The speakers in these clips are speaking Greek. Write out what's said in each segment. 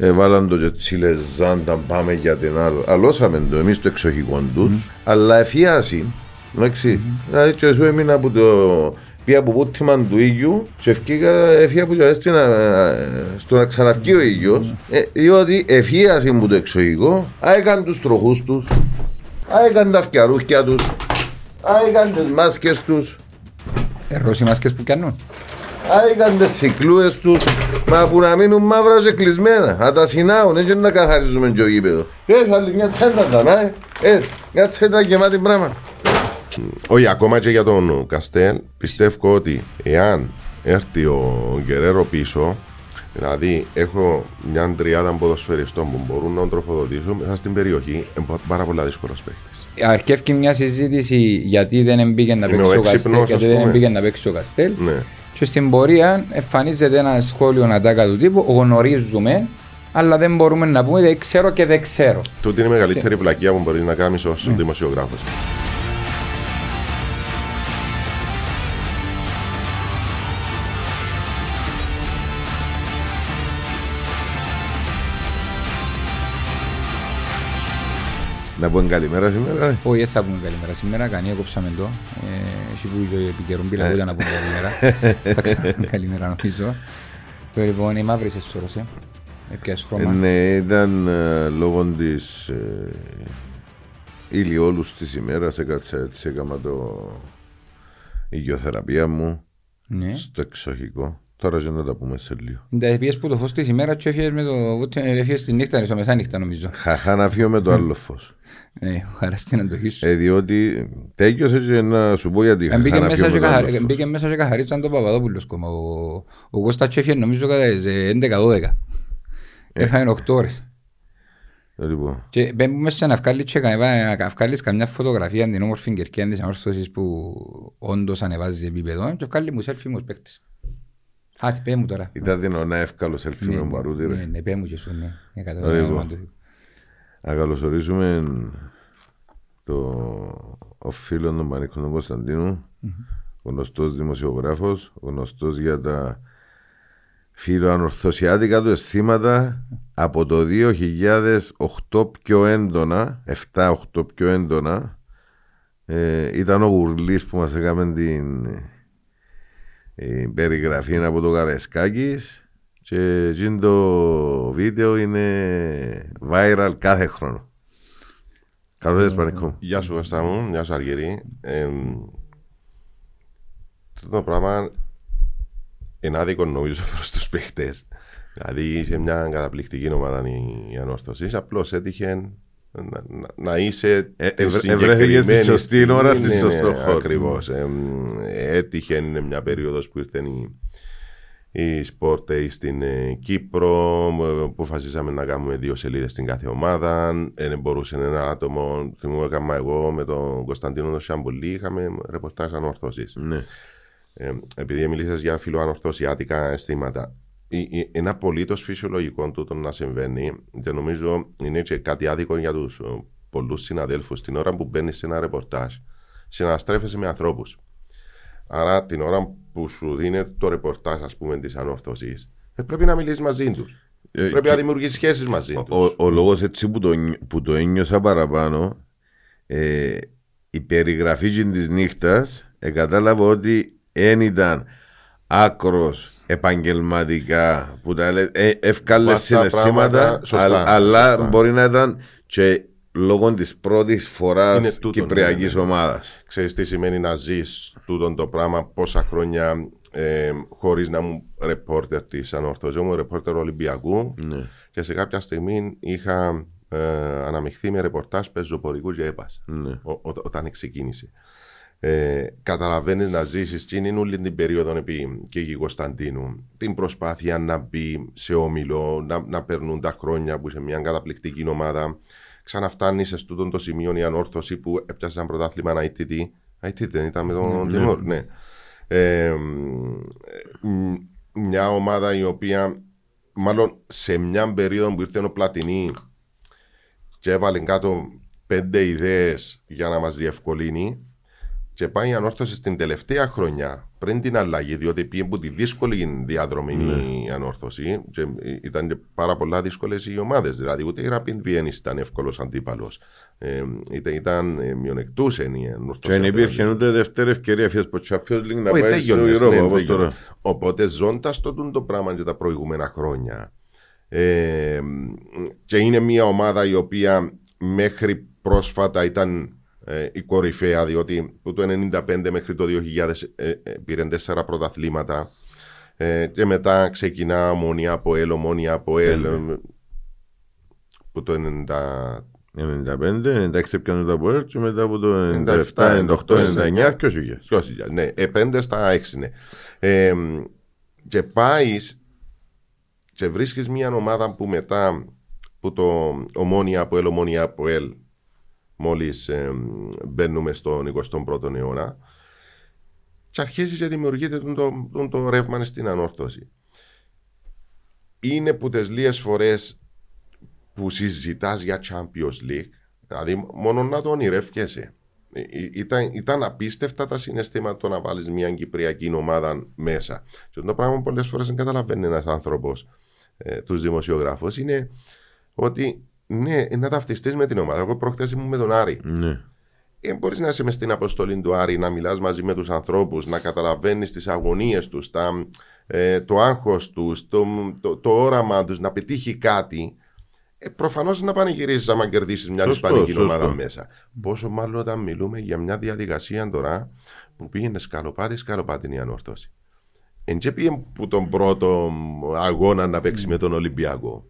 Έβαλαν το και τσίλε ζάντα πάμε για την άλλη. Αλώσαμε το εμείς το εξοχικό τους. Αλλά εφιάσει. Εντάξει. Δηλαδή και εγώ έμεινα από το πήγα από βούτυμα του ήλιου και ευκήκα έφυγα που και στο να ξαναβγεί ο ήλιος ε, διότι εφίασε μου το εξοχικό έκαν τους τροχούς τους έκαν τα φτιαρούχια τους έκαν τις μάσκες τους Ερώσει μάσκες που κάνουν. Άικαν τις cyclούες τους, μα που να μείνουν μαύρα και κλεισμένα. Να τα συνάουν, έτσι να καθαρίζουμε και ο γήπεδος. Έχει άλλη μια τσέντα τα να, ε, μια τσέντα γεμάτη πράγμα. Όχι, ακόμα και για τον Καστέλ, πιστεύω ότι εάν έρθει ο Γκερέρο πίσω, δηλαδή έχω μια τριάδα ποδοσφαιριστών που μπορούν να τον τροφοδοτήσουν μέσα στην περιοχή, είναι πάρα πολλά δύσκολος παίχτη. Αρκεύει μια συζήτηση γιατί δεν μπήκε να Είναι παίξει ο ο Καστέλ, έξυπνος, γιατί ας δεν πούμε. μπήκε να παίξει ο Καστέλ. Ναι. Και στην πορεία εμφανίζεται ένα σχόλιο ατάκα του τύπου, γνωρίζουμε, αλλά δεν μπορούμε να πούμε δεν ξέρω και δεν ξέρω. Τούτη είναι η μεγαλύτερη βλακεία που μπορεί να κάνει ω Ναι. δημοσιογράφος. Να πούμε καλημέρα σήμερα. ε. Όχι, δεν θα πούμε καλημέρα σήμερα, κανεί έκοψαμε το. Ε, Εσύ που το επικαιρούν πήρα να πούμε καλημέρα. θα ξαναπούμε καλημέρα νομίζω. Το λοιπόν η μαύρη σε σώρος, ε. Έπιασε Ε, χρώμα. Ναι, ήταν ε, λόγω της ε, ηλιόλους της ημέρας έκατσα έτσι, έκανα το υγειοθεραπεία μου Ναι. στο εξοχικό. Τώρα για να τα πούμε σε λίγο. Τα πιες που το φως της ημέρας και έφυγες με το βούτυ- έφυγες στη νύχτα, στο μεσάνυχτα νομίζω. Χαχά να φύγω με το άλλο φως. Ναι, χαρά στην αντοχή σου. Ε, διότι τέλειωσε και να σου πω γιατί Ε, χαχά Μπήκε να μέσα φύγω και με το άλλο καθαρι- φως. μπήκε μέσα και καθαρίσαν τον Παπαδόπουλος κόμμα. Ο, ο Κώστας Τσέφιε νομίζω κατά τις 11-12. Έχανε 8 ώρες. Λοιπόν, Και μπαίνουμε μέσα να βγάλεις και κα- να βγάλεις καμιά φωτογραφία την όμορφη κερκία της ανόρθωσης που όντως ανεβάζει επίπεδο και βγάλει μου σέλφι μου ως παίκτης. Άτι, πέ μου τώρα. ήταν δυνατό εύκολο σελφί με τον Παρούτη Ναι, ρε. ναι, πέ μου και σου, ναι. Εκατό Ωραία, όνομα λοιπόν. του. Να καλωσορίσουμε το ο φίλος τον Πανίκο τον Κωνσταντίνου, γνωστός δημοσιογράφος, γνωστός για τα φιλοανορθωσιάτικα του αισθήματα από το 2008 πιο έντονα, 7-8 πιο έντονα, ε, ήταν ο Γουρλής που μας έκαμε την ε, περιγραφή από το Καρεσκάκης και εκείνο το βίντεο είναι viral κάθε χρόνο. Καλώς ήρθες Πανικό. Γεια σου Κώστα μου, γεια σου Αργυρή. Ε, το πράγμα είναι άδικο νομίζω προς τους παίχτες. Δηλαδή είσαι μια καταπληκτική ομάδα η, η ανόρθωσης. Απλώς έτυχε να, να, να είσαι Ε, της ευρε- συγκεκριμένη ευρέθηκες στη σωστή στιγμή. ώρα, Ναι, στη ναι, σωστό χώρο. Ακριβώς. Ε, έτυχε είναι μια περίοδος που ήρθε η, η Sport Day στην ε, Κύπρο ε, που αποφασίσαμε να κάνουμε δύο σελίδες στην κάθε ομάδα δεν μπορούσε ένα άτομο θυμούμαι έκανα εγώ με τον Κωνσταντίνο τον Σαμπουλή είχαμε ρεπορτάζ ανορθώσεις Ναι. ε, επειδή μιλήσες για φιλοανορθωσιάτικα αισθήματα ε, ε, είναι απολύτως φυσιολογικό τούτο να συμβαίνει και νομίζω είναι και κάτι άδικο για τους πολλούς συναδέλφους την ώρα που μπαίνεις σε ένα ρεπορτάζ. Συναστρέφεσαι με ανθρώπους. Άρα την ώρα που σου δίνει το ρεπορτάζ, ας πούμε, της ανόρθωσης, πρέπει να μιλήσεις μαζί τους. Ε, πρέπει και- να δημιουργήσει σχέσεις μαζί Ο, τους. ο, ο λόγος έτσι που το, νι- που το ένιωσα παραπάνω ε, η περιγραφή της της νύχτας ε, κατάλαβα ότι δεν ήταν άκρος επαγγελματικά που τα λέει, ε, εύκαλες Βάστα συναισθήματα πράγματα, σωστά, αλλά, αλλά σωστά. μπορεί να ήταν και λόγω της πρώτης Είναι φοράς τούτο, κυπριακής ναι, ναι, ναι. ομάδας. Ξέρεις τι σημαίνει να ζεις τούτο το πράγμα πόσα χρόνια ε, χωρίς να μου ρεπόρτερ της ανορθώσης. Ήμουν ρεπόρτερ Ολυμπιακού Ναι. και σε κάποια στιγμή είχα ε, αναμειχθεί με ρεπορτάζ πεζοπορικούς και έπας Ναι. ο- ο- όταν ξεκίνησε. Ε, Καταλαβαίνεις να ζήσεις την είναι όλη την περίοδο επί και η Κωνσταντίνου. Την προσπάθεια να μπει σε όμιλο, να, να περνούν τα χρόνια που είσαι μια καταπληκτική ομάδα. Ξαναφτάνεις σε τούτο το σημείο η ανόρθωση που έπιασε ένα πρωτάθλημα ένα ITT. ITT δεν ήταν με τον Τιμόρ, ναι. Ε, μ, μια ομάδα η οποία μάλλον σε μια περίοδο που ήρθε ο Πλατινί και έβαλε κάτω πέντε ιδέες για να μας διευκολύνει και πάει η ανόρθωση στην τελευταία χρονιά πριν την αλλαγή, διότι πήγε από τη δύσκολη διαδρομή Ναι. η ανόρθωση και ήταν και πάρα πολλά δύσκολες οι ομάδες. Δηλαδή, ούτε η Rapid Vienna ήταν εύκολος αντίπαλος. Ε, ήταν, ήταν ε, μειονεκτούσε η ανόρθωση. Και δεν υπήρχε ούτε δεύτερη ευκαιρία φιάς από Champions League να Όχι, πάει στο τέλειωνες, Europa ναι, όπως τέλειωνες. τώρα. Οπότε ζώντας το τούν το πράγμα και τα προηγούμενα χρόνια. Ε, και είναι μια ομάδα η οποία μέχρι πρόσφατα ήταν ε, η κορυφαία, διότι από το 1995 μέχρι το 2000 ε, ε, πήρε τέσσερα πρωταθλήματα. Ε, και μετά ξεκινά ομόνια από ελ, ομόνια από ελ. ε, που το 90, 95, 96 πιάνουν τα Αποέλ και μετά από το 97, 97, 98, 99 και όσοι γες. 2000, ναι, ε, πέντε στα έξι, ναι. Ε, και πάεις και βρίσκεις μια ομάδα που μετά που το ομόνια από ελ, ομόνια από ελ μόλις ε, μπαίνουμε στον 21ο αιώνα και αρχίζει και δημιουργείται τον το, τον το ρεύμα στην ανόρθωση. Είναι που τις λίγες φορές που συζητάς για Champions League δηλαδή μόνο να το ονειρεύκεσαι Ε, ε, ήταν, ήταν απίστευτα τα συναισθήματα το να βάλεις μια κυπριακή ομάδα μέσα και το πράγμα πολλές φορές δεν καταλαβαίνει ένας άνθρωπος ε, τους δημοσιογράφους είναι ότι ναι, να ταυτιστείς με την ομάδα. Εγώ προχτές ήμουν με τον Άρη. Ναι. Ε, μπορείς να είσαι μες στην αποστολή του Άρη, να μιλάς μαζί με τους ανθρώπους, να καταλαβαίνεις τις αγωνίες τους, ε, το άγχος τους, το, το, το όραμά τους, να πετύχει κάτι. Ε, Προφανώς να πανηγυρίζεις άμα κερδίσεις μια Σωστό, ισπανική σωστό. ομάδα μέσα. Πόσο μάλλον όταν μιλούμε για μια διαδικασία τώρα που πήγαινε σκαλοπάτι, σκαλοπάτι είναι η ανόρθωση. Εν και πήγε που τον πρώτο αγώνα να παίξει με τον Ολυμπιακό.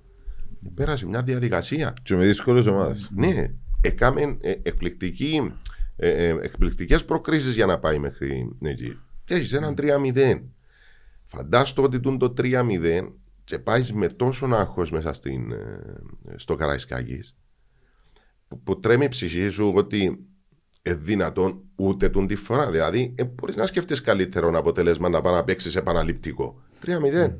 Πέρασε μια διαδικασία. Και με δύσκολες ομάδες. Ναι, έκαμε ε, εκπληκτική, ε, ε, εκπληκτικές προκρίσεις για να πάει μέχρι εκεί. Και έχεις έναν 3-0. Φαντάστο ότι τούν το 3-0 και πάεις με τόσο άγχος μέσα στην, ε, στο Καραϊσκάκης που, που τρέμει η ψυχή σου ότι ε, δυνατόν ούτε τούν τη φορά. Δηλαδή, ε, μπορείς να σκεφτεί καλύτερο αποτέλεσμα να πάει να παίξεις επαναληπτικό. 3-0.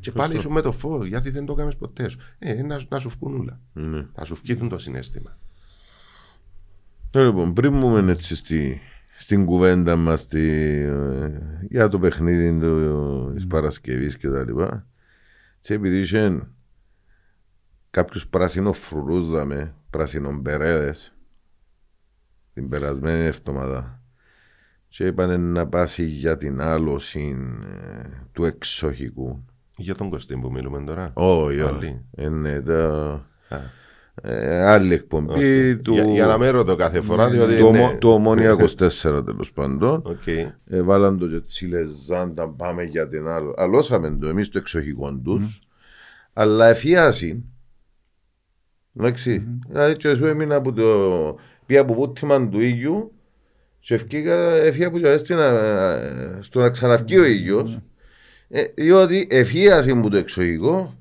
Και πάλι σου με το φως, γιατί δεν το έκαμες ποτέ σου. Ε, να, να σου βγουν όλα. Ναι. Θα σου βγει το συνέστημα. Τώρα λοιπόν, πριν μπούμε έτσι στη, στην κουβέντα μας ε, για το παιχνίδι του, της Παρασκευής και τα λοιπά, και επειδή είχε κάποιους πράσινοφρουρούς δαμε, πράσινομπερέδες, την περασμένη εβδομάδα, και είπαν να πάσει για την άλωση ε, του εξοχικού. Για τον Κωστή που μιλούμε τώρα. Όχι, Άλλη. όχι. Είναι τα... Α. ε, άλλη εκπομπή του... Για, για να με ρωτώ κάθε φορά, διότι. του, ναι. ομο- του Ομόνια 24 τέλος πάντων. Οκ. Ε, βάλαν το και τσίλε ζάντα, πάμε για την άλλη. Αλώσαμε το εμείς το εξοχικό τους. Αλλά εφιάσει. Εντάξει. Δηλαδή, και σου έμεινα από το. Πήγα από βούτυμα του ήλιου και ευκήκα, έφυγα που και στην, ε, στο να ξαναβγεί ο ήλιος ε, διότι εφίασε μου το εξωγικό.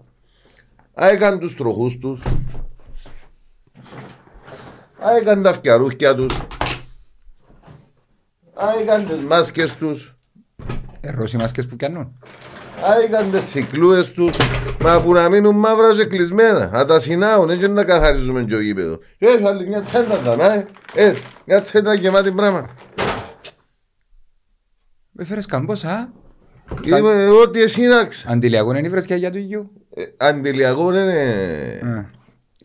Έκαν τους τροχούς τους. Έκαν τα φτιαρούχια τους. Έκαν τις μάσκες τους. Ερώς οι μάσκες που πιάνουν. Άικαν τις cyclούες τους. Μα που να μείνουν μαύρα και κλεισμένα. Να τα συνάουν έτσι να καθαρίζουμε και ο γήπεδος. Και έχει άλλη μια τσέντα τα να ε, Μια τσέντα γεμάτη πράγματα. Με φέρες καμπός, α. Είμαι ό,τι εσύναξα Αντιλιακό είναι η βρεσκιά για του υγιού. Ε, Αντιλιακό είναι Ε.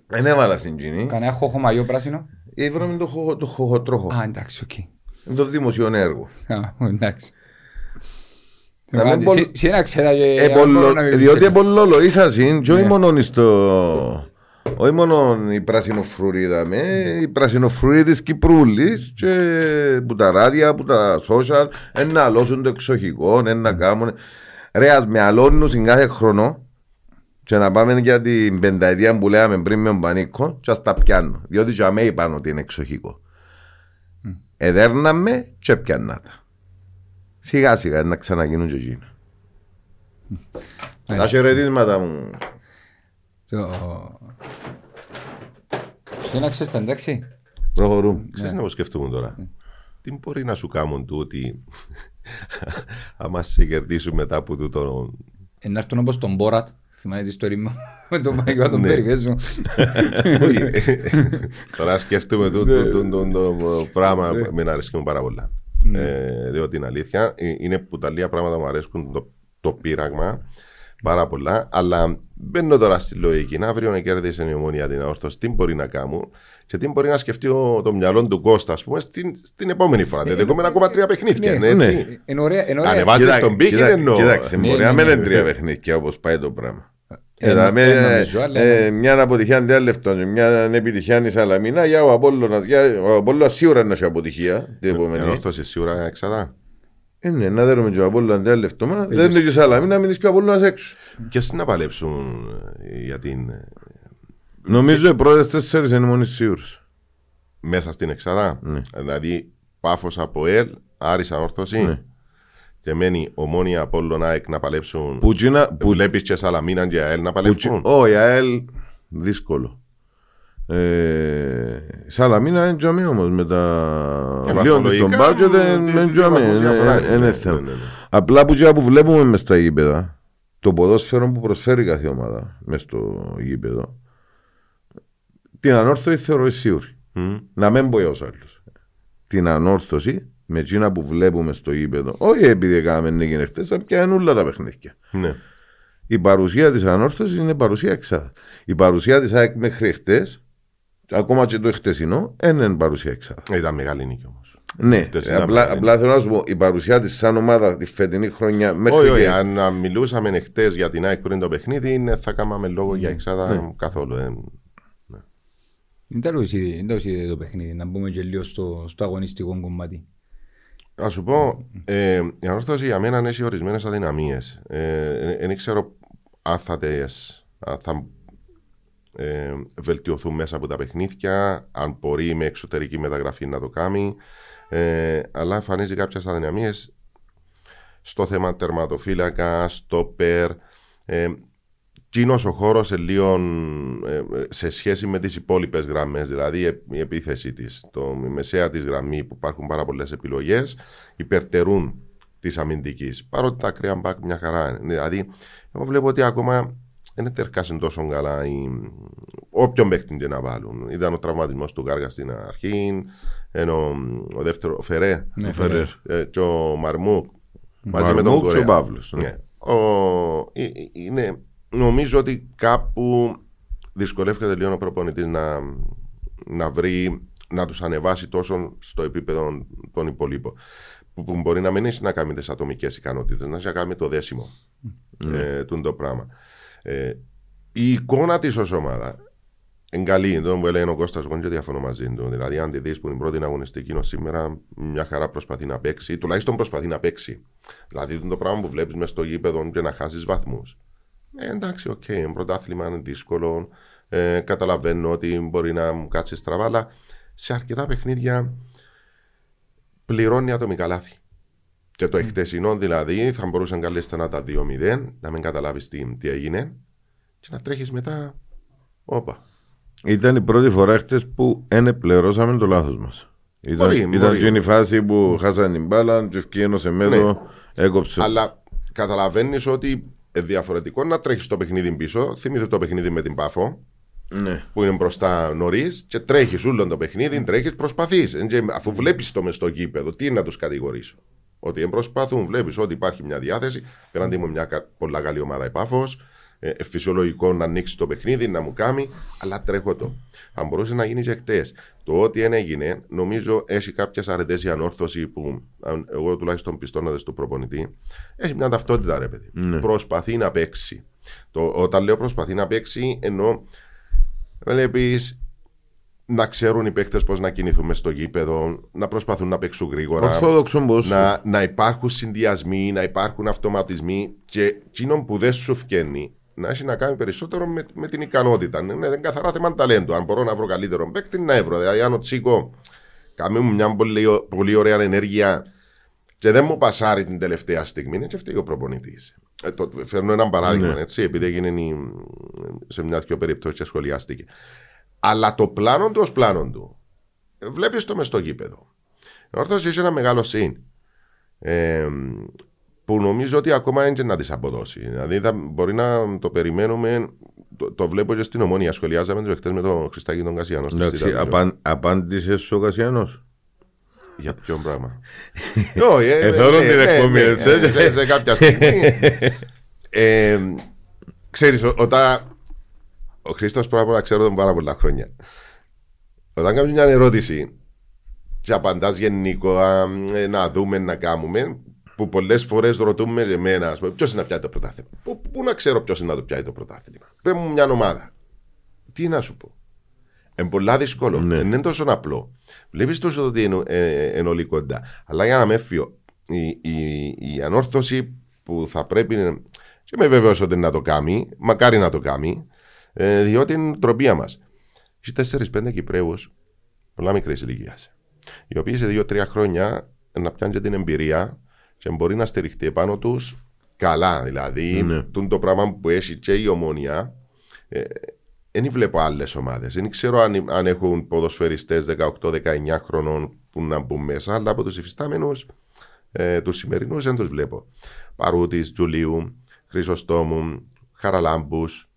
Δεν έβαλα στην κοινή Κανένα χώχο μαγιό πράσινο. Ήβραμε το χοχο- το χοχοτρόχο Α, εντάξει, οκ. Είναι το δημοσιο έργο Α, Εντάξει. Να μην Άντε, πολλ- εσύ- εσύ να ξέρετε και Ε, αν πολλο- μπορώ να μιλήσω. Διότι πολλόλο ήσασιν και όχι Ναι. μόνος στο... Όχι μόνο η πρασινοφρουρίδα με, η πρασινοφρουρή της Κυπρούλης και που τα ράδια, που τα social, ένα αλώσουν το εξοχικό, ένα κάνουν. Ρε, ας με αλώνουν κάθε χρόνο και να πάμε για την πενταετία που λέγαμε πριν με τον Πανίκο και ας τα πιάνω. Διότι και αμέ είπαν ότι είναι εξοχικό. Εδέρναμε και πιάνα τα. Σιγά σιγά να ξαναγίνουν και εκείνα. Τα χαιρετίσματα μου. Το- Εσύ να ξέρεις τα εντάξει. Προχωρούμε. Ξέρεις να μου σκεφτούμε τώρα. Τι μπορεί να σου κάνουν τούτοι άμα σε κερδίσουν μετά από τούτο Ε, Να έρθουν όπως τον Μπόρατ. Θυμάται τη ιστορία μου με τον Μάικο τον Ναι. περιπέζω. Όχι. Τώρα σκέφτομαι το, το, το, το, το πράγμα που με αρέσει μου πάρα πολλά. Ε, διότι είναι αλήθεια. Ε, Είναι που τα λίγα πράγματα μου αρέσκουν το, το πείραγμα πάρα πολλά. Αλλά μπαίνω τώρα στη λογική. Να αύριο να κέρδισε η ομονία την αόρθωση, τι μπορεί να κάνω και τι μπορεί να σκεφτεί ο, το μυαλό του Κώστα, ας πούμε, στην, στην επόμενη φορά. Δηλαδή, έχουμε ακόμα τρία παιχνίδια. Ναι, είναι ναι. έτσι. Είναι ωραία. είναι ωραία. Ανεβάζει- Βάζεις τον πίκιν, εννοώ. Κοίταξε, Ναι, μπορεί ναι, να ναι, μην είναι ναι. τρία παιχνίδια όπως πάει το πράγμα. Ε, Ε, ε, με, νομίζω, αλλά- ε, μια αποτυχία είναι λεπτό, μια επιτυχία είναι η Σαλαμίνα, για ο Απόλλωνας, για ο Απόλλωνας σίγουρα είναι έχει αποτυχία την Η επόμενη. αόρθωση σίγουρα εξαδά. Ε, ναι, να δέρουμε και ο Απόλλωνας ένα λεπτό, μα δεν είναι και η Σαλαμίνα, μην είσαι και ο Απόλλωνας έξω. Ποιε να παλέψουν ε, για την. ε, Νομίζω οι πρώτες τέσσερις είναι μόνοι σίγουρες. μέσα στην Εξάδα. Ναι. Δηλαδή, πάφος από ΕΛ, Άρης Ανόρθωση. Ναι. Και μένει ομόνια Απόλλων ΑΕΚ να παλέψουν. Που τσίνα- που- Βλέπεις και Σαλαμίνα και ΑΕΛ να που τσι- παλέψουν. Όχι, ΑΕΛ δύσκολο. Ε, Σαλαμίνα είναι τζαμί όμως με τα Ε, λίγο της τον βαθμολογικά, μπάτζετ δι- είναι δι- τζαμί, βαθμούς διαφορά είναι. είναι Ναι, θέμα. ναι, ναι, ναι. Απλά που τζιά που βλέπουμε μες στα γήπεδα το ποδόσφαιρο που προσφέρει κάθε ομάδα μες στο γήπεδο την ανόρθωση θεωρώ σίγουρη. Μμ. Να μην πω ως άλλους. Την ανόρθωση με εκείνα που βλέπουμε στο γήπεδο, όχι επειδή έκαναμε έγινε χτες, θα πιάνουν όλα τα παιχνίδια. Ναι. Η παρουσία της ανόρθωσης είναι παρουσία εξάδα. Η παρουσία της ΑΕΚ μέχρι χτες, ακόμα και το χτεσινό, δεν είναι παρουσία εξάδα. Ε, Ήταν μεγάλη νίκη όμως. Ναι, Χτες ήταν απλά, μεγάλη. απλά θέλω να σου πω, η παρουσία της σαν ομάδα τη φετινή χρονιά μέχρι Όχι, όχι. και- Αν να μιλούσαμε εχθές για την ΑΕΚ πριν το παιχνίδι, ναι, θα κάναμε λόγο Ναι. για εξάδα καθόλου. ε. Δεν τα ρωτήσετε- δεν τα ρωτήσετε το παιχνίδι, να μπούμε και λίγο στο, στο αγωνιστικό κομμάτι. Να σου πω, ε, η ανόρθωση για μένα έχει ορισμένες αδυναμίες. Δεν ξέρω αν θα, τες, αν θα ε, βελτιωθούν μέσα από τα παιχνίδια, αν μπορεί με εξωτερική μεταγραφή να το κάνει. Ε, αλλά εμφανίζει κάποιες αδυναμίες στο θέμα τερματοφύλακα, στο περ. Ε, Κίνο ο χώρος σε σχέση με τις υπόλοιπες γραμμές, δηλαδή ε, η επίθεση της, η μεσαία της γραμμή που υπάρχουν πάρα πολλές επιλογές, υπερτερούν της αμυντικής. Παρότι τα ακραία μπακ μια χαρά είναι. Δηλαδή, εγώ βλέπω ότι ακόμα δεν τερκάσουν τόσο καλά οι... όποιον παίκτη και να βάλουν. Ήταν ο τραυματισμός του Γκάργα στην αρχή, ενώ ο δεύτερο, ο Φερέ, Ναι, ο Φερέ. ε, και ο Μαρμούκ. Μαζί με τον Μαρμούκ και Κορέα. ο Παύλος, ναι. Ναι. Ο, ε, ε, είναι, νομίζω ότι κάπου δυσκολεύεται λίγο ο προπονητής να, να βρει, να τους ανεβάσει τόσο στο επίπεδο των υπολείπων. Που, που μπορεί να μην έχει να κάνει τις ατομικές ικανότητες, να έχει να κάνει το δέσιμο ε, τούτο το πράγμα. Ε, η εικόνα της ως ομάδα είναι καλή, τον που έλεγε ο Κώστας, εγώ και διαφωνώ μαζί του. Δηλαδή, αν τη δεις που την πρώτη αγωνιστική είναι σήμερα, μια χαρά προσπαθεί να παίξει, τουλάχιστον προσπαθεί να παίξει. Δηλαδή, το πράγμα που βλέπεις μες στο γήπεδο και να χάσεις βαθμούς. Ε, εντάξει, OK, okay, πρωτάθλημα είναι δύσκολο. Ε, καταλαβαίνω ότι μπορεί να μου κάτσεις στραβά, αλλά σε αρκετά παιχνίδια πληρώνει ατομικά λάθη. Και το εχτεσινό δηλαδή θα μπορούσαν καλύτερα να τα 2-0, να μην καταλάβεις τι, τι έγινε και να τρέχεις μετά. Όπα. Ήταν η πρώτη φορά χτες που δεν πληρώσαμε το λάθος μας. Ήταν, Μπορεί, ήταν μπορεί. και η φάση που χάσανε την μπάλα, και ευκαιρία σε μέτρο, έκοψε. Αλλά καταλαβαίνεις ότι είναι διαφορετικό να τρέχεις το παιχνίδι πίσω. Θυμηθείτε το παιχνίδι με την Πάφο Ναι. που είναι μπροστά νωρίς και τρέχεις όλο το παιχνίδι, τρέχεις, προσπαθείς. Αφού βλέπεις το μες στο γήπεδο, τι να τους κατηγορήσω. Ότι εν προσπαθούν, βλέπεις ότι υπάρχει μια διάθεση. Πέραντι μου μια κα- πολλά καλή ομάδα η Πάφο. Ε, ε, φυσιολογικό να ανοίξει το παιχνίδι, να μου κάνει, αλλά τρέχω το. Αν μπορούσε να γίνει και χτες. Το ότι δεν έγινε, νομίζω έχει κάποιε αρετές η ανόρθωση που αν, εγώ τουλάχιστον πιστώνοντας του προπονητή, έχει μια ταυτότητα, ρε παιδί. Προσπαθεί να παίξει. Το, όταν λέω προσπαθεί να παίξει, εννοώ Βλέπεις να ξέρουν οι παίκτες πώς να κινηθούν μες στο γήπεδο, να προσπαθούν να παίξουν γρήγορα. Ορθόδοξο πώς. Να, να υπάρχουν συνδυασμοί, να υπάρχουν αυτοματισμοί και εκείνο που δεν σου φγαίνει να έχει να κάνει περισσότερο με, με την ικανότητα. Είναι είναι καθαρά θέμα ταλέντου. Αν μπορώ να βρω καλύτερο παίκτη, να βρω. Δηλαδή, αν ο Τσίκο κάνει μου μια πολύ, πολύ ωραία ενέργεια και δεν μου πασάρει την τελευταία στιγμή, είναι και αυτή ο προπονητής. Ε, το, φέρνω ένα παράδειγμα, έτσι, επειδή έγινε η- σε μια δυο περιπτώσεις και σχολιάστηκε. Αλλά το πλάνο του ως πλάνο του. Βλέπεις το μες στο γήπεδο. Η Όρθωση έχει ένα μεγάλο συν. Ε, που νομίζω ότι ακόμα είναι να τις αποδώσει. Δηλαδή θα, μπορεί να το περιμένουμε. Το, το βλέπω και στην ομόνια. Σχολιάζαμε το εχθέ με τον Χριστάκη τον Κασιανό. στη Εντάξει, Σιτάδη. απαν, απάντησες ο Κασιανός; Για ποιο πράγμα; Όχι, ε, Ε, θέλω ναι, την ναι, εκπομπή, ναι, έτσι. ε, σε- Σε κάποια στιγμή. ε, Ξέρεις, ο- όταν ο Χρήστος πρώτα απ' όλα ξέρω τον πάρα πολλά χρόνια. Όταν κάνεις μια ερώτηση και απαντάς γενικά ε, να δούμε, να κάνουμε, που πολλές φορές ρωτούμε εμένα, ποιος είναι να πιάει το πρωτάθλημα. Πού, πού να ξέρω ποιος είναι να το πιάει το πρωτάθλημα. Πες μου μια ομάδα. Τι να σου πω. Είναι πολλά δύσκολο. Ναι. Δεν είναι τόσο απλό. Βλέπεις τόσο ότι είναι, ε, είναι όλοι κοντά. Αλλά για να με έφυγω, η, η, η ανόρθωση που θα πρέπει. Και είμαι βέβαιος ότι να το κάνει, μακάρι να το κάνει, ε, διότι είναι τροπία μας. Έχει 4-5 Κυπραίου πολλά μικρής ηλικίας. Οι οποίοι σε 2-3 χρόνια να πιάνουν και την εμπειρία και μπορεί να στηριχτεί επάνω τους καλά. Δηλαδή, Ναι. τούτο το πράγμα που έχει και η ομόνια, ε, δεν βλέπω άλλες ομάδες. Δεν ξέρω αν, αν έχουν ποδοσφαιριστές 18-19 χρονών που να μπουν μέσα, αλλά από τους υφιστάμενους, ε, τους σημερινούς δεν τους βλέπω. Παρούτης, Τζουλίου, Χρυσοστόμου, Χαραλάμπους,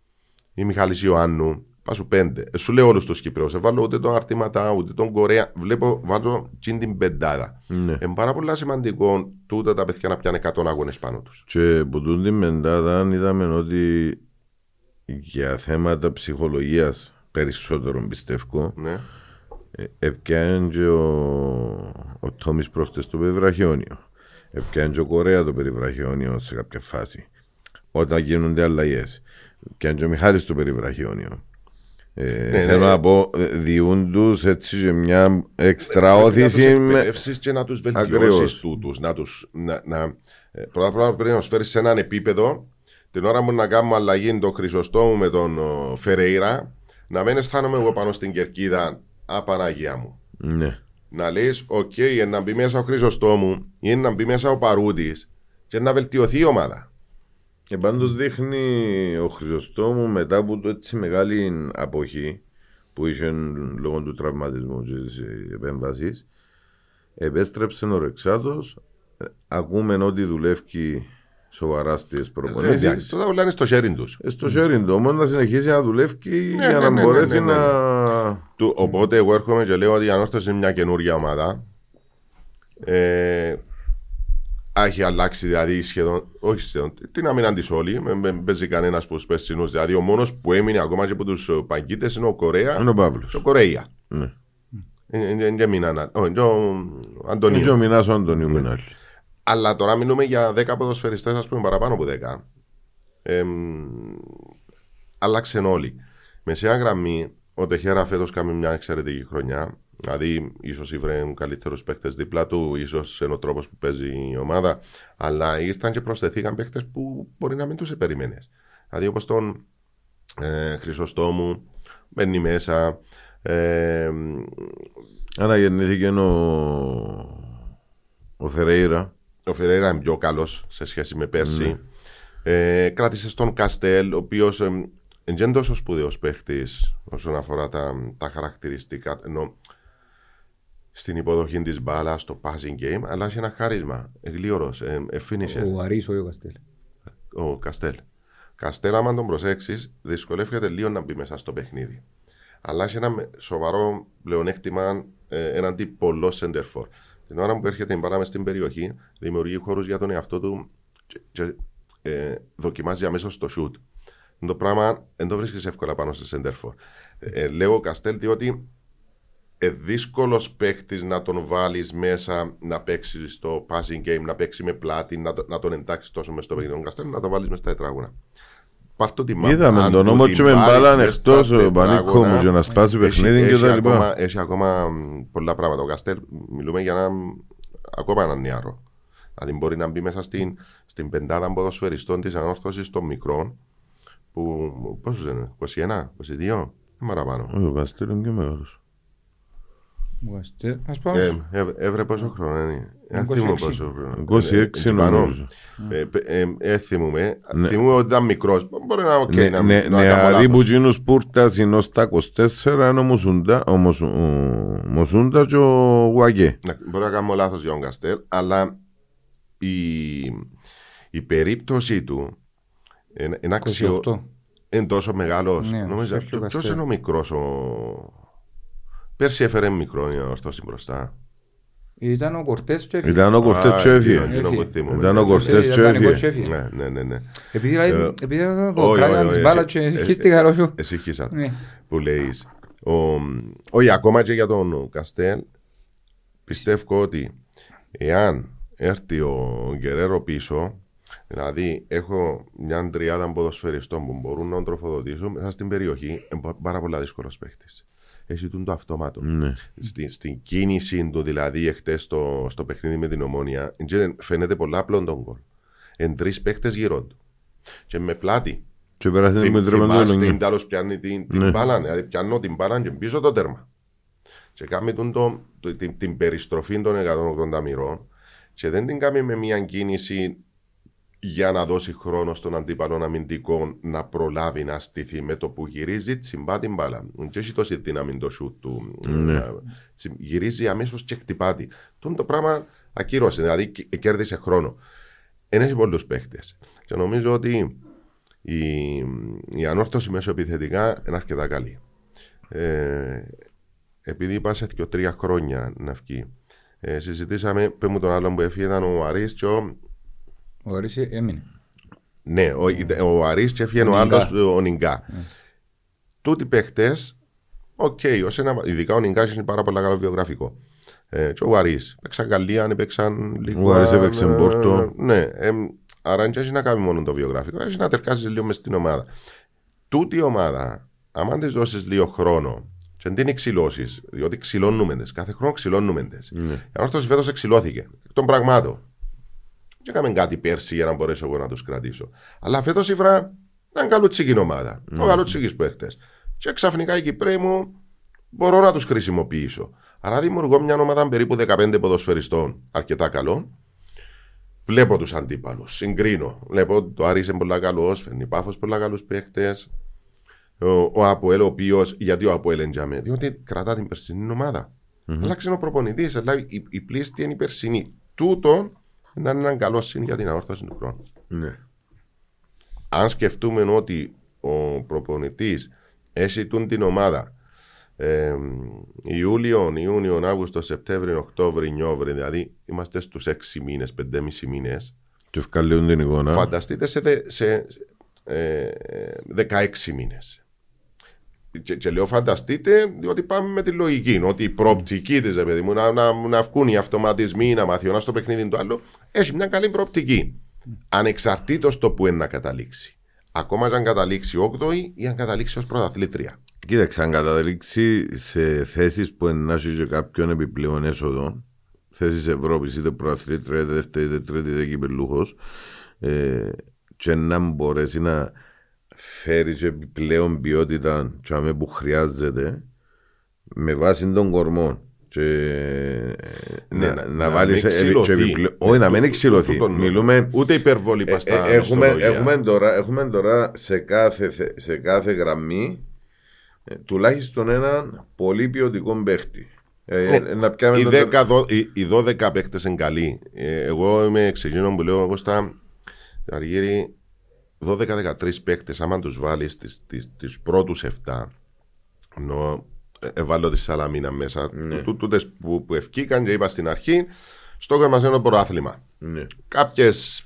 ή Μιχάλης Ιωάννου. Πάσου πέντε. Ε, σου λέω όλους τους Κυπρέους. Ε, βάλω ούτε τον Αρτήματα, ούτε τον Κορέα. Βλέπω, βάλω τσιν την πεντάδα. Ναι. Είναι πάρα πολύ σημαντικό τούτα τα παιδιά να πιάνε 100 αγώνες πάνω τους. Και που τούν την μεντάδα είδαμε ότι για θέματα ψυχολογίας περισσότερο πιστεύω Ναι. ε, έπιανε και ο, ο Τόμις προχτές το περιβραχιόνιο έπιανε και ο Κορέα το περιβραχιόνιο σε κάποια φάση όταν γίνονται αλλαγές έπιανε και ο Μιχάλης το περιβραχιόνιο ε, Ναι, θέλω ναι. να πω ε, διούν τους έτσι και μια έξτρα όθηση Να με... τους εκπαιδεύσεις και να τους βελτιώσεις Ακριβώς. τούτους. Να τους, να, να, ε, πρώτα απ' όλα πρέπει να τους φέρεις σε έναν επίπεδο την ώρα μου να κάνουμε αλλαγή τον Χρυσοστόμου με τον ο, Φερέιρα να μην αισθάνομαι εγώ πάνω στην κερκίδα α Παναγία μου. ναι. Να λες, OK, okay, να μπει μέσα ο Χρυσοστόμου ή να μπει μέσα ο Παρούτης και να βελτιωθεί η ομάδα. Και πάντως δείχνει ο Χρυσοστόμου μετά από το έτσι μεγάλη αποχή που είχε λόγω του τραυματισμού και της επέμβασης επέστρεψε ο Ρεξάτος Ε, ακούμε ότι δουλεύει σοβαρά στις Ε, προπονήσεις Τότε όλα είναι στο χέρι τους. Ε, στο χέρι του όμως να συνεχίσει να δουλεύει για ναι, να ναι, μπορέσει ναι, ναι, ναι. να Οπότε εγώ έρχομαι και λέω ότι η Ανόρθωση είναι μια καινούργια ομάδα. Ε, έχει αλλάξει δηλαδή σχεδόν, όχι σχεδόν, τι να μην αντί όλοι, με- με- παίζει κανένας από του περσινού. Δηλαδή ο μόνος που έμεινε ακόμα και από τους παγκίτες είναι ο Κορέα είναι ο Παύλος και ο Κορέα. ναι. Δεν μείναν, όχι, και ο Είναι και ο Αντωνίου. Μινάς ο Αντωνίου Μινάλη Αλλά τώρα μιλούμε για 10 ποδοσφαιριστές, ας πούμε, παραπάνω από 10. Ε, άλλαξαν όλοι. Μεσαία γραμμή, ο Τεχέρα φέτος κάνει μια εξαιρετική χρονιά. Δηλαδή, ίσως ήβρε καλύτερους παίκτες δίπλα του, ίσως είναι ο τρόπος που παίζει η ομάδα. Αλλά ήρθαν και προσθεθήκαν παίκτες που μπορεί να μην τους περίμενε. Δηλαδή, όπως τον ε, Χρυσοστόμου, μπαίνει μέσα. Ε, Αναγεννήθηκε ο, ο Θερέιρα Ο Φεραίρα είναι πιο καλός σε σχέση με πέρσι. Ε, κράτησε τον Καστέλ, ο οποίος δεν είναι τόσο σπουδαίος παίχτη όσον αφορά τα, τα χαρακτηριστικά. Ενώ στην υποδοχή της μπάλα, στο passing game, αλλά έχει ένα χάρισμα. Γλίωρο, ε, ε, finisher, Ο Αρής, ο Καστέλ. ο Καστέλ. Καστέλ, άμα τον προσέξεις, δυσκολεύεται λίγο να μπει μέσα στο παιχνίδι. Αλλά έχει ένα με- σοβαρό πλεονέκτημα ε, έναντι πολλών center for. Την ώρα που έρχεται η μπάλα μες στην περιοχή, δημιουργεί χώρους για τον εαυτό του και, και ε, δοκιμάζει αμέσως το shoot. Το πράγμα δεν το βρίσκεις εύκολα πάνω σε center for. Ε, ε, λέω Καστέλ διότι ε, δύσκολος παίχτης να τον βάλεις μέσα να παίξεις στο passing game, να παίξεις με πλάτη, να, το- να τον εντάξεις τόσο μες στο παιχνίδι. Τον Καστέλ να το βάλεις μες στα τετράγωνα. Πάρ' το τη μάπα. Είδαμε Αν τον του όμω την και με βάλεις μπάλαν μες στα εκτός ο Πανίκο τετράγωνα, μου για να σπάσει έχει- παιχνίδι και έχει τα ακόμα- λοιπά. Έχει ακόμα μ, πολλά πράγματα. Ο Καστέλ, μιλούμε για ένα, ακόμα έναν νεαρό. Δηλαδή μπορεί να μπει μέσα στην, στην πεντάδα ποδοσφαιριστών της ανόρθωσης των μικρών που πόσους είναι, 21, 22, ή παραπάνω. Όχι, ο Καστέλ είναι και μεγάλος. Ο Καστέλ. Ας πάμε. Ε, ε, Έβρε πόσο χρόνο είναι. Δεν 26. θυμούμαι πόσο χρόνο. 26 Ε, νομίζω. ε, ε, ε, ε, θυμούμαι. Ναι. Θυμούμαι ότι ήταν μικρός. Μπορεί να οκ, Ναι, να- ναι, να κάνω Νεαροί λάθος. που γίνουν σπούρτας είναι ως τα 24 είναι ο Μοσούντα- ο Μοσου- ο Μοσούντα και ο Γουαγκέ. Να- Μπορεί να κάνω λάθος για τον Καστέλ, αλλά η, η περίπτωση του είναι, είναι αξιο... 28. είναι τόσο μεγάλος. Ναι, Νομίζω Σέρχιο ποιος Καστέλ; είναι ο μικρός. Ο... Πέρσι έφερε μικρό η ορθώση μπροστά. Ήταν ο Κορτές και Ήταν ο Κορτές Α, και έφυγε. εκείνο που Έφυγε. θυμούμαι. Ήταν ο Ναι, Κορτές ναι, και Ήταν δανεικός έφυγε. και έφυγε. Ναι, ναι, ναι. ναι. Επειδή δηλαδή, Ε, επειδή ήταν όχι, ο κράτημα όχι, της όχι, μπάλας εσύ- και ε, χύστηκα ρώσου. Εσύ χύσα Ναι. που λέεις. Όχι, ακόμα και για τον Καστέλ, πιστεύω ότι εάν έρθει ο Γκερέρο πίσω, δηλαδή έχω μια τριάδα ποδοσφαιριστών που μπορούν να τον τροφοδοτήσουν μέσα στην περιοχή, είναι πάρα πολλά δύσκολος παίχτη. Έχει τον το αυτόματο. Ναι. Στη, στην κίνηση του, δηλαδή, εχθές στο, στο παιχνίδι με την ομόνια, και φαίνεται πολλά απλό τον γκολ. Εν τρεις παίχτε γύρω του. Και με πλάτη. Και πέρασε την Θυμ- μετρημένο Θυμάστε, ναι. είναι τέλος πιάνει την, την Ναι. μπάλα, δηλαδή πιάνω την μπάλα και πίσω το τέρμα. Και κάνει τον το, το- την, την περιστροφή των 180 μοιρών και δεν την κάνει με μια κίνηση για να δώσει χρόνο στον αντίπαλο αμυντικό να προλάβει να στηθεί με το που γυρίζει, τσιμπά την μπάλα. Δεν έχει τόση δύναμη το σουτ του. Ναι. Ε, τσι- Γυρίζει αμέσως και χτυπά τη. Τον το πράγμα ακύρωσε, δηλαδή κ- κέρδισε χρόνο. Δεν έχει πολλούς παίχτες. Και νομίζω ότι η, η ανόρθωση μέσω επιθετικά είναι αρκετά καλή. Ε, επειδή είπα σε δύο τρία χρόνια να βγει. Ε, συζητήσαμε, πες μου τον άλλον που έφυγε ήταν ο Αρής και ο, Ο Άρης έμεινε. ναι, ο, ο Αρής και έφυγε ο Ο Νιγκάς. άλλος ο Νιγκά. Τούτοι παίχτες, οκ, ως ένα, ειδικά ο Νιγκάς έχει πάρα πολύ καλό βιογραφικό. Ε, και ο Αρής, παίξαν Γαλλία, παίξαν λίγο. Ο Αρής έπαιξε ε, Πόρτο. Ναι, ε, άρα δεν έχει να κάνει μόνο το βιογραφικό, έχει να τερκάσει λίγο μες στην ομάδα. Τούτη η ομάδα, άμα της δώσεις λίγο χρόνο, και δεν την ξυλώσει, διότι ξυλώνουμε τις, κάθε χρόνο ξυλώνουμε τις. Ναι. Η ανόρθωση φέτος εξυλώθηκε, εκ των πραγμάτων. Και έκαμε κάτι πέρσι για να μπορέσω εγώ να τους κρατήσω. Αλλά φέτος η Φρά ήταν καλούτσικη ομάδα. Mm. Ο καλούτσικης παίχτε. Και ξαφνικά οι Κυπρέοι μου μπορώ να τους χρησιμοποιήσω. Άρα δημιουργώ μια ομάδα περίπου 15 ποδοσφαιριστών αρκετά καλών. Βλέπω τους αντίπαλους, συγκρίνω. Βλέπω το Άρης είναι πολύ καλός, φέρνει πάφος πολύ καλούς παίχτες. Ο, ο Αποέλ, ο οποίος, γιατί ο Αποέλ εντιαμε, διότι κρατά την περσινή ομάδα. Mm-hmm. Άλλαξε ο προπονητής, αλλά η, η πλήστη είναι η περσινή. Τούτον να είναι έναν καλό σύν για την αόρθωση του χρόνου. Ναι. Αν σκεφτούμε ότι ο προπονητής έχει τούν την ομάδα ε, Ιούλιο, Ιούνιο, Αύγουστο, Σεπτέμβριο, Οκτώβριο, Νιόβριο, δηλαδή είμαστε στους 6 μήνες, 5,5 μήνες. Και ευκαλούν την εικόνα. Φανταστείτε σε, δε- σε ε, 16 μήνες. Και, και λέω φανταστείτε, διότι πάμε με τη λογική. Ότι η προοπτική της, παιδί μου, να, να, να βγουν οι αυτοματισμοί, να μάθει ο ένας το παιχνίδι του άλλου, έχει μια καλή προοπτική. Ανεξαρτήτως το που είναι να καταλήξει. Ακόμα και αν καταλήξει 8η ή αν καταλήξει ως πρωταθλήτρια. Κοίταξε, αν καταλήξει σε θέσεις που να έχει και κάποιον επιπλέον έσοδο, θέσεις Ευρώπης, είτε προαθλήτρια, είτε δεύτερη, είτε τρίτη, είτε κυπελούχος, ε, και να μπορέσει να φέρει και επιπλέον ποιότητα τσάμε που χρειάζεται με βάση των κορμών. Και Ναι, να, να- να, να βάλεις μην ξυλωθεί. επιπλέον. Όχι, να μην Τούτο- εξηλωθεί. τούτο εννοώ. Μιλούμε Ούτε υπερβολή ε, πα στα ε, έχουμε, μισθολογία. έχουμε, τώρα, έχουμε τώρα σε κάθε, θε- σε κάθε γραμμή ε, τουλάχιστον έναν πολύ ποιοτικό παίχτη. Ε, Ναι. ε, να πιάμε Οι, το- 10, δω- οι, οι 12 παίκτε είναι καλοί. Ε, εγώ είμαι εξηγήνων που λέω εγώ στα Αργύρι 12-13 παίκτες, άμα τους βάλεις του πρώτους 7, ενώ ε, έβαλω τη Σαλαμίνα μέσα, ναι. τούτες που, που ευκήκαν και είπα στην αρχή, στόχος μας είναι το πρωτάθλημα. Ναι. Κάποιες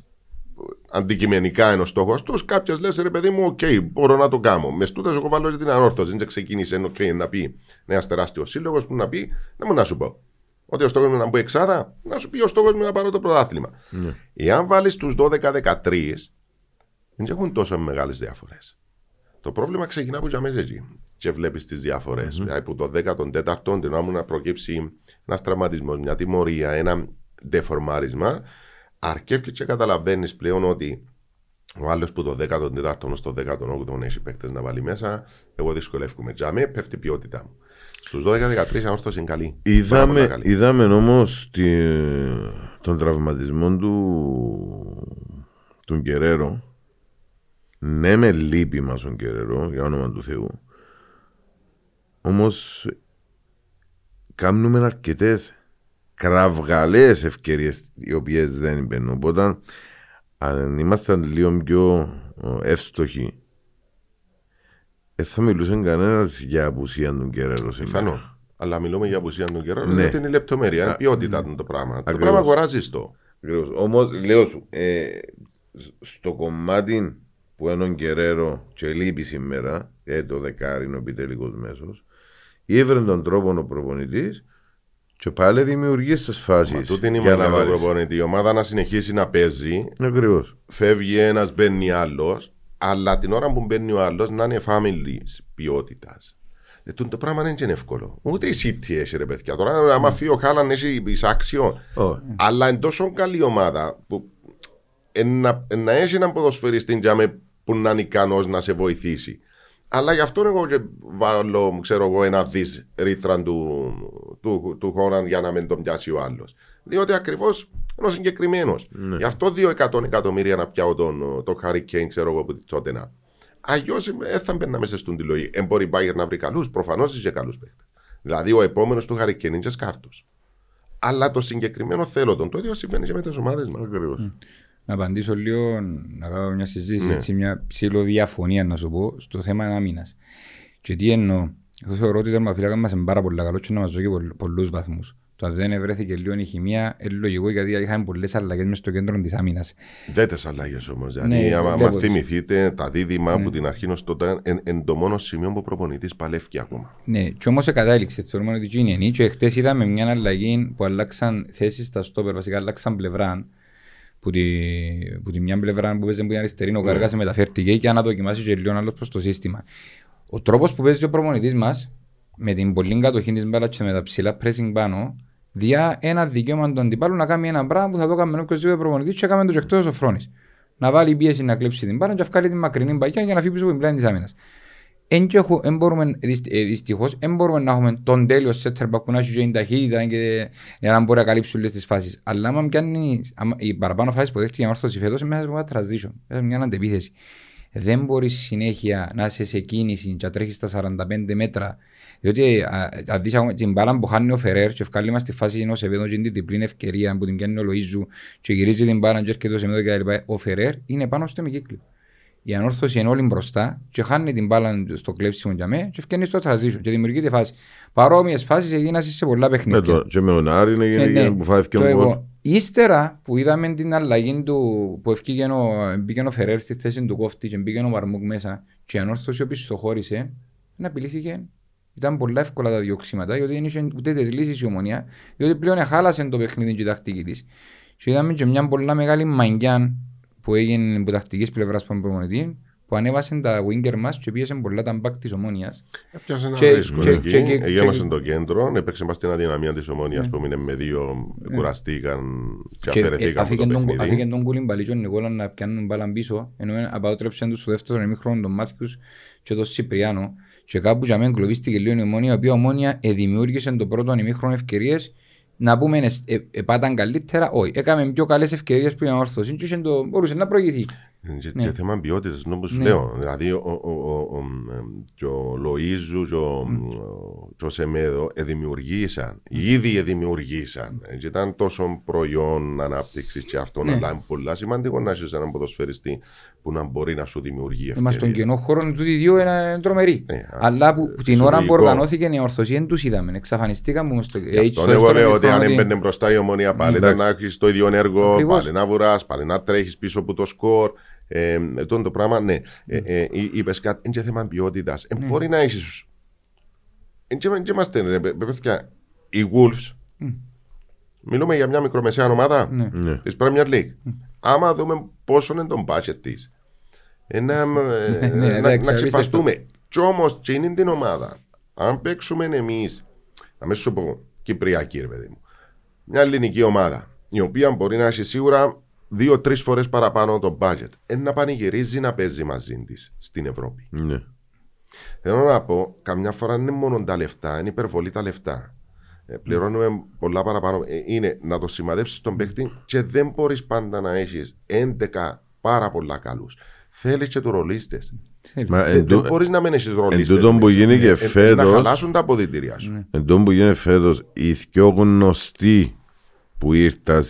αντικειμενικά είναι ο στόχος τους, κάποιες λες ρε παιδί μου, οκ, μπορώ να το κάνω. Μες στούτε εγώ βάλω και την ανόρθωση. Δεν ξεκίνησε οκ, να πει ένας τεράστιος σύλλογος που να πει, δεν μου να σου πω. Ότι ο στόχος μου είναι να μπω εξάδα, να σου πει ο στόχος μου να πάρω το πρωτάθλημα. Ναι. Εάν βάλεις τους 12-13, δεν έχουν τόσο μεγάλες διαφορές. Το πρόβλημα ξεκινά από για μέσα εκεί. Και βλέπεις τις διαφορές. Mm-hmm. Δηλαδή, από το 14ο, την ώρα μου να προκύψει ένας τραυματισμός, μια τιμωρία, ένα δεφορμάρισμα, αρκεύει και καταλαβαίνεις πλέον ότι ο άλλος που το 14ο στο 18ο έχει παίκτες να βάλει μέσα, εγώ δυσκολεύομαι. Για μένα πέφτει η ποιότητά μου. Στους 12-13 ανόρθωση είναι καλή. Πάρα Είδαμε, πολύ καλή. είδαμε όμως τον τραυματισμό του του Γκερέρο. Ναι, με λύπη μας τον Γκερέρο, για όνομα του Θεού. Όμως κάνουμε αρκετές κραυγαλαίε ευκαιρίες οι οποίες δεν μπαίνουν. Οπότε αν ήμασταν λίγο πιο ε, εύστοχοι, δεν θα μιλούσε κανένας για απουσία του Γκερέρο σήμερα. Πιθανό. Αλλά μιλούμε για απουσία του καιρού. Ναι. Ναι. Είναι η λεπτομέρεια, είναι ποιότητα του το πράγμα. Το Ακριβώς. πράγμα αγοράζεις το. Όμως, λέω σου, ε, στο κομμάτι που έναν Γκερέρο και λείπει σήμερα, ε, το δεκάρι είναι ο επιτελικό μέσος, ήβρε τον τρόπο ο προπονητής και πάλι δημιουργεί τι φάσεις. Μα τούτη είναι η μαγεία του προπονητή. Η ομάδα να συνεχίσει να παίζει, Ακριβώς. φεύγει ένας, μπαίνει άλλος, αλλά την ώρα που μπαίνει ο άλλος να είναι family ποιότητας. Ε, τούτο το πράγμα δεν είναι εύκολο. Ούτε η City έχει ρε παιδιά. Τώρα, άμα φύγει ο Χάλαν, έχει εισάξιο. Αλλά είναι τόσο καλή ομάδα που εν να, εν να έχει έναν ποδοσφαιριστή τζάμε που να είναι ικανός να σε βοηθήσει. Αλλά γι' αυτό εγώ και βάλω, ξέρω εγώ, ένα δις ρήτρα του, του, του Χόραν για να μην τον πιάσει ο άλλος. Διότι ακριβώς είναι συγκεκριμένος. Γι' αυτό δύο εκατόν εκατομμύρια να πιάω τον, τον Χάρη Κέιν, ξέρω εγώ, που τότε να. Αλλιώς δεν θα μπαίνα μέσα στον τη λογική. Ε, μπορεί η Bayern να βρει καλούς. Προφανώς είχε καλούς παίχτε. Δηλαδή ο επόμενος του Χάρη Κέιν είναι σκάρτος. Αλλά το συγκεκριμένο θέλω τον. Το ίδιο συμβαίνει και με τις ομάδες μας. Ακριβώς. Να απαντήσω λίγο, να κάνω μια συζήτηση, Ναι. έτσι, μια ψηλοδιαφωνία να σου πω, στο θέμα άμυνας. Και τι εννοώ, εγώ θεωρώ ότι η τερματοφύλακα μας είναι πάρα πολύ καλό και να μας δώσει πολλ- πολλούς βαθμούς. Το αν δεν ευρέθηκε λίγο η χημεία, είναι λογικό γιατί είχαμε πολλές αλλαγές μες στο κέντρο της άμυνας. Δεν τις αλλαγές όμως. Δηλαδή, Ναι, άμα, βλέπω άμα τις. θυμηθείτε τα δίδυμα από την αρχή ως τότε, είναι το μόνο σημείο που ο προπονητής παλεύει ακόμα. Ναι, και όμως κατάληξε, θεωρούμε ότι εκείνη είναι. Και χτες είδαμε μια αλλαγή που αλλάξαν θέσεις στα στόπερ, βασικά αλλάξαν πλευρά. Που τη, που τη μια πλευρά που παίζει που είναι αριστερή, ο Κάργας μεταφέρθηκε και να δοκιμάσει και λίγο άλλος προς το σύστημα. Ο τρόπος που παίζει ο προπονητής μας, με την πολύ κατοχή της μπάλας και με τα ψηλά pressing πάνω, διά ένα δικαίωμα του αντιπάλου να κάνει ένα πράγμα που θα το έκανε οποιοδήποτε προπονητής και έκαμε το και εκτός ο Φρόνης. Να βάλει πίεση να κλέψει την μπάλα και να βγάλει την μακρινή μπαγιά για να φύγει πίσω από την πλάτη της άμυνας. Εν και έχω- εν μπορούμε, δυσ- ε, δυστυχώς, εν μπορούμε να έχουμε τον τέλειος setter back που να έχει και την ταχύτητα και για να μπορεί να καλύψει όλες τις φάσεις. Αλλά άμα πιάνει, άμα, οι παραπάνω φάσεις που δέχτηκε η όρθωση φέτος είναι μέσα σε μια transition, μέσα σε μια αντεπίθεση. Δεν μπορείς συνέχεια να είσαι σε κίνηση και να τρέχεις στα 45 μέτρα. Διότι α, αν δεις ακόμα την μπάλα που χάνει ο Φερέρ και ευκάλλει μας στη φάση ενός επέδου και είναι την διπλή ευκαιρία που την πιάνει ο Λοΐζου και γυρίζει την μπάλα και έρχεται σε επίπεδο κτλ. Ο Φερέρ είναι πάνω στο ημικύκλιο. Η ανόρθωση είναι όλη μπροστά και χάνει την μπάλα στο κλέψιμο για μέ και φτιάχνει στο transition και δημιουργείται φάση. Παρόμοιες φάσεις έγιναν σε πολλά Με παιχνίδια. το, και με τον Άρη είναι Ε, γίνει ναι. που φάθηκε Το ο γκολ. εγώ. Ύστερα που είδαμε την αλλαγή του που ευκήγε ο, μπήκε ο Φερέρ στη θέση του κόφτη και μπήκε ο Μαρμούκ μέσα και η ανόρθωση οπισθοχώρησε, να απειλήθηκε. Ήταν πολλά εύκολα τα διώξηματα, γιατί δεν είχε ούτε τις λύσεις η ομονία, διότι πλέον χάλασε το παιχνίδι και η τακτική της. Και είδαμε και μια πολλά μεγάλη μαγκιά που έγινε από τακτικής πλευράς του προπονητή, που ανέβασε τα winger μας και πίεσε πολλά τα back της ομόνιας. Έπιασε ένα Και- ρίσκο και- εκεί. και- και- Εγέμασε και- το κέντρο, έπαιξε μας την αδυναμία της ομόνιας Ναι. που έμεινε με δύο, κουραστήκαν και Και, ε, αφαιρεθήκαν από αφήκε το τον- παιχνίδι. Αφήκε τον Κουλιμπαλί και ο Νικόλα να πιάνουν μπάλα πίσω, ενώ απαότρεψαν τους στο δεύτερο ημίχρονο τον Μάθιους και τον Σιπριάνο και κάπου για μένα κλωβίστηκε λίγο η ομόνια, η οποία ομόνια ε, δημιούργησε το πρώτο ημίχρονο ευκαιρίες να πούμε ε, ε, ε, πάταν καλύτερα, όχι, έκαμε πιο καλές ευκαιρίες που η ανόρθωση και είχε το- μπορούσε να προηγηθεί. Και, Ναι. και θέμα ποιότητας, όπως σου Ναι. λέω. Δηλαδή, ο, ο, ο, ο, εμ, και ο Λοίζου και ο, ο- και ο Σεμέδο εδημιουργήσαν. Ήδη εδημιουργήσαν. Ε, Και ήταν τόσο προϊόν ανάπτυξης και αυτό. Ναι. Αλλά είναι πολύ σημαντικό να έχεις έναν ποδοσφαιριστή που να μπορεί να σου δημιουργεί Είμαστε στον ευκαιρίες. κενό χώρο, τούτοι οι δύο είναι τρομεροί. Ναι, α, Αλλά που, που την ώρα που φυσιολογικό. οργανώθηκε η ορθωσία δεν τους είδαμε. Εξαφανιστήκαμε όμως στο, Γι' ε, αυτό στο εγώ δεύτερο λέω ότι αν ημίχρονο έμπαινε μπροστά η ομονία πάλι Εντάξει. ήταν να έχεις το ίδιο έργο, Ακριβώς. πάλι να βουράς, πάλι να τρέχεις πίσω από το σκορ. Ε, ε, τότε το πράγμα, ναι. Ε, ε, Είπες κάτι, είναι και θέμα ποιότητας. Ε, Ναι. Μπορεί να έχει. Δεν είμαστε, ρε παι- παιδιά, οι Wolves. Μιλούμε για μια μικρομεσαία ομάδα Ναι. Ναι. της Premier League. Άμα δούμε πόσο είναι το budget της, να, ναι, να, εντάξει, να απίστευτο. ξεπαστούμε. Κι όμως, και είναι την ομάδα, αν παίξουμε εμείς, να μην σου πω Κυπριακή, ρε παιδί μου, μια ελληνική ομάδα, η οποία μπορεί να έχει σίγουρα δύο-τρεις φορές παραπάνω το budget, είναι να πανηγυρίζει να παίζει μαζί της στην Ευρώπη. Ναι. Θέλω να πω, καμιά φορά δεν είναι μόνο τα λεφτά, είναι υπερβολή τα λεφτά. Ε, πληρώνουμε πολλά παραπάνω. Ε, είναι να το σημαδέψεις τον παίκτη και δεν μπορείς πάντα να έχεις 11 πάρα πολλά καλούς. Θέλεις και του ρολίστες. Μα εν Δεν τω- μπορείς να μην έχεις ρολίστες. εν τούτον που γίνει και Να φέτος- χαλάσουν τα αποδητήρια σου. Εν τω που γίνεται φέτος, οι πιο γνωστοί που ήρθαν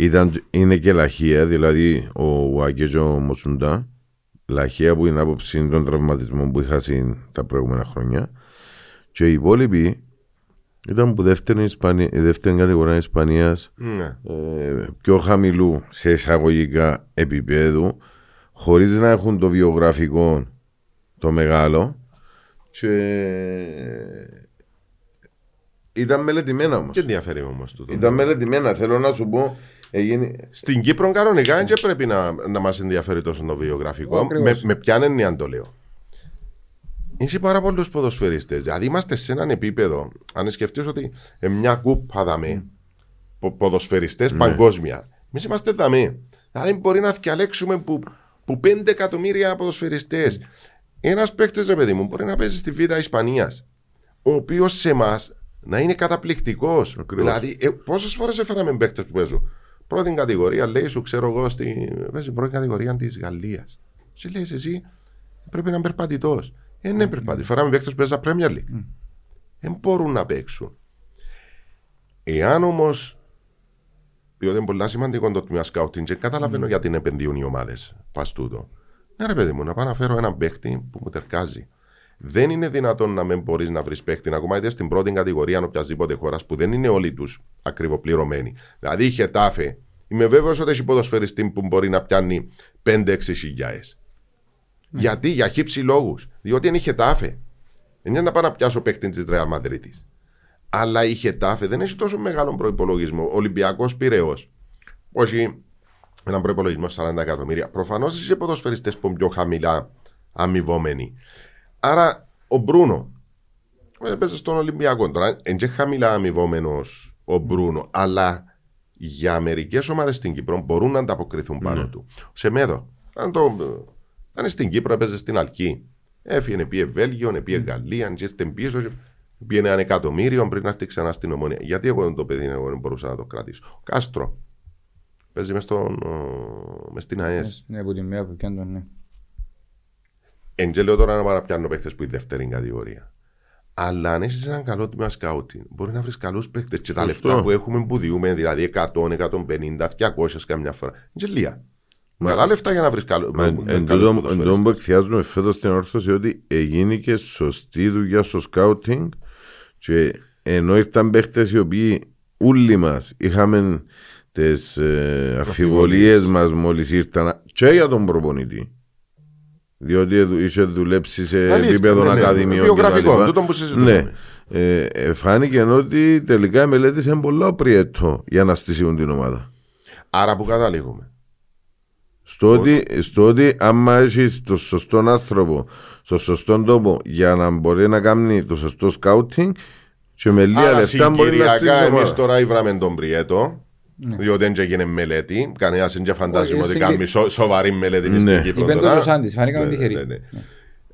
ήταν, είναι και λαχεία, δηλαδή ο Ουάκε και ο Μοσούντα, λαχεία που είναι άποψη των τραυματισμών που είχα τα προηγούμενα χρόνια. Και οι υπόλοιποι ήταν που δεύτερη, Ισπανία, η δεύτερη κατηγορία Ισπανίας Ναι. ε, πιο χαμηλού σε εισαγωγικά επίπεδου, χωρίς να έχουν το βιογραφικό το μεγάλο. Και ήταν μελετημένα όμως. Και ενδιαφέρει όμως τούτο. Ήταν μελετημένα. Θέλω να σου πω. Έγινε... Στην Κύπρο κανονικά δεν πρέπει να, να μας ενδιαφέρει τόσο το βιογραφικό. Ακριβώς. Με, με ποια έννοια αν το λέω. Είσαι πάρα πολλούς ποδοσφαιριστές. Δηλαδή είμαστε σε έναν επίπεδο, αν σκεφτείς ότι ε, μια κούπα δαμέ, πο, ποδοσφαιριστές παγκόσμια. Εμείς είμαστε δαμέ. Δηλαδή μπορεί να διαλέξουμε που, που 5 εκατομμύρια ποδοσφαιριστές. Ένας παίκτης, ρε παιδί μου, μπορεί να παίζει στη Β' Ισπανίας. Ο οποίος σε εμάς να είναι καταπληκτικός. Δηλαδή, ε, πόσες φορές έφεραμε παίκτες που παίζουν; Πρώτη κατηγορία, λέει σου, ξέρω εγώ, στη παίζει πρώτη κατηγορία της Γαλλίας. Σε λέει εσύ, πρέπει να είναι περπατητός. Ε, ναι, περπατητό. Φέραμε παίκτε που παίζουν Premier League. Δεν μπορούν να παίξουν. Εάν όμως. Διότι είναι πολύ σημαντικό το τμήμα σκάουτινγκ και καταλαβαίνω γιατί είναι επενδύουν οι ομάδες. Πα τούτο. Ναι, ρε παιδί μου, να πάω να φέρω έναν παίκτη που μου τερκάζει. Δεν είναι δυνατόν να μην μπορείς να βρεις παίκτη, ακόμα είτε στην πρώτη κατηγορία αν οποιασδήποτε χώρας που δεν είναι όλοι τους ακριβοπληρωμένοι. Δηλαδή η Χετάφε, είμαι βέβαιος ότι έχει ποδοσφαιριστή που μπορεί να πιάνει 5-6 χιλιάδε. Γιατί, για χύψη λόγους. Διότι είναι η Χετάφε. Δεν είναι να πάω να πιάσω παίκτη της Ρεάλ Μαδρίτη. Αλλά η Χετάφε δεν έχει τόσο μεγάλο προπολογισμό. Ολυμπιακός Πυραιό. Όχι έναν προπολογισμό 40 εκατομμύρια. Προφανώς είσαι ποδοσφαιριστές που είναι πιο χαμηλά αμοιβόμενοι. Άρα ο Μπρούνο έπαιζε στον Ολυμπιακό. Τώρα είναι και χαμηλά αμοιβόμενος ο Μπρούνο, αλλά για μερικές ομάδες στην Κύπρο μπορούν να ανταποκριθούν πάνω του. Ο Σεμέδο, αν το. Αν στην Κύπρο έπαιζε στην Αλκή. Έφυγε, πήγε Βέλγιο, πήγε Γαλλία, και ήρθε πίσω. Πήγε ένα εκατομμύριο πριν να έρθει ξανά στην ομονία. Γιατί εγώ δεν το παιδί εγώ δεν μπορούσα να το κρατήσω. Ο Κάστρο. Παίζει μες, στον, μες στην ΑΕΣ. Ναι, από τη μία που πιάνε τον, ναι. Εν και λέω τώρα να παραπιάνω παίχτε που είναι δεύτερη κατηγορία. Αλλά αν έχεις έναν καλό τμήμα σκάουτινγκ, μπορεί να βρεις καλούς παίχτε. Και τα Σωστό. λεφτά που έχουμε που διούμε, δηλαδή 100, 150, 200 καμιά φορά. Είναι λίγα. Μεγάλα λεφτά για να βρεις καλού Μα εν τούτο εν τούτο που εκθιάζουμε φέτος στην όρθωση ότι έγινε και σωστή δουλειά στο σκάουτινγκ και ενώ ήρθαν παίχτες οι οποίοι όλοι μας είχαμε τις ε, αφιβολίες μας μόλις ήρθαν και για τον προπονητή διότι εδου- είχε δουλέψει σε Αλήθεια, επίπεδο ναι, ναι. ακαδημιών Βιογραφικό, κτλ. τούτο που συζητούσαμε. Ναι. Ε, ε, φάνηκε ότι τελικά μελέτησε πολλά πριέτο για να στήσουν την ομάδα. Άρα που καταλήγουμε. Στο ότι, στο ότι άμα έχεις το σωστό άνθρωπο στο σωστό τόπο για να μπορεί να κάνει το σωστό σκάουτινγκ και με λίγα Άρα λεφτά μπορεί να συγκυριακά στήσει εμείς ομάδα. τώρα ήβραμε τον Πριέτο. Διότι δεν έγινε μελέτη. Κανένας δεν και φαντάζομαι Όχι, ότι στην κάνει σο- σοβαρή μελέτη μες Ναι. στην Κύπρο. Είπε τώρα. το Σάντης, φάνηκαμε Ναι, τυχεροί. ναι, ναι.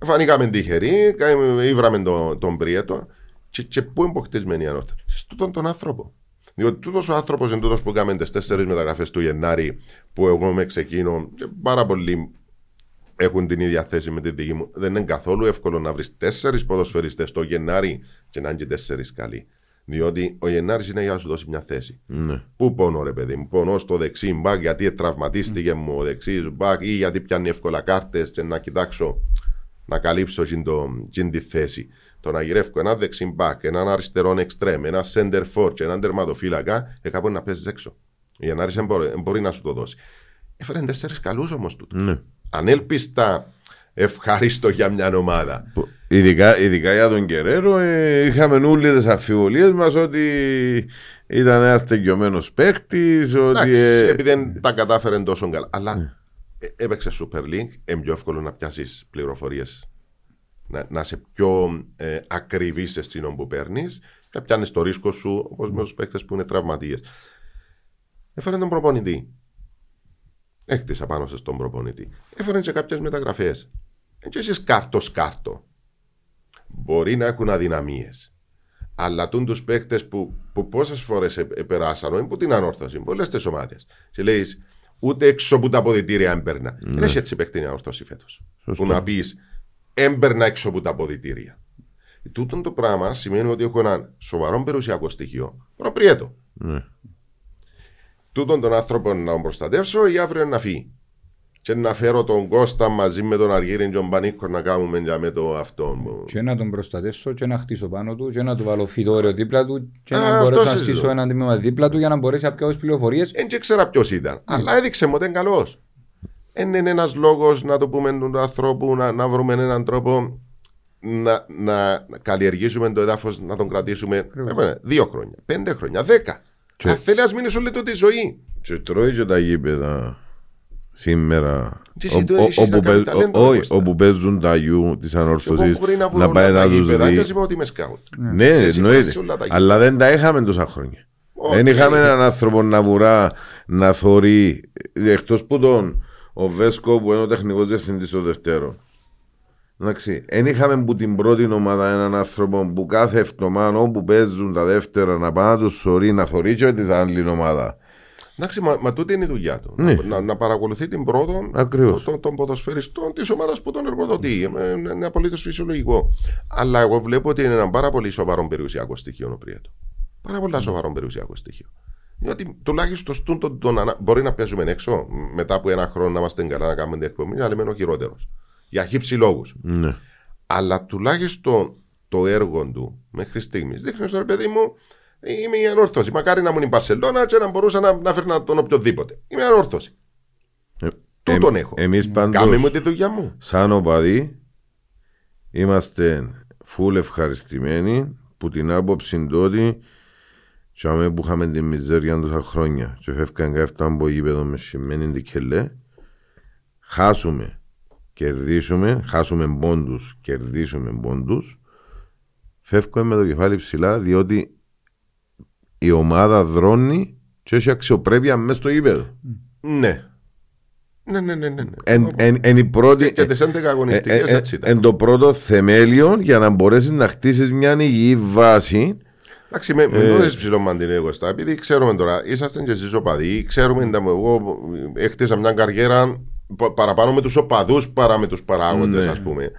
Φανήκαμε τυχεροί, κα- ήβραμε τον, τον Πριέτο και, και πού είναι αποκτισμένη η ανώτερη; Σε τούτον τον άνθρωπο. Διότι τούτος ο άνθρωπος είναι τούτος που έκαμε τι τέσσερις μεταγραφές του Γενάρη που εγώ με ξεκίνω και πάρα πολλοί έχουν την ίδια θέση με τη δική μου. Δεν είναι καθόλου εύκολο να βρεις τέσσερις ποδοσφαιριστές το Γενάρη και να είναι και τέσσερις καλοί. Διότι ο Γενάρης είναι για να σου δώσει μια θέση. Ναι. Πού πονώ, ρε παιδί μου. Πονώ στο δεξί μπακ γιατί τραυματίστηκε μου ο δεξί μπακ ή γιατί πιάνει εύκολα κάρτες και να κοιτάξω να καλύψω την, το, την τη θέση. Το να γυρεύω ένα δεξί μπακ, έναν αριστερό εξτρέμ, ένα center for και έναν τερματοφύλακα, ε, κάπου να παίζεις έξω. Ο Γενάρης δεν μπορεί, δεν μπορεί να σου το δώσει. Έφερε τέσσερις καλούς όμως τούτο. Ναι. Ανέλπιστα ευχάριστο για μια ομάδα. Που- Ειδικά, ειδικά για τον Κεραίρο ε, είχαμε όλοι τις αμφιβολίες μας ότι ήταν ένας τελειωμένο παίκτης. Ότι. Εντάξει, ε, επειδή δεν τα κατάφερε τόσο καλά. Αλλά ε, έπαιξε Super League, είναι πιο εύκολο να πιάσεις πληροφορίες. Να, να είσαι πιο ε, ακριβή σε εκείνο που παίρνεις και να πιάνεις το ρίσκο σου όπως με τους παίκτες που είναι τραυματίες. Έφερε τον προπονητή. Έκτισα πάνω σε στον προπονητή. Έφερε και κάποιες μεταγραφές. Έτσι εσύ κάρτος σκάρτο. Μπορεί να έχουν αδυναμίες. Αλλά τούν τους παίκτες που, που πόσες φορές περάσαν, όχι που την ανόρθωση, πολλές τις ομάδες. Και λέει, ούτε έξω από τα αποδητήρια έμπαιρνα. Δεν έχει έτσι παίκτη η ανόρθωση φέτος. Που να πεις, έμπαιρνα έξω από τα αποδητήρια. Τούτον το πράγμα σημαίνει ότι έχω ένα σοβαρό περιουσιακό στοιχείο. Προπριέτο. ναι. τούτον τον άνθρωπο να τον προστατεύσω ή αύριο να φύγει. Και να φέρω τον Κώστα μαζί με τον Αργύριν και τον Πανίκο να κάνουμε για με το αυτό. μου. Και να τον προστατεύσω και να χτίσω πάνω του και να του βάλω φυτόριο δίπλα του και Α, να αυτό μπορέσω να συζητώ. στήσω ένα τμήμα δίπλα του για να μπορέσει να πιάσει πληροφορίες. Δεν ξέρα ποιος ήταν. Αλλά έδειξε μου ότι είναι καλός. Δεν είναι ένας λόγος να το πούμε του ανθρώπου να, να βρούμε έναν τρόπο να, να καλλιεργήσουμε το έδαφος, να τον κρατήσουμε ε, δύο χρόνια, πέντε χρόνια, δέκα. Και- Αν θέλει, ας μείνει όλη του τη ζωή. Και τρώει και τα γήπεδα σήμερα Και ο- εσύ το ο- έχεις όπου να κάνεις παί- ταλέντο, ο- όχι, Κώστα. όπου παίζουν τα γιου της Εγώ ανόρθωσης μπορεί να βρω να πάει όλα τα να τους γήπεδα, δεν δει σημαίνει ότι είμαι σκάουτ. Ναι, Και εσύ εννοείται. πας σε όλα τα γήπεδα. Αλλά δεν τα είχαμε τόσα χρόνια. Όχι. Δεν είχαμε έναν άνθρωπο να βουρά, να θωρεί, εκτός που τον ο Βέσκο που είναι ο τεχνικός διευθυντής των Δευτέρων. Εντάξει, δεν είχαμε που την πρώτη ομάδα έναν άνθρωπο που κάθε εβδομάδα όπου παίζουν τα δεύτερα να πάει να τους θωρεί, να θωρεί και την άλλη ομάδα. Εντάξει, μα, μα τούτη είναι η δουλειά του. Ναι. Να, να παρακολουθεί την πρόοδο Ακριβώς. των, των ποδοσφαιριστών της ομάδας που τον εργοδοτεί. Ε, Είναι, είναι απολύτως φυσιολογικό. Αλλά εγώ βλέπω ότι είναι ένα πάρα πολύ σοβαρό περιουσιακό στοιχείο ο Πριέτο. Πάρα πολύ σοβαρό περιουσιακό στοιχείο. Διότι τουλάχιστον στον τον, τον, ανα- μπορεί να παίζουμε έξω μετά από ένα χρόνο να είμαστε καλά να κάνουμε την εκπομπή, αλλά είμαι ο χειρότερος. Για χύψη λόγους. Ναι. Αλλά τουλάχιστον το έργο του μέχρι στιγμής δείχνει στο ρε παιδί μου είμαι η ανόρθωση. Μακάρι να ήμουν η Μπαρσελόνα και να μπορούσα να, να φέρνα τον οποιοδήποτε. Είμαι η ανόρθωση. Ε, Τούτον εμ- έχω. Εμείς πάντως, Κάμε μου τη δουλειά μου. σαν οπαδοί, είμαστε φουλ ευχαριστημένοι που την άποψη τότε και αμέ που είχαμε την μιζέρια τόσα χρόνια και φεύγαν και έφταν από γήπεδο με σημαίνει την κελέ χάσουμε, κερδίσουμε, χάσουμε πόντους, κερδίσουμε πόντους φεύγουμε με το κεφάλι ψηλά διότι η ομάδα δρώνει και έχει αξιοπρέπεια μέσα στο γήπεδο. Ναι. Ναι, ναι, ναι. ναι, ναι. Εν, εν, εν η πρώτη, και τις 11 αγωνιστικές ε, ε, έτσι ήταν. εν το πρώτο θεμέλιο για να μπορέσεις να χτίσεις μια υγιή βάση. Εντάξει, με, Ε. με το δες ψηλό μαντινέ Κωστά, επειδή ξέρουμε τώρα, είσαστε και εσείς οπαδοί, ξέρουμε, τα, εγώ έχτισα μια καριέρα πα- παραπάνω με τους οπαδούς παρά με τους παράγοντες, Ναι. ας πούμε.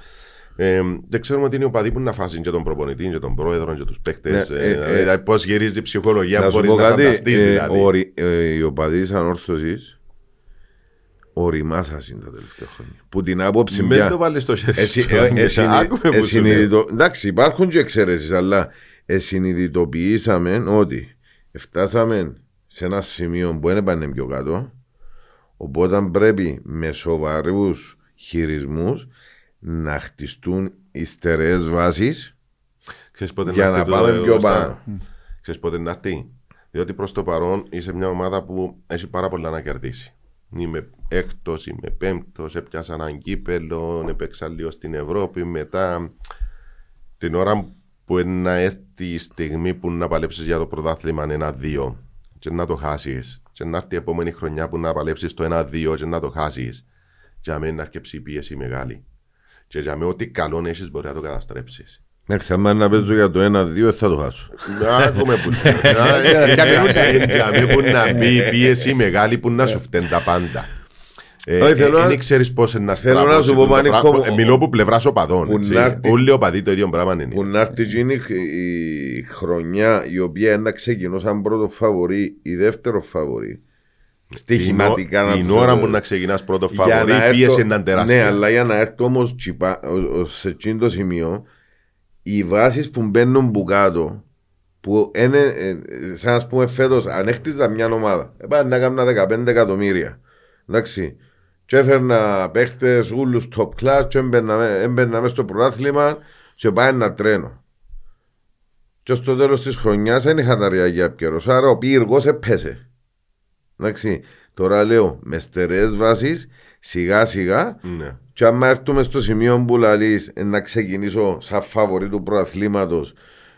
Ε, δεν ξέρουμε ότι είναι οι οπαδοί που να φάσουν και τον προπονητή και τον πρόεδρο και τους παίκτες. Ναι, ε, ε, ε, δηλαδή πώς γυρίζει η ψυχολογία να που σου μπορείς πω να κάτι, φανταστείς ε, δηλαδή. ο ρι- ε, οι οπαδοί τη ανόρθωση οριμάσα είναι τα τελευταία χρόνια. Που την άποψη Μην μια. το βάλεις στο χέρι Εσύ, σου. ε, εσυνη- Άκουμε που σου λέω. εσυνειδητο- Εντάξει, υπάρχουν και εξαιρέσεις, αλλά συνειδητοποιήσαμε ότι φτάσαμε σε ένα σημείο που δεν πάνε πιο κάτω. Οπότε πρέπει με σοβαρούς χειρισμούς να χτιστούν οι στερεέ βάσεις Ξέρεις πότε για να να έρθει το- πάμε πιο Κωστά. πάνω. Ξέρεις πότε να έρθει; Διότι προς το παρόν είσαι μια ομάδα που έχει πάρα πολλά να κερδίσει. Είμαι έκτος, είμαι πέμπτος, έπιασα έναν κύπελο, έπαιξα λίγο στην Ευρώπη. Μετά την ώρα που είναι να έρθει η στιγμή που να παλέψεις για το πρωτάθλημα ένα-δύο και να το χάσεις και να έρθει η επόμενη χρονιά που να παλέψεις το ένα-δύο και να το χάσεις για μένα να αρκεψεί η πίεση μεγάλη. Και για μένα ό,τι καλό έχεις μπορεί να το καταστρέψεις. Εντάξει, άμα να παίζω για το 1-2 θα το χάσω. Άκουμε που σου λέω. Για μí που να μπει η πίεση μεγάλη που να σου φταίνει τα πάντα. Ε, Όχι, θέλω να- Δεν ξέρεις πώς είναι να θέλω να στραβώσεις σου πω, το Μανίκο πράγμα. μου, Ε, Μιλώ που πλευράς οπαδών. που έτσι. να έρθει- Όλοι οι οπαδοί το ίδιο πράγμα είναι. Που να έρθει εκείνη η χρονιά η οποία είναι να ξεκινώ σαν πρώτο φαβορή ή δεύτερο φαβορή. Στοιχηματικά Την να την το ώρα λέω. που να ξεκινάς πρώτο Για φαβορή να η πίεση έρθω- είναι τεράστια. Ναι, αλλά για να έρθω όμως σε εκείνο το σημείο, οι βάσεις που μπαίνουν που κάτω, που είναι, ε, σαν να πούμε φέτος, αν έχτιζα μια ομάδα, πάνε να κάνω 15 εκατομμύρια. Εντάξει. Και έφερνα παίχτες όλου top class, και έμπαιρνα με- έμπαιρνα μέσα στο πρωτάθλημα, και πάει ένα τρένο. Και στο τέλος της χρονιάς δεν είχα τα ριαγιά πιέρο. Άρα ο πύργος έπεσε. Εντάξει. Τώρα λέω μες στερεές βάσεις, σιγά σιγά, Ναι. και άμα έρθουμε στο σημείο που λαλείς ε, να ξεκινήσω σαν φαβορή του προαθλήματος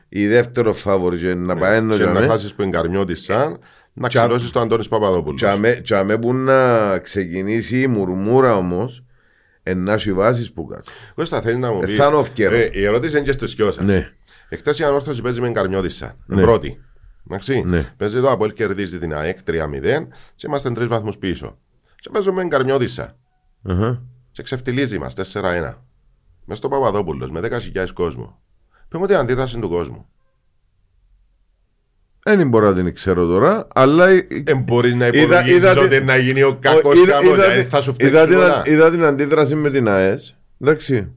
ή δεύτερο φαβορή και να πάει Ναι. Και για να με χάσεις που εγκαρμιώτης σαν να Τσα- ξυλώσεις τον Αντώνης Παπαδόπουλος. και αμέ- και αμέ που να ξεκινήσει η μουρμούρα όμως εν να έχει βάσεις που κάτω. Κώστα θέλεις να μου Ε, πεις. θα είναι ευκαιρό. Ε, Η ερώτηση είναι και στους δυο σας. Ναι. Εχθές η ανόρθωση παίζει με εγκαρμιώτησα. Ναι. Πρώτη. Εντάξει. Ναι. Παίζει το Αποέλ κερδίζει την ΑΕΚ 3-0 και είμαστε τρεις βαθμούς πίσω. Και παίζουμε με εγκαρμιώτησα. Αχα. Και ξεφτιλίζει μας 4-1. Μες στο Παπαδόπουλος με 10.000 κόσμο. Πες μου την αντίδραση του κόσμου. Δεν μπορώ να την ξέρω τώρα, αλλά. Δεν μπορείς να Είδα- υπολογίσεις είδα την- ότι να γίνει ο κακός Είδα- γάμος, είδα- δηλαδή θα σου φταίξει είδα την- όλα. Είδα την αντίδραση με την ΑΕΣ. Εντάξει.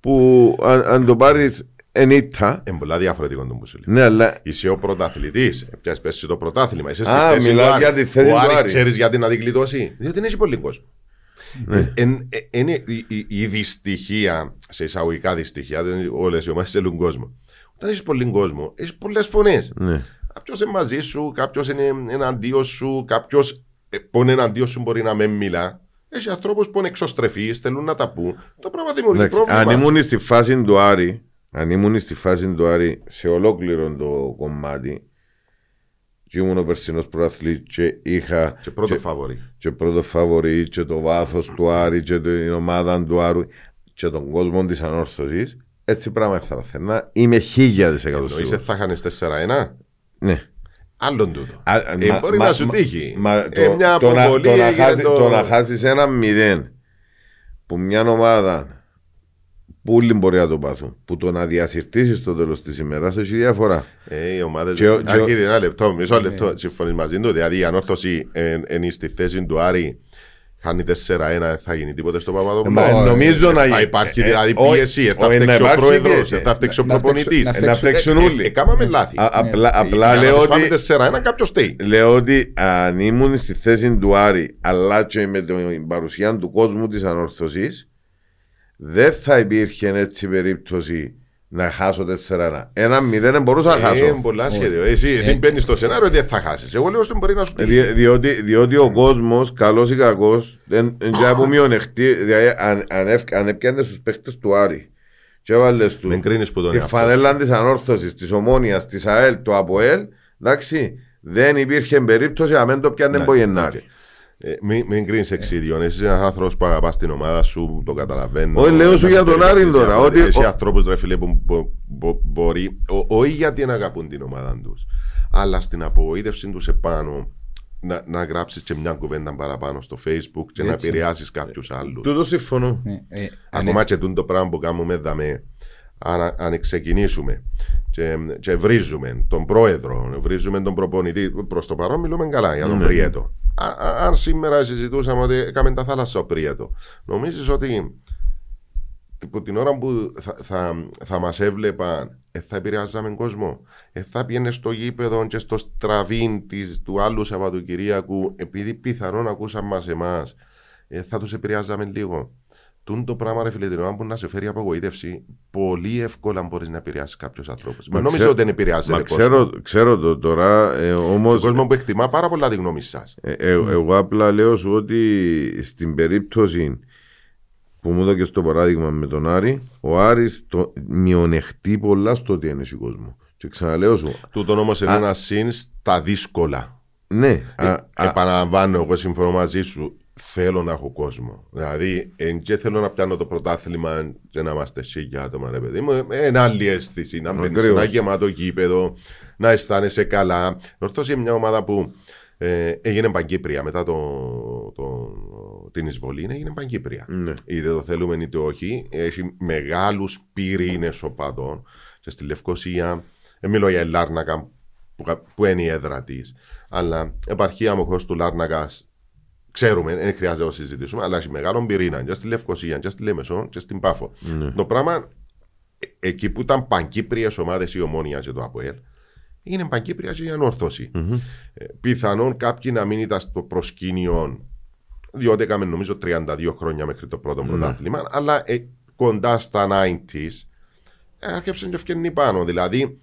Που αν, αν το πάρεις ενίτα. Είναι πολλά διαφορετικό το που σου λέω. Ναι, αλλά. Είσαι ο πρωταθλητής. Πιάσει πέσεις το πρωτάθλημα. Είσαι στη Α, θέση μιλάς του Άρη. για τη θέση Ο του Άρης Άρη. ξέρεις γιατί να την κλειτώσει; Διότι δεν έχει πολύ κόσμο. Ναι. Εν- ε, Είναι η- η- η δυστυχία, σε εισαγωγικά δυστυχία, όλες οι ομάδες θέλουν κόσμο. Όταν έχεις πολύ κόσμο, έχεις πολλές φωνές. Ναι. Κάποιος είναι μαζί σου, κάποιος είναι εναντίον σου, κάποιος που είναι εναντίον σου μπορεί να μην μιλά. Έχει ανθρώπους που είναι εξωστρεφείς, θέλουν να τα πούν. Το πράγμα δημιουργεί Εντάξει, πρόβλημα. αν ήμουν στη φάση του Άρη, αν ήμουν στη φάση του Άρη σε ολόκληρο το κομμάτι, και ήμουν ο περσινός πρωταθλητής και είχα Και πρώτο φαβορή. και πρώτο φαβορή και το βάθος του Άρη και την ομάδα του Άρου και τον κόσμο της ανόρθωσης, έτσι πράγμα θα παθαίνα. Είμαι χίλια της εκατό Εννοείσαι σίγουρος. θα χάνε 4-1. Ναι. Άλλον τούτο. Α, Ε, μα- μπορεί μα- να σου μα- τύχει. μα Ε, το- μια το να- αποβολή το να έγινε χάσει- το- Το να χάσεις ένα μηδέν που μια ομάδα που όλοι μπορεί να το πάθουν, που το να διασυρτήσεις στο τέλος της ημέρας έχει διαφορά. Ε, οι ομάδες... Και ο- και ο- Άρχιδε, ένα λεπτό, μισό λεπτό. Συμφωνείς μαζί του. Δηλαδή η ανόρθωση είναι στη θέση του Άρη. Χάνει 4-1, δεν θα γίνει τίποτε στο Παπαδόπουλο. Μα Όχι, νομίζω να Θα υπάρχει ε, δηλαδή όχι, πίεση, ε, θα όχι, να φταίξει ο υπάρχει πρόεδρος, πίεση. ε, θα φταίξει ο Να- να προπονητής. φταίξουν- Ε, Να φταίξουν ε, όλοι. ε, Έκαναμε λάθη. Α- Απλά, απλά Για να λέω τους ότι, φάμε 4-1 κάποιος στέει. λέω ότι αν ήμουν στη θέση του Άρη αλλά και με την παρουσία του κόσμου της ανόρθωσης δεν θα υπήρχε έτσι περίπτωση να χάσω 4-1. Ένα μηδέν δεν μπορούσα να Ε, χάσω. πολλά σχέδιο. Εσύ, εσύ Ε. μπαίνεις στο σενάριο ότι δεν θα χάσεις. Εγώ λέω ότι μπορεί να σου τύχει. Δι- διότι, διότι ο κόσμος, καλός ή κακός, δεν δεν από μειονεκτή. Δηλαδή, αν, αν, ευ- αν έπιανε στους παίχτε του Άρη και έβαλε του Μην κρίνεις που τον τη εαυτό φανέλα της ανόρθωσης, της ομόνοια, της ΑΕΛ, του ΑΠΟΕΛ, εντάξει, δεν υπήρχε περίπτωση να μην το πιάνε Ναι, Μπογενάρη. Ε, μην, μην κρίνεις εξίδιον. Εσύ είσαι ένας άνθρωπος που αγαπάς την ομάδα σου, το καταλαβαίνω. Όχι, λέω σου Να για τον περιπατήσεις Άρη τώρα, από- ότι- Εσύ ο- ανθρώπους, ρε φίλε, που μπο- μπο- μπορεί. ο- Όχι γιατί να αγαπούν την ομάδα τους, αλλά στην απογοήτευση τους επάνω να, να γράψεις και μια κουβέντα παραπάνω στο Facebook και να Έτσι. επηρεάσεις κάποιους άλλους. Τούτο συμφωνώ. Ναι, ε, Ακόμα και τούτο πράγμα που κάνουμε δαμέ, αν, αν ξεκινήσουμε και, και βρίζουμε τον πρόεδρο, βρίζουμε τον προπονητή, προς το παρόν μιλούμε καλά για τον Ναι. Πριέτο. Α, α- αν σήμερα συζητούσαμε ότι έκαμε τα θάλασσα ο Πριέτο, νομίζεις ότι που την ώρα που θα, θα, θα μας έβλεπαν, ε, θα επηρεάζαμε κόσμο; Ε, θα πήγαινε στο γήπεδο και στο στραβίν της, του άλλου Σαββατοκυριακού, επειδή πιθανόν ακούσαν μας εμάς, ε, θα τους επηρεάζαμε λίγο; Τούν το πράγμα, ρε φίλε, την ώρα που να σε φέρει απογοήτευση, πολύ εύκολα μπορείς να επηρεάσεις κάποιους ανθρώπους. Μα Μην νομίζω ξέρω- ότι δεν επηρεάζει Μα τον ξέρω, ξέρω το τώρα, ε, όμω. κόσμο που εκτιμά πάρα πολλά τη γνώμη σας. Ε, ε, εγώ απλά λέω σου ότι στην περίπτωση που μου έδωκες το παράδειγμα με τον Άρη, ο Άρης το μειονεχτεί πολλά στο ότι είναι ο κόσμο. Και ξαναλέω σου, Τούτον όμως είναι Α. ένα συν στα δύσκολα. ναι, α, Ε, α, επαναλαμβάνω, εγώ συμφωνώ μαζί σου. Θέλω να έχω κόσμο. Δηλαδή, εν και θέλω να πιάνω το πρωτάθλημα και να είμαστε σίγια άτομα, ρε παιδί μου. Ε, Είναι άλλη αίσθηση. Να μπαίνεις σε Ακριβώς. ένα γεμάτο γήπεδο, να αισθάνεσαι καλά. Ορθώς είναι μια ομάδα που ε, έγινε παγκύπρια μετά το, το, την εισβολή. Έγινε παγκύπρια. ναι. Είτε το θέλουμε είτε όχι. Έχει μεγάλους πυρήνες οπαδών. Και στη Λευκοσία, δεν μιλώ για η Λάρνακα που, που είναι η έδρα της. Αλλά επαρχία αμοχώ του Λάρνακας ξέρουμε, δεν χρειάζεται να το συζητήσουμε, αλλά έχει μεγάλο πυρήνα και στη Λευκοσία, και στη Λέμεσο, και στην Πάφο. Ναι. Το πράγμα, ε, εκεί που ήταν παγκύπριε ομάδες η Ομόνια και το ΑΠΟΕΛ, είναι παγκύπρια και η ανορθωση Ε, πιθανόν κάποιοι να μην ήταν στο προσκήνιο, διότι έκαμε νομίζω 32 χρόνια μέχρι το πρώτο πρωτάθλημα, αλλά ε, κοντά στα 90s ες, άρχισε και ευκαινεί πάνω. Δηλαδή,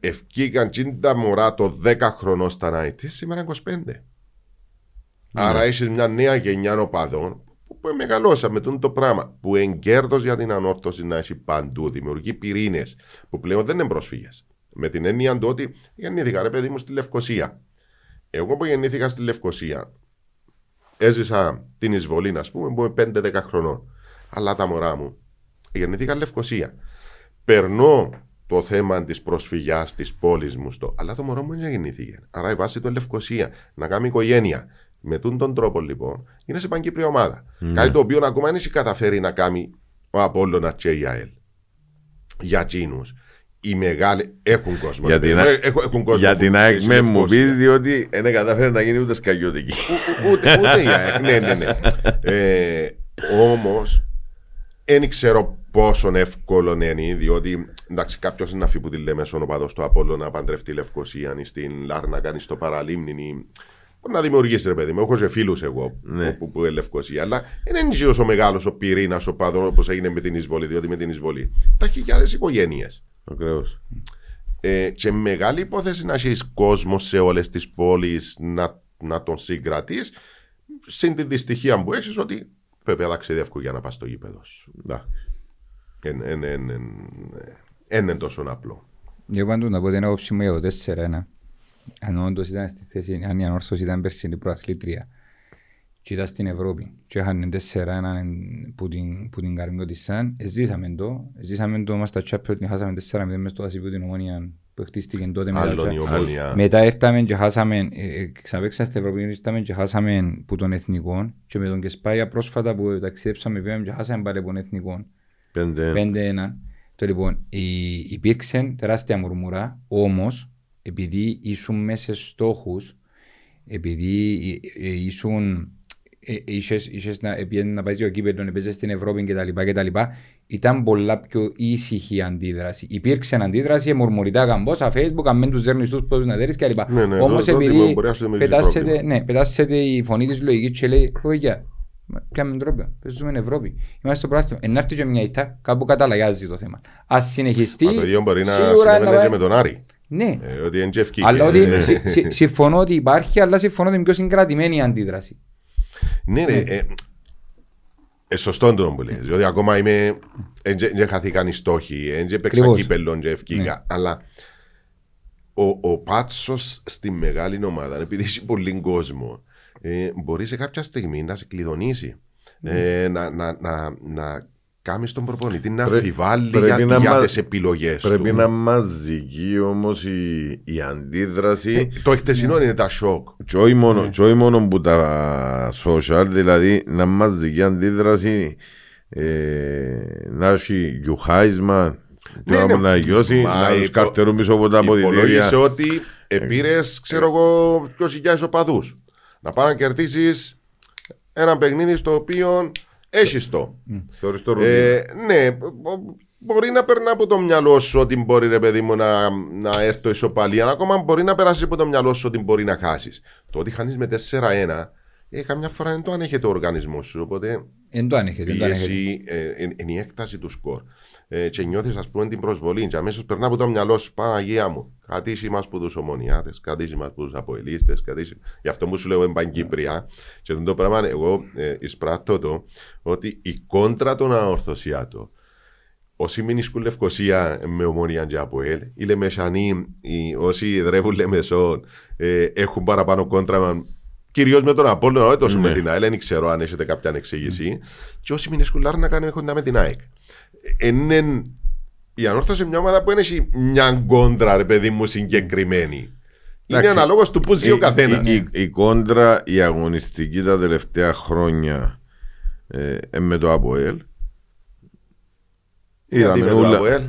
ευκήκαν τα μωρά το 10 χρονών στα 90s, σήμερα 25. Άρα έχει μια νέα γενιά οπαδών που μεγαλώσαμε με τον το πράγμα. Που εγκέρδο για την ανόρθωση να έχει παντού. Δημιουργεί πυρήνες που πλέον δεν είναι πρόσφυγες. Με την έννοια του ότι γεννήθηκα ρε παιδί μου στη Λευκοσία. Εγώ που γεννήθηκα στη Λευκοσία, έζησα την εισβολή, ας πούμε, που είμαι 5-10 χρονών. Αλλά τα μωρά μου γεννήθηκα Λευκοσία. Περνώ το θέμα της προσφυγιάς της πόλης μου στο. Αλλά το μωρό μου δεν γεννήθηκε. Άρα η βάση του είναι Λευκοσία. Να κάνει οικογένεια. Με τούν τον τρόπο λοιπόν είναι σε παγκύπρια ομάδα. Κάτι το οποίο ακόμα δεν έχει καταφέρει να κάνει ο Απόλλωνας και η ΑΕΛ. Για τσίνου. οι μεγάλοι έχουν κόσμο. Για ρε την παιδί μου. Α- Έχουν, έχουν κόσμο. Για που την παίζει ΑΕΚ με μου Λευκοσία. πεις διότι δεν κατάφερε να γίνει ούτε σκαγιώτικη. Ου- Ούτε, ούτε η ΑΕΚ. Ναι, ναι, ναι. Ε, Όμως, δεν ξέρω πόσο εύκολο είναι, διότι εντάξει, κάποιος είναι να φύγει που τη λέμε στον οπαδό στο Απόλλω να παντρευτεί Λευκοσία ή στην Λάρνακα ή στο Παραλίμνη. Ή- Μπορεί να δημιουργήσει ρε παιδί μου. Έχω και φίλους εγώ Ναι. που, που είναι Λευκοσία, αλλά δεν είναι τόσο μεγάλος ο πυρήνας οπαδών όπως έγινε με την εισβολή. Διότι με την εισβολή τα χιλιάδες οικογένειες. Ακριβώς. Ε, και μεγάλη υπόθεση να έχεις κόσμο σε όλες τις πόλεις να, να τον συγκρατείς. Συν τη δυστυχία που έχεις ότι πρέπει να ταξιδεύω για να πας στο γήπεδο σου. Δεν είναι τόσο απλό. Εγώ πάντως να πω την άποψη μου για το 4-1. Αν όντως ήταν στη θέση, αν η ανόρθωση ήταν περσινή προαθλήτρια και ήταν στην Ευρώπη και είχαν 4-1 εν- που την, που την καρμιώτησαν, ζήσαμε το. Ζήσαμε το μας στα Champions, χάσαμε 4-0 μες στο Ασίπιο την Ομόνια που χτίστηκε τότε. μετά Άλλον και- η ομόνια. μετά ήρθαμε και χάσαμε, ε, ε, ξαπέξαμε στην Ευρώπη, ήρθαμε και χάσαμε που των εθνικών και με τον Κεσπάγια πρόσφατα που ταξιδέψαμε πήγαμε και χάσαμε πάλι από τον εθνικών. Πέντε. 5-1. Το λοιπόν, η- υπήρξε τεράστια μουρμουρά, όμως επειδή ήσουν μέσα σε στόχους, επειδή ε, ε, ήσουν. ε, Είχες, είχες να, επειδή να πάει στο κύπελο, να παίζεις στην Ευρώπη κτλ. κτλ. Ήταν πολλά πιο ήσυχη η αντίδραση. Υπήρξε αντίδραση, μουρμουριτά καμπόσα, facebook, αν δεν τους δέρνεις τους πόδους να δέρεις κλπ. Ναι, ναι, Όμως το- το επειδή ότι μπορεί να σου δημιουργήσει πετάσσεται, πρόβλημα. ναι, πετάσσεται η φωνή της λογικής και λέει «Παιδιά, Κάμε τρόπο. Παίζουμε Ευρώπη. Είμαστε στο πράσινο. Εν έρθει και μια ητά, κάπου καταλαγιάζει το θέμα. Α συνεχιστεί. Μα το ίδιο μπορεί να σίγουρα συνέβαινε πάει- και με τον Άρη. Ναι. Ε, ότι είναι και ευκήκε. Αλλά ότι Ε, συ- συ- συμφωνώ ότι υπάρχει, αλλά συμφωνώ ότι είναι πιο συγκρατημένη η αντίδραση. Ναι, ρε. Ε, ε, σωστό το που λες, Διότι ακόμα είμαι. Δεν χαθήκαν οι στόχοι, δεν παίξα Ακριβώς. κύπελλον και ευκήκα. Ναι. Αλλά ο, ο Πάτσος στη μεγάλη ομάδα, επειδή έχει πολύ κόσμο, ε, μπορεί σε κάποια στιγμή να σε κλειδονίσει. Ε, να, να, να, να κάνει τον προπονητή να Πρέ- αμφιβάλλει πρέπει για, να για μα- τι επιλογέ του. Πρέπει να μαζική όμως η, η αντίδραση. Ε, το εκτεσινό είναι τα σοκ. Και όχι μόνο, και όχι μόνο που τα social, δηλαδή να μαζική αντίδραση ε, να έχει γιουχάισμα, Ναι, τώρα ναι. που να γιώσει, Μα να τους υπο- καρτερούν πίσω από τα αποδητήρια. Υπολόγισε ότι επήρες, ξέρω εγώ, 20.000 οπαδούς. Να πάει να κερδίσεις ένα παιχνίδι στο οποίο έχει το. Θεωρείς το ρούμπι. Ε, ναι, μπο- μπορεί να περνά από το μυαλό σου ότι μπορεί ρε παιδί μου να, να έρθει ισοπαλία. Ακόμα μπορεί να περάσει από το μυαλό σου ότι μπορεί να χάσεις. Το ότι χάνεις με 4-1, ε, καμιά φορά δεν το ανέχεται ο οργανισμός σου. Οπότε Εν το ανέχεται. εν το ανέχεται. πίεση ε, εν- είναι η έκταση του σκορ. Ε, και νιώθεις, ας πούμε, την προσβολή. Και αμέσως περνά από το μυαλό σου, Παναγία μου. Κατήσει μας που τους ομονιάτες, κατήσει μας που τους αποελίστες, κατήσει. Γι' αυτό που σου λέω είναι Παγκύπρια. Και αυτό το πράγμα, εγώ ε, εισπράττω το ότι η κόντρα των αορθωσιάτων όσοι μην ισκούν Λευκοσία με ομόνια και από ελ, οι Λεμεσανοί, οι, όσοι δρεύουν Λεμεσόν, ε, έχουν παραπάνω κόντρα Κυρίως με τον Απόλλωνα, όχι τόσο με την ΑΕΚ, δεν ξέρω αν έχετε κάποια εξήγηση. Και όσοι μην ισκούν Λάρνα κάνουν έχουν με την ΑΕΚ. Ε, Είναι η ανόρθωση μια ομάδα που έχει μια κόντρα, ρε παιδί μου, συγκεκριμένη. Είναι Εντάξει. αναλόγως του που ζει ο Η- καθένας. Η, η, η κόντρα, η αγωνιστική τα τελευταία χρόνια ε, ε, με το ΑΠΟΕΛ. Γιατί με το ούλα- ΑΠΟΕΛ.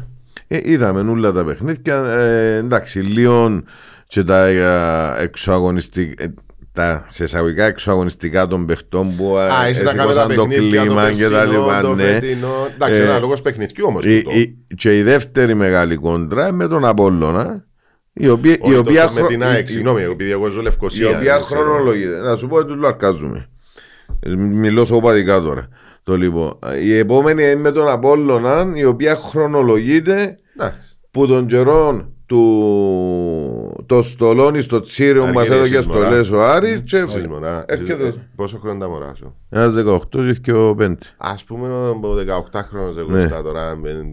Ε, είδαμε όλα τα παιχνίδια. Ε, εντάξει, λίγο και τα ε, εξωαγωνιστικά. Ε, τα σε εισαγωγικά εξωαγωνιστικά των παιχτών που ε, Α, εσύ τα κάνετε τα έσηκωσαν το παιχνίδια, το κλίμα και τα περσινό, λοιπά. το ναι. φετινό. Εντάξει, Ε, ένα λόγος παιχνιδιού όμως. Η- η- και η δεύτερη μεγάλη κόντρα με τον Απόλλωνα η οποία, η Όχι οποία, τόσο με χρο- την η- ΑΕΚ, η- συγγνώμη, επειδή εγώ ζω Λευκοσία. η οποία δεν ξέρω. χρονολογείται. Να σου πω ότι του αρκάζουμε. Ε, Μιλώ σοπαδικά τώρα. Το λοιπόν. Η επόμενη είναι με τον Απόλλωνα η οποία χρονολογείται Εντάξει. που των καιρών του το στολόνι στο τσίριο που μας Αργύρες έδωκε εσείς, μωρά. στολές ο Άρης και Εσείς, μωρά. έρχεται Ε, Πόσο χρόνο τα μωρά σου; ένας 18 και ο 5. Α πούμε, ο 18χρονο δεν Ναι. γνωστά τώρα. με-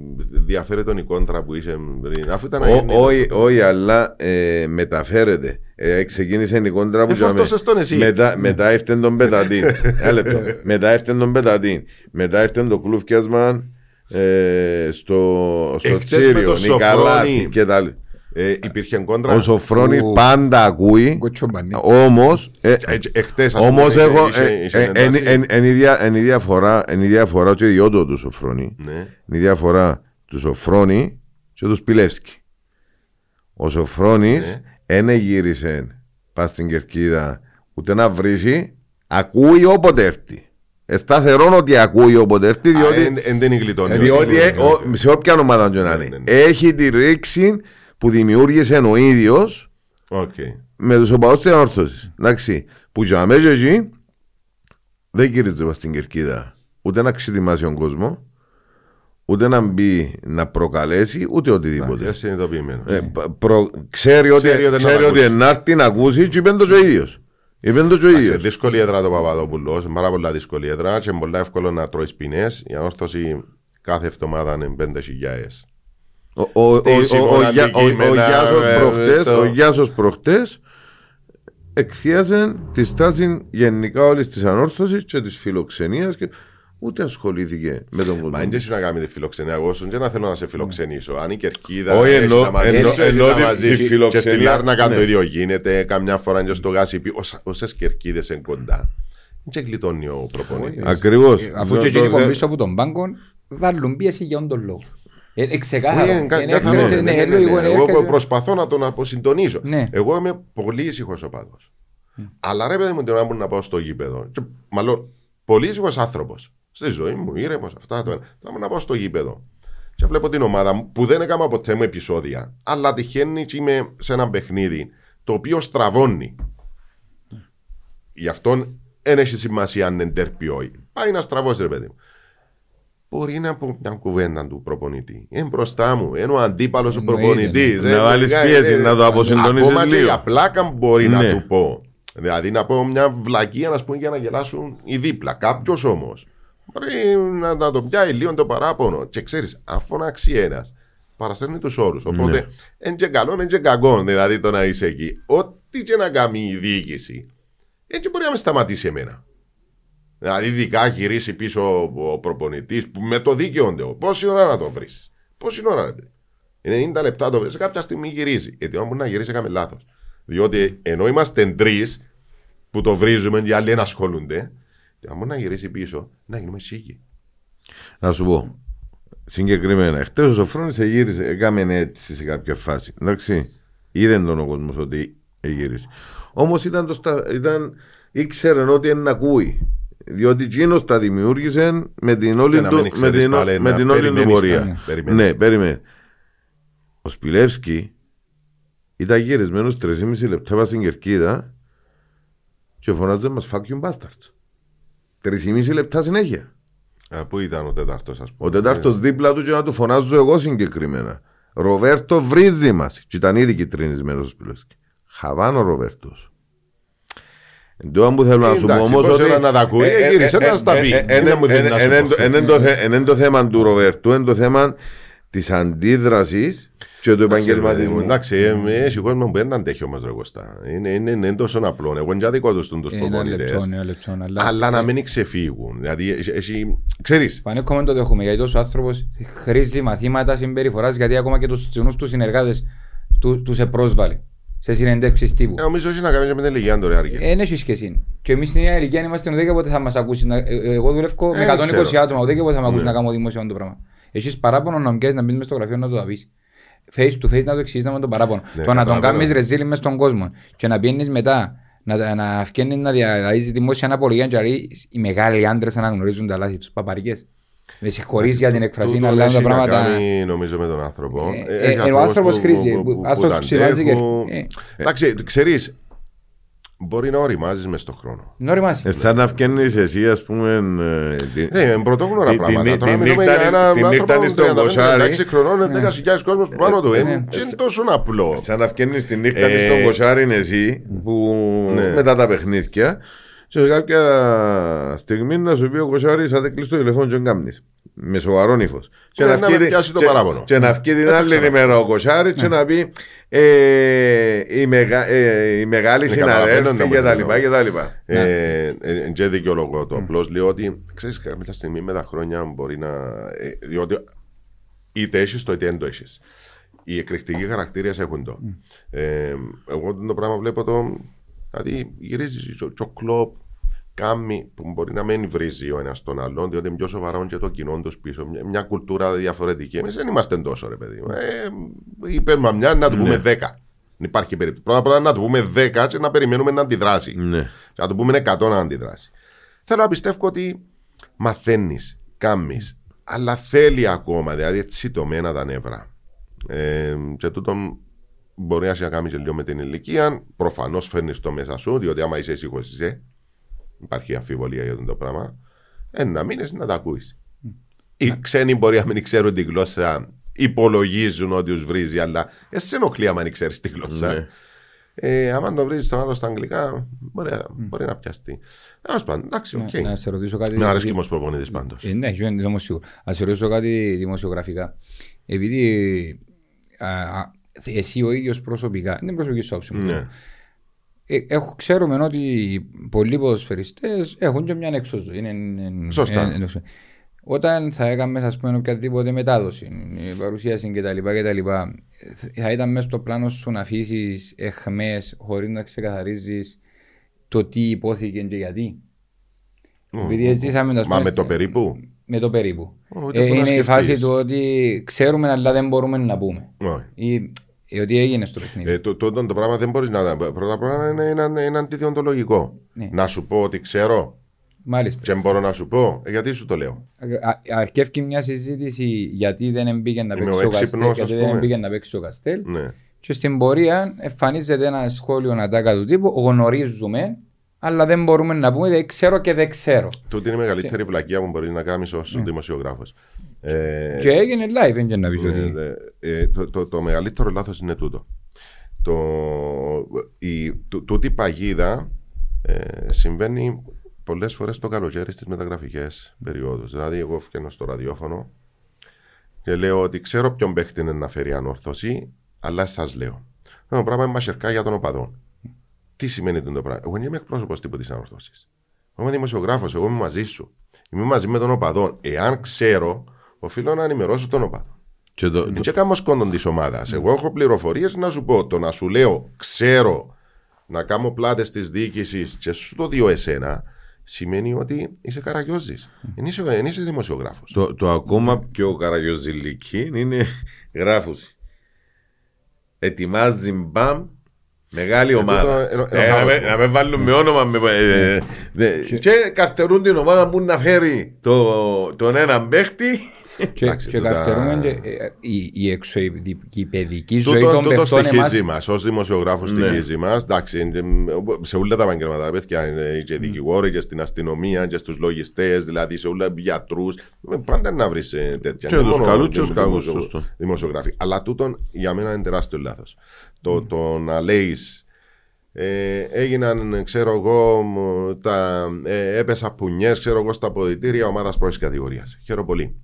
Διαφέρει τον η κόντρα που είσαι πριν. Αφού ήταν Ω- αγέννητος. Όχι, όχι, αλλά ε, μεταφέρεται. Ε, ξεκίνησε η κόντρα που Ε, φορτώσες τον εσύ. Μετά, μετά ήρθε τον Πετατίν. Ένα λεπτό. μετά ήρθε τον Πετατίν. Μετά ήρθε το κλούφκιασμα ε, στο, στο Εχθές με Τσίριο, το Νικαλάθη Σοφρόνη. και τα λοιπά. Ε, υπήρχε κόντρα. Ο Σοφρόνης Ου. πάντα ακούει, Κοτσομπανί. όμως ε, Εχθές, Όμως έχω είναι η διαφορά είναι η διαφορά και ιδιότητα του Σοφρόνη Ναι. είναι η διαφορά του Σοφρόνη και του Πιλεύσκη. Ο Σοφρόνης Ναι. δεν γύρισε πας στην κερκίδα ούτε να βρίσει, ακούει όποτε έρθει. Εσταθερόν ότι ακούει όποτε έρθει, διότι, Εν δεν γλιτώνει. διότι ε, ο- σε όποια ομάδα και να Ναι, είναι, ναι, ναι. έχει τη ρήξη που δημιούργησε ο ίδιος Οκ. με τους οπαδούς της ανόρθωσης. Εντάξει, που για μέσα εκεί δεν γυρίζεται πας στην κερκίδα ούτε να ξετοιμάσει τον κόσμος, ούτε να μπει να προκαλέσει, ούτε οτιδήποτε. Είναι συνειδητοποιημένο. Ε, π- προ- ξέρει ότι, Ξέρει ότι να ξέρει τα ότι ακούσει. ενάρτη να ακούσει και είπε το και ο ίδιος. Είπε το και ο Σε ίδιος. δύσκολη έδρα το Παπαδόπουλος, σε πάρα πολλά δύσκολη έδρα και είναι πολύ εύκολο να τρώεις ποινές. Η ανόρθωση κάθε εβδομάδα είναι 5.000. Ο- ο- ο- Στήσιμο, ο- ο Γιά- ο- ο αντικείμενα, Γιάσος ε, προχτές- το- ο Γιάσος προχτές εκθίασε τη στάση γενικά όλης της ανόρθωσης και της φιλοξενίας και ούτε ασχολήθηκε με τον κόσμο. Μα είναι και να κάνει τη φιλοξενία. Εγώ σου και να θέλω να σε φιλοξενήσω. Αν η κερκίδα Όχι, έχει εννοώ- τα μαζί εννοώ- σου, έχει εννοώ τα τη- μαζί τη σου. Και φιλοξενία, στη Λάρνακα ναι. το ίδιο γίνεται. Καμιά φορά και στο γάσι πει όσες κερκίδες είναι κοντά. Δεν γλιτώνει ο προπονητής. Ακριβώς. Ε, Αφού και εκείνοι που πίσω από τον πάγκο βάλουν πίεση για όντων λόγο. Ε, ε, ξεκάθαρο. Όχι, κα- Είναι καθαρός, έκθεση, ναι, ναι, ναι, ναι, λογικό, ναι. είναι Εγώ έκθεση. προσπαθώ να τον αποσυντονίσω. Ναι. Εγώ είμαι πολύ ήσυχος οπαδός. Αλλά ρε παιδί μου, την ώρα που να πάω στο γήπεδο. Και, μάλλον, πολύ ήσυχος άνθρωπος. Στη ζωή μου, ήρεμος, αυτά το ένα. Τώρα να πάω στο γήπεδο. Και βλέπω την ομάδα μου που δεν έκανα ποτέ μου επεισόδια. Αλλά τυχαίνει και είμαι σε ένα παιχνίδι το οποίο στραβώνει. Γι' αυτό δεν έχει σημασία αν είναι τέρπι ή όχι. Πάει να στραβώσει, ρε παιδί μου. Μπορεί να πω μια κουβέντα του προπονητή. Είναι μπροστά μου. Είναι ο αντίπαλος ο Εννοείται, προπονητής. ναι. Να βάλεις πίεση, να το αποσυντονίσεις Ακόμα και λίγο. για πλάκα μπορεί Ναι. να του πω. Δηλαδή να πω μια βλακία να πούμε για να γελάσουν οι δίπλα. Κάποιος όμως. Μπορεί να, να το πιάει λίγο το παράπονο. Και ξέρεις, αν φωνάξει ένας, παραστέλνει τους όρους. Οπότε, εν και καλό, εν και κακό. Δηλαδή το να είσαι εκεί. Ό,τι και να κάνει η διοίκηση, έτσι μπορεί να με σταματήσει εμένα. Δηλαδή, ειδικά γυρίσει πίσω ο προπονητής που με το δίκαιο του. Πόση ώρα να το βρεις; Πόση ώρα, ρε παιδί. 90 λεπτά το βρεις. Κάποια στιγμή γυρίζει. Γιατί αν μπορεί να γυρίσει, έκαμε λάθος. Διότι ενώ είμαστε τρεις που το βρίζουμε και οι άλλοι δεν ασχολούνται, αν μπορεί να γυρίσει πίσω, να γίνουμε σίγοι. Να σου πω. Συγκεκριμένα, χτες ο Σοφρόνη γύρισε, έκαμε έτσι σε κάποια φάση. Εντάξει, είδε τον ο κόσμος ότι γύρισε. Όμως ήταν, το στα- ήταν, ήξερε ότι είναι να ακούει. Διότι εκείνος τα δημιούργησε με την όλη Και να του, μην με ξέρεις την, πάλι, με να την όλη του περιμένεις πορεία. τα- περιμένεις Ναι, τα. περίμενε. Ο Σπιλεύσκι ήταν γυρισμένος 3,5 λεπτά πας στην κερκίδα και φωνάζε μας fuck you bastard. 3,5 λεπτά συνέχεια. Α, Πού ήταν ο τέταρτος, ας πούμε; Ο τετάρτο δίπλα του και να του φωνάζω εγώ συγκεκριμένα. Ροβέρτο βρίζει μας. Και ήταν ήδη κυτρινισμένος ο Σπιλεύσκι. Χαβάνο Ροβέρτος. Εντό που θέλω να σου πω Εντάξει, όμως πόση ότι. ώρα να τα ακούει, ε, γύρισε να στα πει. ε, Είναι μου δίνει να σου πω. Είναι το θε- είναι το θέμα του Ροβέρτου, είναι το θέμα της αντίδρασης και του επαγγελματισμού. Εντάξει, ε, έχει κόσμο που δεν αντέχει όμω ρε Κωστά. Είναι, είναι, είναι τόσο απλό. Εγώ είναι δικό τους τους Ένα λεπτό, προπονητές. ένα λεπτό. Αλλά, Αλλά να μην ξεφύγουν. Δηλαδή, έχει- έχει, ξέρεις, Πανέκομαι το δέχομαι γιατί τόσο άνθρωπος χρήζει μαθήματα συμπεριφοράς γιατί ακόμα και τους στενού τους συνεργάτες του τους επρόσβαλε σε συνεντεύξει τύπου. ε, νομίζω έχει να κάνει και με την ηλικία του ρε Άργε. Δεν έχεις σχέση. Και εμείς στην νέα ηλικία είμαστε ουδέτε πότε θα μας ακούσεις. να- ε, ε, Εγώ δουλεύω με Ε, 120 ξέρω. άτομα, ουδέτε πότε θα με ακούσεις Ναι. να κάνω δημόσιο το πράγμα. Έχεις παράπονο να μπει να μπεις στο γραφείο να το πει. Face to face να το εξηγήσει με τον παράπονο. Ναι, το να τον καταλαβαίνω. κάνεις ρεζίλι μες στον κόσμο και να πιένεις μετά να, να φκένει να διαδραίζει δημόσια αναπολογία και να λέει οι μεγάλοι άντρες αναγνωρίζουν τα λάθη τους. Παπαρικές. Με συγχωρείς για την εκφρασή, Τούτο αλλά έχει τα να πράγματα. κάνει, νομίζω με τον άνθρωπο. Ε, Έχει ε, ε, ο άνθρωπος που- χρήζει, που- που- που- άνθρωπος που που συμβάζει και- αντέχουν. ε. Εντάξει, ξέρεις, μπορεί να οριμάζεις μες στον χρόνο. Νόριμας. Ε, σαν να βγαίνεις εσύ, ας πούμε. ε, τη- Ναι, είναι πρωτόγνωρα Τη- πράγματα. τη- Τώρα τη μιλούμε νύχτα για είναι- έναν τη νύχτα άνθρωπο είναι στον 35-36 κοσάρι. χρονών, 10.000 κόσμος που πάνω του. ναι. Είναι και είναι τόσο απλό. Σαν να βγαίνεις τη νύχτα Ε, ε, στον κοσάρι είναι εσύ που Ναι. μετά τα παιχνίδια και σε κάποια στιγμή να σου πει ο κοσάρις θα δεν κλείσει το τηλέφωνο και δεν κάνεις. Με σοβαρό ύφος. Και Ναι, να να βγει με τη- πιάσει το και- παράπονο. Και να βγει την Δεν θα άλλη ξαναφέρω. ημέρα ο κοσάρις και να πει ε, η, μεγα, ε, η μεγάλη Ναι, καταλαβαίνω συναδέλφη να και τα πω, λοιπά και τα λοιπά. Ε, ε, ε, και δικαιολογώ το. Απλώς λέω ότι ξέρεις, κάποια στιγμή με τα χρόνια μπορεί να. ε, διότι είτε έχεις το είτε δεν το έχεις. Οι εκρηκτικοί χαρακτήρες έχουν το. Ε, εγώ το πράγμα βλέπω το. Δηλαδή γυρίζεις και ο κλοπ Κάμει που μπορεί να μην βρίζει ο ένας τον άλλον, διότι είναι πιο σοβαρό και το κοινό τους πίσω. Μια, μια κουλτούρα διαφορετική. Εμείς δεν είμαστε τόσο, ρε παιδί. μου. Ε, είπαμε μια να του πούμε δέκα. Δεν υπάρχει περίπτωση. Πρώτα απ' όλα να του πούμε δέκα και να περιμένουμε να αντιδράσει. Ναι. Και να του πούμε 100 να αντιδράσει. Θέλω να πιστεύω ότι μαθαίνεις, κάμεις, αλλά θέλει ακόμα, δηλαδή έτσι το μένα τα νεύρα. Ε, και τούτον μπορεί να σε κάνει και λίγο με την ηλικία. Προφανώς φέρνεις το μέσα σου, διότι άμα είσαι ήσυχο, είσαι. Υπάρχει αμφιβολία για αυτό το πράγμα. Ένα μήνε να τα ακούεις. Οι ξένοι μπορεί να μην ξέρουν τη γλώσσα, υπολογίζουν ότι τους βρίζει, αλλά εσύ ενοχλεί άμα δεν ξέρεις τη γλώσσα. Ναι. Ε, άμα το βρει τον άλλο στα αγγλικά, μπορεί, μπορεί να πιαστεί. Τέλος πάντων, εντάξει, οκ. Να σε ρωτήσω κάτι. Με αρέσει και ο προπονητής πάντως. Ε, ναι, και είναι όμως σίγουρο. Να σε ρωτήσω κάτι δημοσιογραφικά. Επειδή α, α, εσύ ο ίδιος προσωπικά, δεν είναι προσωπική σου άποψη. μου. Ναι. Ε, έχω, ξέρουμε ότι πολλοί ποδοσφαιριστές έχουν και μια έξοδο. Είναι, είναι- Σωστά. είναι- είναι- όταν θα έκαμε ας πούμε οποιαδήποτε μετάδοση, η παρουσίαση κτλ. κτλ θα ήταν μέσα στο πλάνο σου να αφήσεις εχμές χωρίς να ξεκαθαρίζεις το τι υπόθηκε και γιατί. Επειδή ζήσαμε, ας Μα πούμε, με το περίπου. Με το περίπου. Ω, ούτε Ε, μπορεί να είναι η σκεφτείς. φάση του ότι ξέρουμε αλλά δεν μπορούμε να πούμε. Όχι. Ή, ή ότι έγινε στο παιχνίδι. Ε, το, το, το, το πράγμα δεν μπορείς να. Πρώτα απ' όλα είναι, είναι, είναι αντιδιοντολογικό. Ναι. Να σου πω ότι ξέρω Μάλιστα. και μπορώ να σου πω, ε, γιατί σου το λέω; Α- Αρκεύει μια συζήτηση γιατί δεν μπήκε να Είμαι παίξει ο ο Καστέλ, έξυπνος, γιατί ας δεν πούμε. μπήκε να παίξει ο Καστέλ. Ναι. Και στην πορεία εμφανίζεται ένα σχόλιο ατάκα του τύπου γνωρίζουμε, αλλά δεν μπορούμε να πούμε δεν ξέρω και δεν ξέρω. Τούτη είναι η μεγαλύτερη βλακεία που μπορείς να κάνεις ως Ναι. δημοσιογράφος. Ε, Και έγινε live, δεν και να πεις ε, ότι... ε, ε, το, το, το μεγαλύτερο λάθος είναι τούτο. Το, η, τού- τούτη η παγίδα ε, συμβαίνει πολλές φορές το καλοκαίρι στις μεταγραφικές περιόδους. Δηλαδή, εγώ φτιάχνω στο ραδιόφωνο και λέω ότι ξέρω ποιον παίχτη είναι να φέρει ανόρθωση, αλλά σας λέω. Το πράγμα είναι μασερκά για τον οπαδό. Τι σημαίνει το πράγμα; Εγώ δεν είμαι εκπρόσωπος τύπου της ανόρθωσης. Εγώ είμαι δημοσιογράφος, εγώ είμαι μαζί σου. Είμαι μαζί με τον οπαδό. Εάν ξέρω, οφείλω να ενημερώσω τον οπαδό. Και το, Δεν κάνω σκόντον της ομάδας. Εγώ έχω πληροφορίες να σου πω. Το να σου λέω, ξέρω να κάνω πλάτες της διοίκησης και σου το δύο εσένα, σημαίνει ότι είσαι καραγιόζης. Δεν είσαι, δεν είσαι δημοσιογράφος. το, το ακόμα πιο καραγιοζηλική είναι γράφουση. Ετοιμάζει μπαμ μεγάλη ομάδα. τούτο, Ε, ε, ε, να, ε, με, ε, να με βάλουν με όνομα. Με, ε, ε, δε- και καρτερούν την ομάδα που να φέρει το, τον έναν παίχτη. Και, εντάξει, και τούτα- καρτερούμε και, ε, η, η εξωική παιδική ζωή Τούτο, των τούτο παιχτών στοιχίζει εμάς μας. Ω δημοσιογράφος Ναι. στοιχίζει μας. Εντάξει, είναι, σε όλα τα επαγγέλματα, παιδιά, είναι και δικηγόροι και στην αστυνομία και στους λογιστές, δηλαδή σε όλα γιατρούς. Πάντα να βρεις τέτοια. Και Δεν τους μόνο καλούς και τους δημο- κακούς, δημο- σωστό. Δημοσιογράφοι. Αλλά τούτον για μένα είναι τεράστιο λάθος. Το, το να λέεις. Ε, έγιναν, ξέρω εγώ, μ, τα, ε, έπεσα πουνιές, ξέρω εγώ, στα αποδητήρια ομάδας πρώτης κατηγορίας. Χαίρομαι πολύ.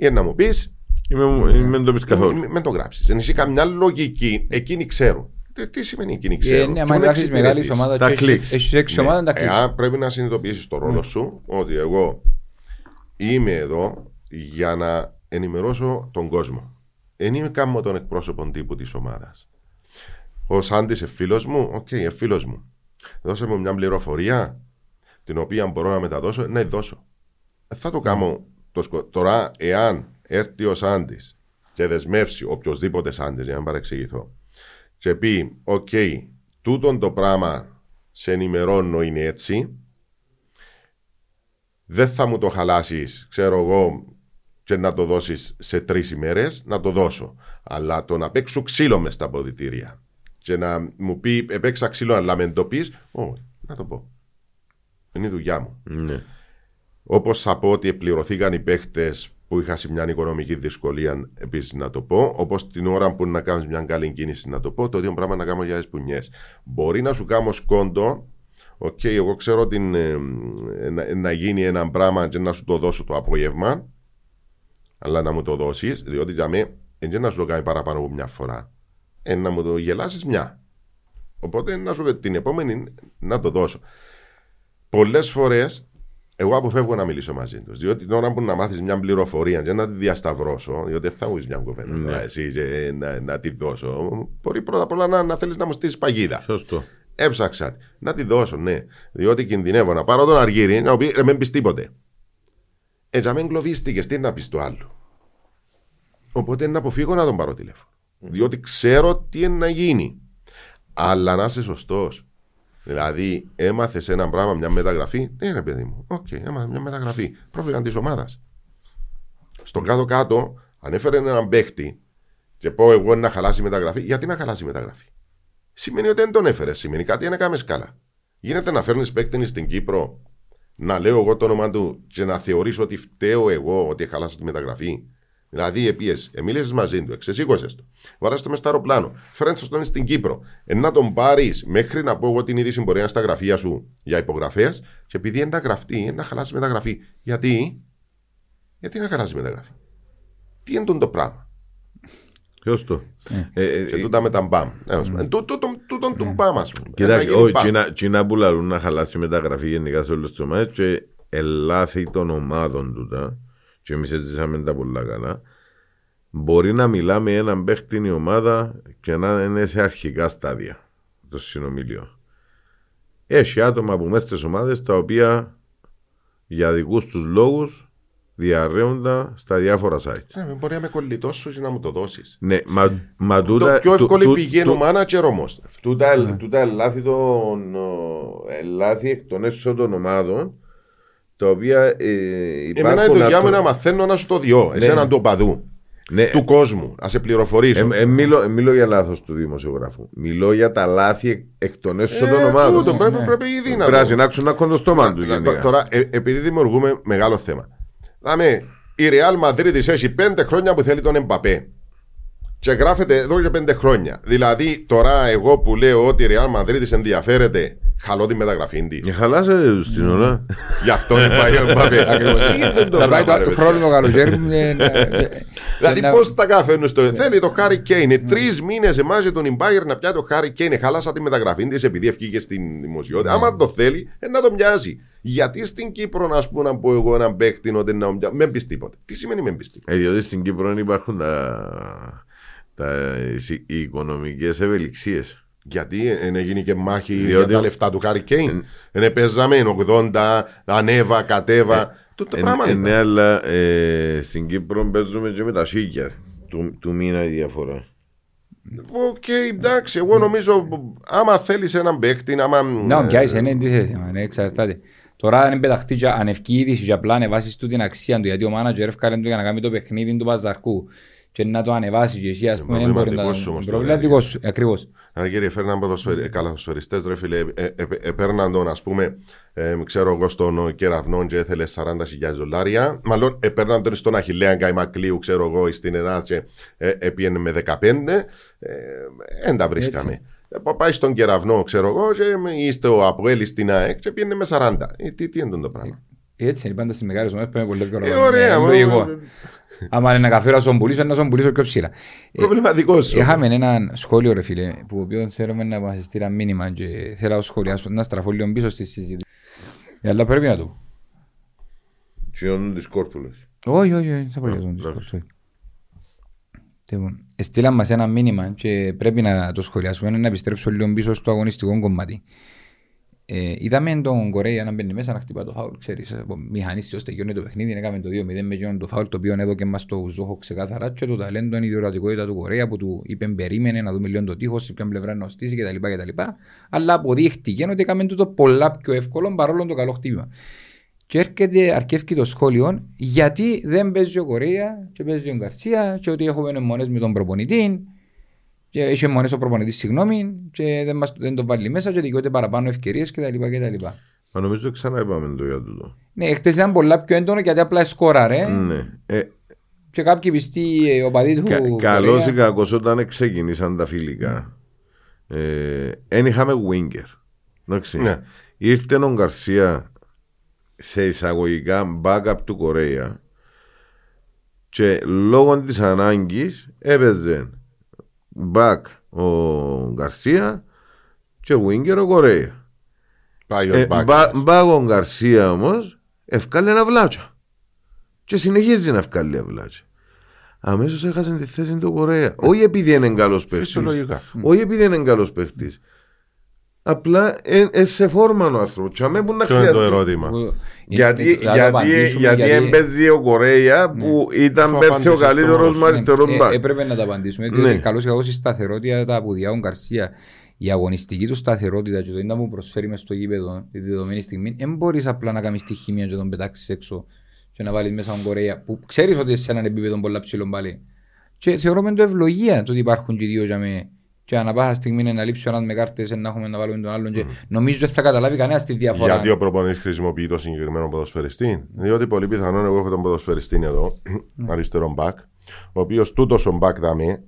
Ή να μου πεις, Είμαι, είμαι το πεις καθόλου. μην το γράψεις. Δεν έχει καμιά λογική. Εκείνοι ξέρουν. Τι, τι σημαίνει εκείνοι Ε, ξέρουν; ναι, Ποιον αν γράφεις εξυπηρετείς. μεγάλη ομάδα Τα και κλικς. έχεις- έχεις έξι ομάδα, τα κλικς. Εάν πρέπει να συνειδητοποιήσεις το ρόλο σου ότι εγώ είμαι εδώ για να ενημερώσω τον κόσμο. Δεν είμαι κάμω τον εκπρόσωπο τύπου της ομάδας. Ο Σάντι είναι φίλος μου, OK, okay, φίλος μου. Δώσε μου μια πληροφορία την οποία μπορώ να μεταδώσω, ναι, δώσω. Ε, Θα το κάνω το σκο... τώρα, εάν έρθει ο Σάντι και δεσμεύσει οποιοδήποτε Σάντι, για να μην παρεξηγηθώ, και πει, οκ, τούτον το πράγμα σε ενημερώνω είναι έτσι, δεν θα μου το χαλάσεις, ξέρω εγώ, και να το δώσεις σε τρεις ημέρες, να το δώσω. Αλλά το να παίξω ξύλο μες στα αποδητήρια και να μου πει επέξα ξύλο αλλά με το πεις, όχι, να το πω. Είναι η δουλειά μου. Ναι. Όπως θα πω ότι πληρωθήκαν οι παίχτες που είχα σε μια οικονομική δυσκολία, επίσης να το πω. Όπως την ώρα που να κάνεις μια καλή κίνηση, να το πω. Το ίδιο πράγμα να κάνω για τις πουνιές. Μπορεί να σου κάνω σκόντο. Οκ, εγώ ξέρω ότι ε, ε, να, να γίνει ένα πράγμα και να σου το δώσω το απόγευμα. Αλλά να μου το δώσεις, διότι για μένα δεν να σου το κάνει παραπάνω από μια φορά. Ε, να μου το γελάσεις μια. Οπότε να σου την επόμενη να το δώσω. Πολλές φορές εγώ αποφεύγω να μιλήσω μαζί τους. Διότι την ώρα που να μάθεις μια πληροφορία και να τη διασταυρώσω, διότι δεν θα μου μια κουβέντα Ναι. τώρα εσύ και να, να τη δώσω, μπορεί πρώτα απ' όλα να, να θέλεις να μου στήσει παγίδα. Σωστό. Έψαξα. Να τη δώσω, ναι. Διότι κινδυνεύω να πάρω τον Αργύρι να πει ρε, μην πεις τίποτε. Έτσι, αν εγκλωβίστηκες, τι να πεις το άλλο. Οπότε να αποφύγω να τον πάρω τηλέφωνο. Διότι ξέρω τι είναι να γίνει. Αλλά να είσαι σωστός. Δηλαδή, έμαθες ένα πράγμα, μια μεταγραφή. Ναι, ρε παιδί μου. OK, okay, έμαθες μια μεταγραφή. Πρόβλημα της ομάδας. Στον κάτω-κάτω, αν έφερε έναν παίχτη και πω εγώ να χαλάσει η μεταγραφή, γιατί να χαλάσει η μεταγραφή; Σημαίνει ότι δεν τον έφερες. Σημαίνει κάτι να κάνει σκάλα. Γίνεται να φέρνεις παίκτη στην Κύπρο, να λέω εγώ το όνομα του και να θεωρήσω ότι φταίω εγώ ότι χαλάσει τη μεταγραφή. Δηλαδή, επίε, μίλησες μαζί του, εξεσήκωσες το. Βαράστε μες στο αεροπλάνο, φέρνεις τον στην Κύπρο. Ε, να τον πάρεις μέχρι να πω εγώ την είδηση μπορεί να στα γραφεία σου για υπογραφές, και επειδή είναι να γραφτεί, να χαλάσει μεταγραφή. Γιατί, γιατί να χαλάσει μεταγραφή. Τι είναι το πράγμα; Ποιο το. Ε, ε, και τούτα με τα μπαμ. Τούτον τον μπαμ, ας πούμε. Κοιτάξτε, όχι, τσινά που λαλούν να χαλάσει μεταγραφή γενικά σε όλες τις ομάδες και ελάθη των ομάδων τούτα, και εμείς ζήσαμε τα πολλά καλά, μπορεί να μιλάμε έναν παίχτη η ομάδα και να είναι σε αρχικά στάδια το συνομιλίο. Έχει άτομα από μέσα στις ομάδες τα οποία για δικούς τους λόγους διαρρέοντα στα διάφορα site. Ναι, μπορεί να με κολλητό σου και να μου το δώσεις. Ναι, μα, μα τούτα, το πιο εύκολη πηγή είναι ο manager όμω. Τούτα, ναι. τούτα λάθη, των, λάθη εκ των έσω των ομάδων τα οποία ε, υπάρχουν. Εμένα η δουλειά μου είναι να μαθαίνω να σου το διώ, ναι. εσένα του παδού. Ναι. Του κόσμου, να σε πληροφορήσω. Ε, ε, μιλώ, ε, μιλώ για λάθος του δημοσιογράφου. Μιλώ για τα λάθη εκ των έσω των ομάδων. Τούτο, πρέπει, πρέπει ήδη να. Πρέπει να συνάξουν ένα κοντοστόμα τους. Τώρα, επειδή δημιουργούμε μεγάλο θέμα. Δάμε, η Real Madrid έχει πέντε χρόνια που θέλει τον Εμπαπέ. Και γράφεται εδώ και πέντε χρόνια. Δηλαδή, τώρα εγώ που λέω ότι η Real Madrid ενδιαφέρεται, χαλώ τη μεταγραφή της. Και χαλάσε στην ώρα. Γι' αυτό δεν πάει ο Εμπαπέ. Θα πάει το χρόνο το καλοκαίρι μου. Δηλαδή, πώς τα καφένουν στο. Θέλει το Χάρι Κέιν. Τρεις μήνες εμάζει τον Ιμπάγερ να πιάσει το Χάρι Κέιν. Χαλάσα τη μεταγραφή της επειδή ευκήγε στην δημοσιότητα. Άμα το θέλει, να το μοιάζει. Γιατί στην Κύπρο, να πούμε, να πω εγώ έναν παίχτη ότι να μην πεις τίποτα. Τι σημαίνει μην πεις τίποτα. Ε, διότι στην Κύπρο υπάρχουν τα, τα, οι οικονομικές ευελιξίες. Γιατί δεν έγινε και μάχη Διότι... για τα λεφτά του Χάρη Κέιν. Δεν παίζαμε 80, ανέβα, κατέβα. Ε, Τούτο ε, πράγμα ε, ναι, αλλά ε, στην Κύπρο παίζουμε και με τα σίγια του, του μήνα η διαφορά. Οκ, okay, εντάξει, εγώ νομίζω άμα θέλεις έναν παίχτη, άμα. Να, πιάσει, είναι αντίθεση, εξαρτάται. Τώρα αν πεταχτεί και αν ευκεί είδηση και απλά ανεβάσεις του την αξία του γιατί ο μάνατζερ ευκάλε του για να κάνει το παιχνίδι του Παζαρκού και να το ανεβάσει και εσύ ας πούμε είναι προβληματικός σου ακριβώς. Αν κύριε φέρναν καλαθοσφαιριστές ρε φίλε επέρναν τον ας πούμε ξέρω εγώ στον κεραυνό και έθελε 40.000 δολάρια. Μάλλον επέρναν τον στον Αχιλέα Γκαϊμακλείου ξέρω εγώ στην Ελλάδα και έπιενε με 15 δεν τα βρίσκαμε. Πάει στον κεραυνό, ξέρω εγώ, και είστε ο Αποέλη στην ΑΕΚ και πήγαινε με 40. Ε, τι, τι είναι το πράγμα; Έτσι είναι πάντα στι μεγάλες ομάδες που είναι πολύ πιο ε, ωραία, Άμα είναι να καφέ να τον πουλήσω, να τον πουλήσω πιο ψηλά. Προβληματικό σου. Είχαμε ένα σχόλιο, ρε φίλε, που οποίος θέλουμε να μας στείλει μήνυμα και θέλω να σχολιάσω, να στραφώ λίγο πίσω στη συζήτηση. Αλλά πρέπει να το. Τι είναι τι κόρπουλε. Όχι, όχι, δεν θα πω για τι κόρπουλε. Στείλαν μας ένα μήνυμα και πρέπει να το σχολιάσουμε να επιστρέψω λίγο πίσω στο αγωνιστικό κομμάτι. Ε, είδαμε τον Κορέα να μπαίνει μέσα να χτυπά το φάουλ, ξέρεις, μηχανίστη ώστε γιώνει το παιχνίδι, έκαμε το 2-0 με γιώνει το φάουλ, το οποίο εδώ και μας το ζώχο ξεκάθαρα και το ταλέντο είναι η διορατικότητα του Κορέα που του είπε περίμενε να δούμε λίγο το τείχος, σε ποιον πλευρά να στήσει κτλ. κτλ. Αλλά αποδείχτηκε ότι έκαμε το πολλά πιο εύκολο παρόλο το καλό χτύπημα. Και έρχεται, αρκεύει το σχόλιο γιατί δεν παίζει ο Κορέα και παίζει ο Γκαρσία και ότι έχουμε μονέ με τον προπονητή και έχει μονές ο προπονητής, συγγνώμη, και δεν, μας, δεν το βάλει μέσα και δικαιούται παραπάνω ευκαιρίες κτλ. Μα νομίζω ξανά είπαμε το για τούτο. Ναι, χτες ήταν πολλά πιο έντονο γιατί απλά σκόραρε. Ναι. Ε, και κάποιοι πιστοί ε, οπαδοί του. Κα, Καλός ή κακός όταν ξεκινήσαν τα φιλικά. Δεν ε, είχαμε winger. Ναι. Ήρθε ο Γκαρσία σε εισαγωγικά backup του Κορέα και λόγω της ανάγκης έπαιζε back ο Γκαρσία και winger ο Κορέα. Πάει back ο Γκαρσία όμως ευκάλει ένα βλάτσα και συνεχίζει να ευκάλει ένα βλάτσα. Αμέσως έχασε τη θέση του Κορέα. Όχι επειδή είναι καλός παίχτης. Φυσιολογικά. Όχι επειδή είναι καλός παίχτης. Απλά είναι σε φόρμα ο άνθρωπο. Τι αμέ που να Ποιο είναι το χρειάζεται. ερώτημα; Που- Γιατί, Ε, θα το γιατί, απαντήσουμε, γιατί, γιατί- έμπαιζε ο Κορέα που ήταν Αφού πέρσι ο απάντησες το καλύτερος μόνος σου. με αριστερό Ε, μπακ. Έπρεπε να τα απαντήσουμε. Ναι. Διότι καλώς ή κακώς η σταθερότητα που διάγουν Καρσία, η αγωνιστική του σταθερότητα και το είναι που προσφέρει μες στο γήπεδο τη δεδομένη στιγμή, δεν μπορείς απλά να κάνεις τη χημία και τον πετάξεις έξω και να βάλεις μέσα τον Κορέα που ξέρεις ότι είσαι σε έναν επίπεδο πολλά ψηλό πάλι. Και θεωρώ με το ευλογία το ότι υπάρχουν και οι δύο για με και ανά πάσα στιγμή είναι να λείψει ο ένας με κάρτες να έχουμε να βάλουμε τον άλλον και νομίζω δεν θα καταλάβει κανένας τη διαφορά. Γιατί ο προπονητής χρησιμοποιεί το συγκεκριμένο ποδοσφαιριστή. Διότι πολύ πιθανόν εγώ έχω τον ποδοσφαιριστή εδώ, αριστερό μπακ, ο οποίος τούτος ο μπακ δαμέ,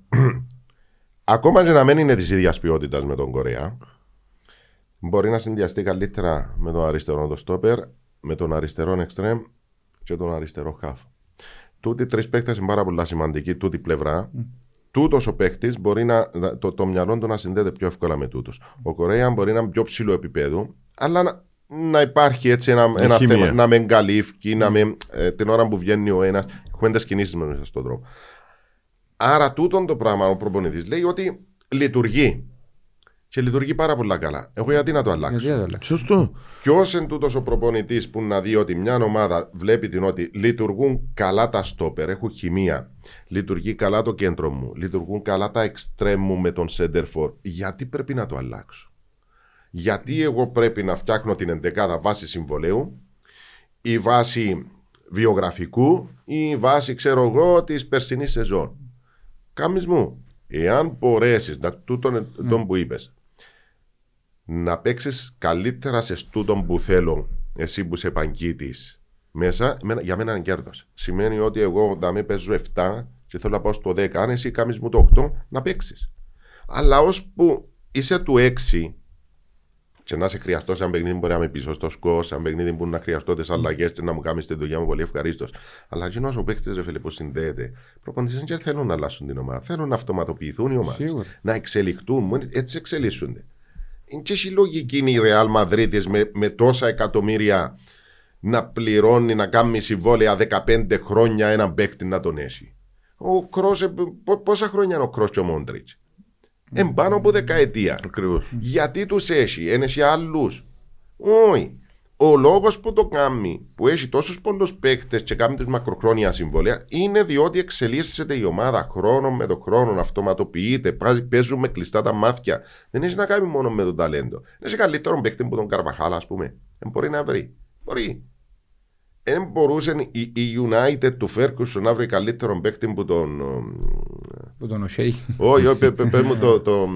ακόμα και να μην είναι της ίδιας ποιότητας με τον Κορέα, μπορεί να συνδυαστεί καλύτερα με τον αριστερό το στόπερ, με τον αριστερό εξτρέμ και τον αριστερό χαφ. Τούτοι τρεις παίκτες είναι πάρα πολύ σημαντικοί, τούτη πλευρά. Τούτος ο παίκτης μπορεί να. Το, το μυαλό του να συνδέεται πιο εύκολα με τούτου. Ο Κορέα μπορεί να είναι πιο ψηλό επίπεδο, αλλά να, να υπάρχει έτσι ένα, ένα χημεία. θέμα. Να με εγκαλύφει, να με, ε, την ώρα που βγαίνει ο ένας. Έχουμε τις κινήσεις μέσα στον δρόμο. Άρα, τούτον το πράγμα ο προπονητής λέει ότι λειτουργεί. Και λειτουργεί πάρα πολύ καλά. Εγώ γιατί να το αλλάξω; Γιατί δεν το αλλάξω; Σωστό. Ποιος είναι τούτος ο προπονητής που να δει ότι μια ομάδα βλέπει την ότι λειτουργούν καλά τα στόπερ, έχουν χημεία, λειτουργεί καλά το κέντρο μου, λειτουργούν καλά τα εξτρέμ μου με τον Σέντερφορ. Γιατί πρέπει να το αλλάξω; Γιατί εγώ πρέπει να φτιάχνω την εντεκάδα βάση συμβολέου ή βάση βιογραφικού ή βάση, ξέρω εγώ, της περσινής σεζόν; Κάμεις μου, εάν μπορέσεις να τούτον τον που είπες, να παίξεις καλύτερα σε στούτον που θέλω, εσύ που είσαι παγκίτης μέσα, εμένα- για μένα είναι κέρδος. Σημαίνει ότι εγώ να μην παίζω 7 και θέλω να πάω στο 10, αν εσύ κάνεις μου το 8, να παίξεις. Αλλά ώσπου είσαι του 6, και να σε χρειαστώ σε ένα παιχνίδι μπορεί να με πίσω στο σκο, σε ένα παιχνίδι που να χρειαστώ τις αλλαγές και να μου κάνεις τη δουλειά μου πολύ ευχαρίστως. Αλλά εκείνος ο παίκτης, ρε φίλε, που συνδέεται, προπονητές δεν θέλουν να αλλάσουν την ομάδα. Θέλουν να αυτοματοποιηθούν οι ομάδες. Σίγουρα. Να εξελιχθούν. Μόνο Έτσι εξελίσσονται. Είναι και η λογική είναι η Real Madrid με, με τόσα εκατομμύρια να πληρώνει, να κάνει συμβόλαια 15 χρόνια έναν παίκτη να τον έχει. Ο Κρός, ε, πο- πόσα χρόνια είναι ο Κρός και ο Μόντριτς; Εν πάνω από δεκαετία. Ακριβώς. Γιατί τους έχει, είναι σε άλλους; Όχι. Ο λόγος που το κάνει, που έχει τόσους πολλούς παίκτες και κάνει τους μακροχρόνια συμβόλαια, είναι διότι εξελίσσεται η ομάδα χρόνο με το χρόνο, αυτοματοποιείται, πάζει- παίζουν με κλειστά τα μάτια. Δεν έχει να κάνει μόνο με το ταλέντο. Έχει καλύτερο παίκτη που τον Καρβαχάλα, ας πούμε. Δεν μπορεί να βρει. Μπορεί. Δεν μπορούσε η, η United του Ferguson να βρει καλύτερο παίκτη που τον. Που τον Οσέι. Όχι, όχι, πε- πε- πες μου το.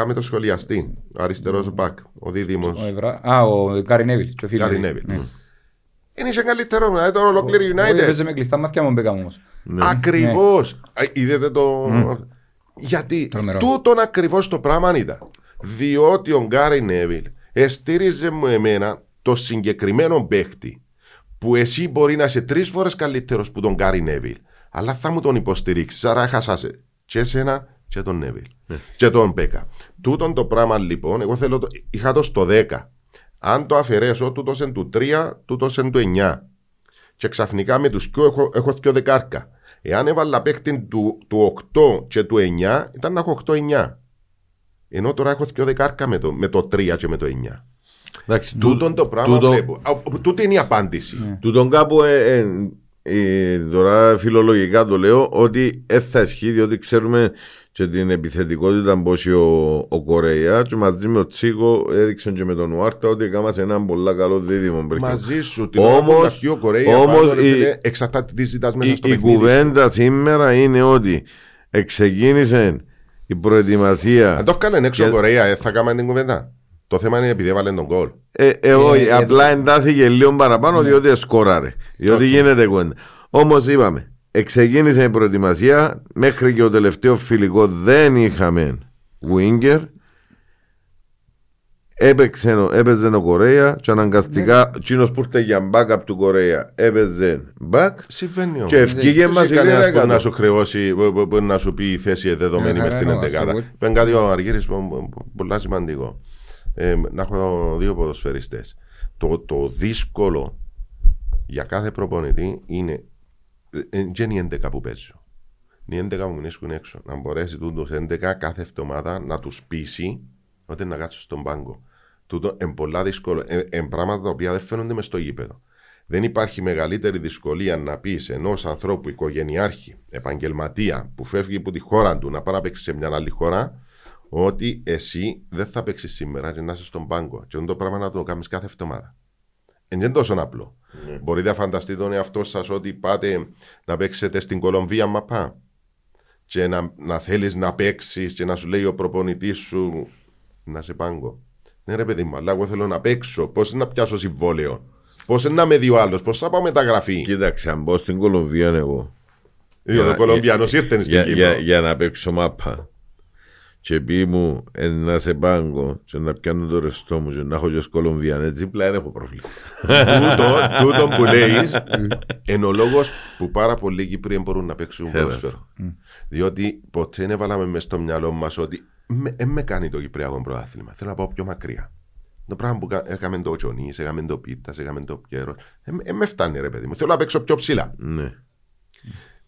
Το που κάνει το σχολιαστή. Ο αριστερός μπακ. Ο δίδυμος. Ο Ευρά... Α, ο Κάρι Νέβιλ. και ο φίλος Γκάρι του. Νέβιλ. Ναι. Είναι είχε καλύτερο με τώρα ολόκληρη Όχι, United. Έπαιζε με κλειστά μάτια μου Μπέκαμ όμως. Ακριβώς. Είδατε το. Γιατί Τρομερό. τούτον ακριβώς το πράγμα ήταν. Διότι ο Γκάρι Νέβιλ εστήριζε μου εμένα το συγκεκριμένο παίχτη που εσύ μπορεί να είσαι τρεις φορές καλύτερος που τον Γκάρι Νέβιλ, αλλά θα μου τον υποστηρίξεις. Άρα έχασα σε και εσένα και τον Νέβιλ. Και τον Μπέκα. Τούτον το πράγμα λοιπόν, εγώ θέλω το, είχα το στο 10. Αν το αφαιρέσω, τούτος είναι του 3, τούτος είναι του 9 και ξαφνικά με τους δυο έχω, έχω δυο δεκάρκα. Εάν έβαλα παίχτη του, του 8 και του 9, ήταν να έχω 8-9. Ενώ τώρα έχω δυο δεκάρκα με το, με το 3 και με το 9. Εντάξει, Τούτον το πράγμα τούτο- βλέπω. Α, Τούτη είναι η απάντηση. Τούτον κάπου ε, ε, ε, τώρα φιλολογικά το λέω ότι δεν θα ισχύει διότι ξέρουμε και την επιθετικότητα που έχει ο, ο Κορέα και μαζί με ο Τσίκο έδειξαν και με τον Ουάρτα ότι έκαναν έναν πολύ καλό δίδυμο. πριν. Μαζί σου την ώρα που Όμως- τα φύγει ο Κορέα όμως πάνω, ρε η- φίλε, εξαρτάται τι ζητάς μέσα η, στο η παιχνίδι. κουβέντα σήμερα είναι ότι εξεκίνησε η προετοιμασία. Αν το βγάλουν έξω ο Και- Κορέα, ε, θα κάνουμε την κουβέντα. Το θέμα είναι επειδή έβαλε τον κόλ. Ε, ε, όχι, ε, απλά εντάθηκε λίγο παραπάνω διότι σκόραρε. Διότι γίνεται κουβέντα. Όμως είπαμε, εξεκίνησε η προετοιμασία. Μέχρι και το τελευταίο φιλικό δεν είχαμε winger. Έπαιξε, ο- έπαιζε ο Κορέα και αναγκαστικά εκείνο που ήρθε για backup του Κορέα έπαιζε back Συμβαίνει όμως. και ευκήγε Δεν μας έχει κανένας ιδέα που να κάτω. σου χρεώσει, που- που- που να σου πει η θέση δεδομένη Ε, μες στην χαρά, εντεκάδα. σίγουρα. Πεν κάτι ο Αργύρης που- που- που- πολύ σημαντικό. Ε, να έχω δύο ποδοσφαιριστές. Το, το δύσκολο για κάθε προπονητή είναι ε, ε, και είναι η 11 που παίζω. Είναι οι 11 που μηνίσκουν έξω. Να μπορέσει τούτους 11 κάθε εβδομάδα να τους πείσει ότι να κάτσω στον πάγκο. Τούτο είναι πολλά δύσκολο. Είναι πράγματα τα οποία δεν φαίνονται μες στο γήπεδο. Δεν υπάρχει μεγαλύτερη δυσκολία να πεις ενός ανθρώπου, οικογενειάρχη, επαγγελματία, που φεύγει από τη χώρα του να πάει να παίξει σε μια άλλη χώρα, ότι εσύ δεν θα παίξεις σήμερα και να είσαι στον πάγκο. Και το πράγμα να το κάνεις κάθε εβδομάδα. Είναι τόσο απλό. Ναι. Μπορείτε να φανταστείτε τον εαυτό σας ότι πάτε να παίξετε στην Κολομβία μαπά και να, να θέλεις να παίξεις και να σου λέει ο προπονητής σου να σε πάγκο. Ναι, ρε παιδί μου, αλλά εγώ θέλω να παίξω. Πώς να πιάσω συμβόλαιο; Πώς να με δει ο άλλος, πώς θα πάω μεταγραφή. Κοίταξε, αν μπω στην Κολομβία εγώ. ο Κολομβιανός ήρθε στην Κύπρο. Για, να παίξω μάπα. Και πει μου να σε πάγκο και να πιάνω το ρεστό μου και να έχω και Κολομβιαν έτσι πλέον έχω πρόβλημα. Τούτο που λέει είναι ο λόγος που πάρα πολλοί Κύπροι μπορούν να παίξουν ποδόσφαιρο. Διότι ποτέ δεν βάλαμε μέσα στο μυαλό μας ότι δεν με κάνει το Κυπριακό πρωτάθλημα. Θέλω να πάω πιο μακριά. Το πράγμα που έκαμε το Τζονί, έκαμε το Πίτας, έκαμε το Πιέρος. Δεν με φτάνει, ρε παιδί μου. Θέλω να παίξω πιο ψηλά. Ναι.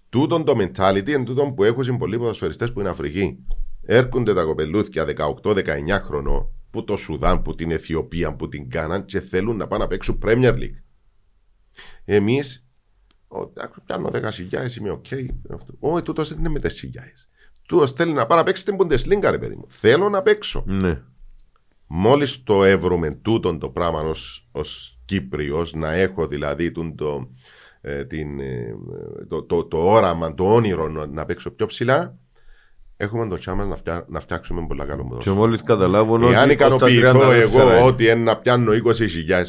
Τούτον το mentality είναι τούτον που έχουν πολλοί ποδοσφαιριστές που είναι Αφρική. Έρχονται τα κοπελούθια 18-19 χρονών που το Σουδάν, που την Αιθιοπία, που την Γκάναν και θέλουν να πάνε να παίξουν Premier League. Εμείς, κάνω 10 χιλιάδε, είμαι οκ. Όχι, τούτος δεν είναι με 10 χιλιάδε. Τούτος θέλει να πάει να παίξει την Bundesliga, ρε παιδί μου. Θέλω να παίξω. Ναι. Μόλις το έβρουμε τούτον το πράγμα ως Κύπριος, να έχω δηλαδή το, ε, την, ε, το, το, το, όραμα, το όνειρο να, να παίξω πιο ψηλά, έχουμε το τσάμα να, φτιά, να φτιάξουμε πολλά καλό μοδόσφαιρο. Και μόλις καταλάβω ότι. Εάν ικανοποιηθώ εγώ ότι είναι να πιάνω 20.000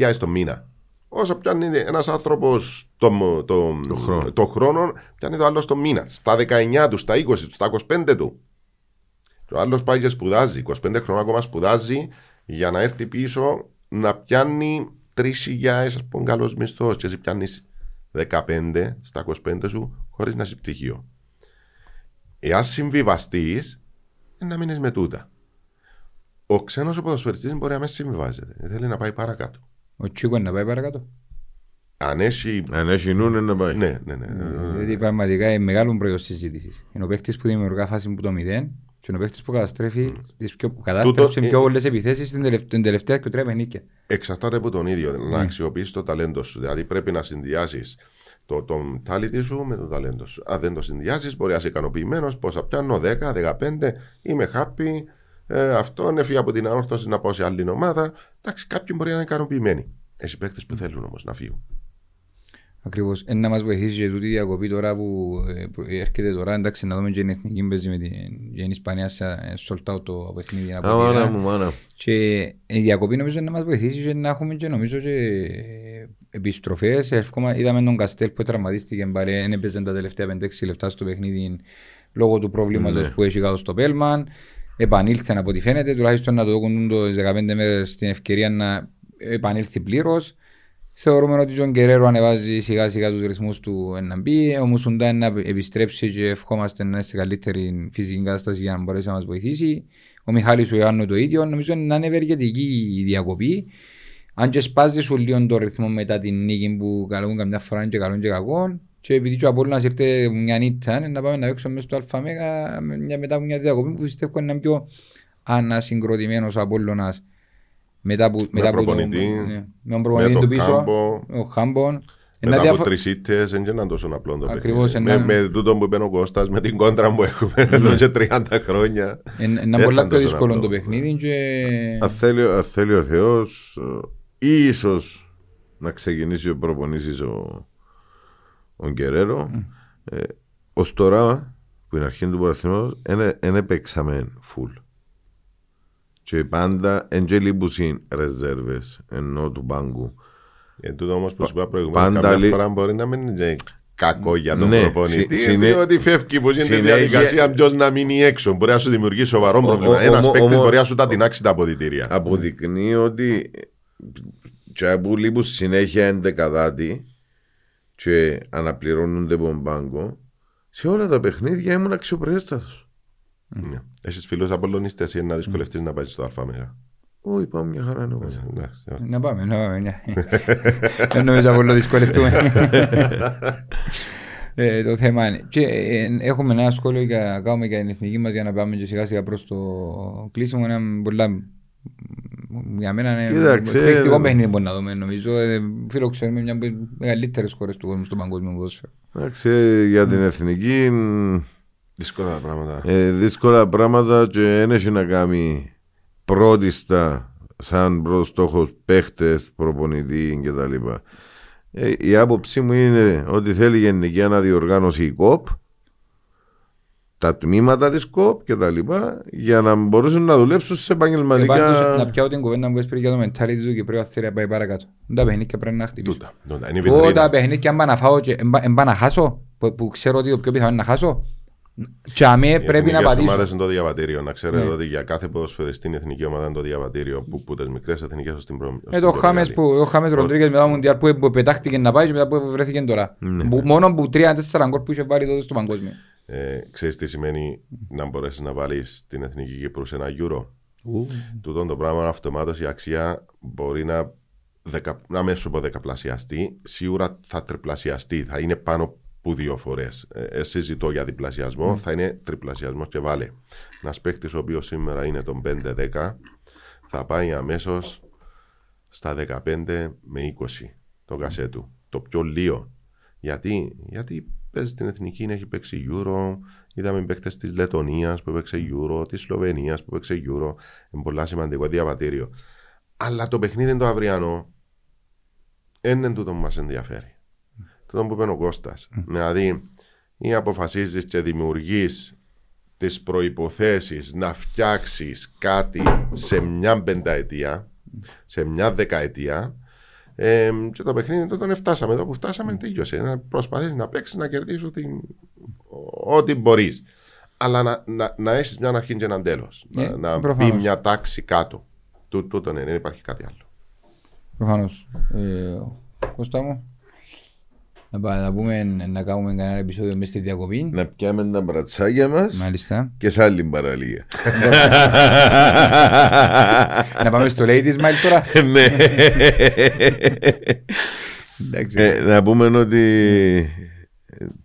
20.000 το μήνα. Όσο πιάνει ένας άνθρωπος το, το, το, χρόνο. το χρόνο, πιάνει το άλλος το μήνα. Στα 19 του, στα 20 του, στα 25 του. Και ο άλλος πάει και σπουδάζει. 25 χρόνια ακόμα σπουδάζει για να έρθει πίσω να πιάνει 3.000 ας πούμε καλός μισθός. Και εσύ πιάνεις 15 στα 25 σου χωρίς να είσαι πτυχίο. Εάν συμβιβαστείς, να μείνεις με τούτα. Ο ξένος ο ποδοσφαιριστής μπορεί να μην συμβιβάζεται. Θέλει να πάει παρακάτω. Ο Τσίκο να πάει παρακάτω. Αν έχει. Αν έχει νου, να πάει. Ναι, ναι, ναι. Δηλαδή πραγματικά είναι μεγάλο προϊόν συζήτησης. Είναι ο παίχτη που δημιουργά φάση που το μηδέν και ο παίχτη που καταστρέφει τις πιο, κατάστρεψε πιο πολλές επιθέσεις την τελευταία και τρία νίκια. Εξαρτάται από τον ίδιο. Να αξιοποιήσει το ταλέντο σου. Δηλαδή πρέπει να συνδυάσει το, το τάλιτι σου με το ταλέντο σου. Αν δεν το συνδυάσει, μπορεί να είσαι ικανοποιημένος. Πόσα πιάνω, 10, 15, είμαι happy. Ε, αυτό έφυγε από την αόρθωση να πάω σε άλλη ομάδα. Εντάξει, κάποιοι μπορεί να είναι ικανοποιημένοι. Έχει παίκτες που θέλουν όμως να φύγουν. Ακριβώς. Ε, να μας βοηθήσει και τούτη διακοπή τώρα που ε, έρχεται τώρα. Εντάξει, να δούμε και την εθνική μπέζη με την Ισπανία σε sold το παιχνίδι. Α, μάνα μου, μάνα. Και η διακοπή νομίζω να μας βοηθήσει και να έχουμε και νομίζω και επιστροφές. Είδαμε τον Καστέλ που τραυματίστηκε μπαρέ, δεν έπαιζε τα τελευταία 5-6 λεπτά στο παιχνίδι λόγω του προβλήματος ναι. που έχει κάτω στο Πέλμαν. Επανήλθε από ό,τι φαίνεται, τουλάχιστον να το δουν το 15 μέρες στην ευκαιρία να επανήλθει πλήρως. Θεωρούμε ότι ο Τζον Κεραίρο ανεβάζει σιγά σιγά τους ρυθμούς του να μπει. Ο Μουσουντά να επιστρέψει και ευχόμαστε να είναι σε καλύτερη φυσική κατάσταση για να μπορέσει να μας βοηθήσει. Ο Μιχάλης ο Ιωάννου το ίδιο. Νομίζω να είναι ευεργετική η διακοπή. Αν και σπάζεις σου λίγο το ρυθμό μετά την νίκη που καλούν καμιά φορά και καλούν και κακό. Και επειδή ο Απόλλωνας ήρθε μια νύχτα να πάμε να παίξουμε μέσα στο Αλφαμέγα μετά από μια διακοπή που πιστεύω είναι πιο ανασυγκροτημένος ο Απόλλωνας μετά από, μετά από προπονητή, τον, ναι, με τον προπονητή του πίσω, ο Χάμπον. Μετά από τρεις ήττες δεν είναι τόσο απλό το Ακριβώς, με, με τούτο που είπε ο Κώστας, με την κόντρα που έχουμε εδώ και 30 χρόνια. Είναι πολύ πιο δύσκολο το παιχνίδι και... Αν θέλει, θέλει ο Θεός, ίσως να ξεκινήσει ο προπονήσεις ο, ο Γκερέρο. Mm. Ε, ως τώρα, που είναι αρχή του πρωταθλήματος, δεν έπαιξαμε full. Και πάντα είναι ρεζέρβες ενώ του μπάγκου. Εν τούτο όμως που σου είπα προηγούμενα, καμιά φορά μπορεί να μην είναι κακό για τον ναι, προπονητή. Συνέ... Διότι φεύγει που γίνεται συνέ... διαδικασία ποιος να μείνει έξω. Μπορεί να σου δημιουργήσει σοβαρό πρόβλημα. Ένας παίκτης μπορεί να σου τα τεινάξει τα αποδητήρια. Αποδεικνύει ότι και που λείπουν συνέχεια εντεκαδάτη και αναπληρώνονται από τον πάγκο, σε όλα τα παιχνίδια ήμουν αξιοπρέστατος. Ναι. Έχεις φίλους απολωνιστές ή να δυσκολευτείς να πάεις στο ΑΜΕΓΑ. Όχι, πάμε μια χαρά. Να πάμε, να πάμε. Δεν νομίζω πολύ δυσκολευτούμε. Ε, το θέμα είναι. Και ε, έχουμε ένα σχόλιο για, κάνουμε για την εθνική μας για να πάμε και σιγά σιγά προς το κλείσιμο. Ένα πολλά. Για μένα είναι Κοίταξε, εκπληκτικό ε, παιχνίδι μπορεί να δούμε. Νομίζω ε, φιλοξενούμε μια από τις μεγαλύτερες χώρες του κόσμου στο παγκόσμιο ποδόσφαιρο. Εντάξει, για την εθνική μ, Δύσκολα τα πράγματα. ε, δύσκολα πράγματα και δεν έχει να κάνει πρώτιστα σαν πρώτο στόχο παίχτες, προπονητή κτλ. Ε, η άποψή μου είναι ότι θέλει γενική αναδιοργάνωση η ΚΟΠ, τα τμήματα της ΚΟΠ κτλ. για να μπορούσαν να δουλέψουν σε Και πάντως, να επαγγελματικά. πιάω την κουβέντα που έσπηρε για το mentality του Κυπρίου θέλει να πάει παρακάτω. Τα παιχνίδια πρέπει να χτυπήσω. Τούτα. τούτα. Είναι η Εγώ τα βιτρίνα. παιχνίδια αν πάω να φάω και εν πά- εν πάω να χάσω, που, που ξέρω ότι το πιο πιθανό είναι να χάσω, και αμέ Οι πρέπει να εθνικές ομάδες πατήσω. είναι το διαβατήριο. Να ξέρετε Ναι. ότι για κάθε ποδοσφαιριστή η εθνική ομάδα είναι το διαβατήριο που, που τις μικρές εθνικές ως την προ... ως Ε, την το Χάμες προμετάλλη. που, ο Χάμες Ροντρίγκες μετά το Μουντιάλ που, που πετάχτηκε να πάει και μετά που βρέθηκε τώρα. Ναι. Που, μόνο που τρία-τέσσερα γκολ που είχε βάλει τότε στο παγκόσμιο. Ε, ξέρεις τι σημαίνει να μπορέσεις να βάλεις την εθνική Κύπρους σε ένα Euro; Τούτο το πράγμα αυτομάτως η αξία μπορεί να, δεκα, να μην σου πω δεκαπλασιαστεί, σίγουρα θα τριπλασιαστεί, θα είναι πάνω που δύο φορές. Ε, ε, συζητώ για διπλασιασμό, θα είναι τριπλασιασμός και βάλε. Ένας παίκτης ο οποίος σήμερα είναι τον 5-10, θα πάει αμέσως στα 15 με 20 το κασέτου. Το πιο λίγο. Γιατί, Γιατί παίζει στην εθνική, έχει παίξει Euro. Είδαμε παίκτες της Λετωνίας που έπαιξε Euro, της Σλοβενίας που έπαιξε Euro. Είναι πολλά σημαντικό διαβατήριο. Αλλά το παιχνίδι το αυριανό δεν είναι τούτο που μας ενδιαφέρει. Τούτο που είπε ο Κώστας. Δηλαδή, ή αποφασίζεις και δημιουργείς τις προποθέσει να φτιάξεις κάτι σε μια πενταετία, σε μια δεκαετία, ε, και το παιχνίδι τότε δεν φτάσαμε. Εδώ που φτάσαμε, τελειώσε. Να προσπαθείς να παίξεις, να κερδίσεις ό,τι, ό,τι μπορείς. Αλλά να, να, να έχεις μια αρχή και έναν τέλος. Ε, να να μπει προφανώς. μια τάξη κάτω. Τού- Τούτο είναι, δεν υπάρχει κάτι άλλο. Προφανώς. Ε, Κώστα μου. Να, πάμε, να, πούμε, να κάνουμε κανένα επεισόδιο μέσα στη διακοπή. Να πιάμε τα μπρατσάκια μας Μάλιστα. και σε άλλη παραλία. να πάμε στο Ladies Mile τώρα. ναι. Εντάξει. Ε, να πούμε ότι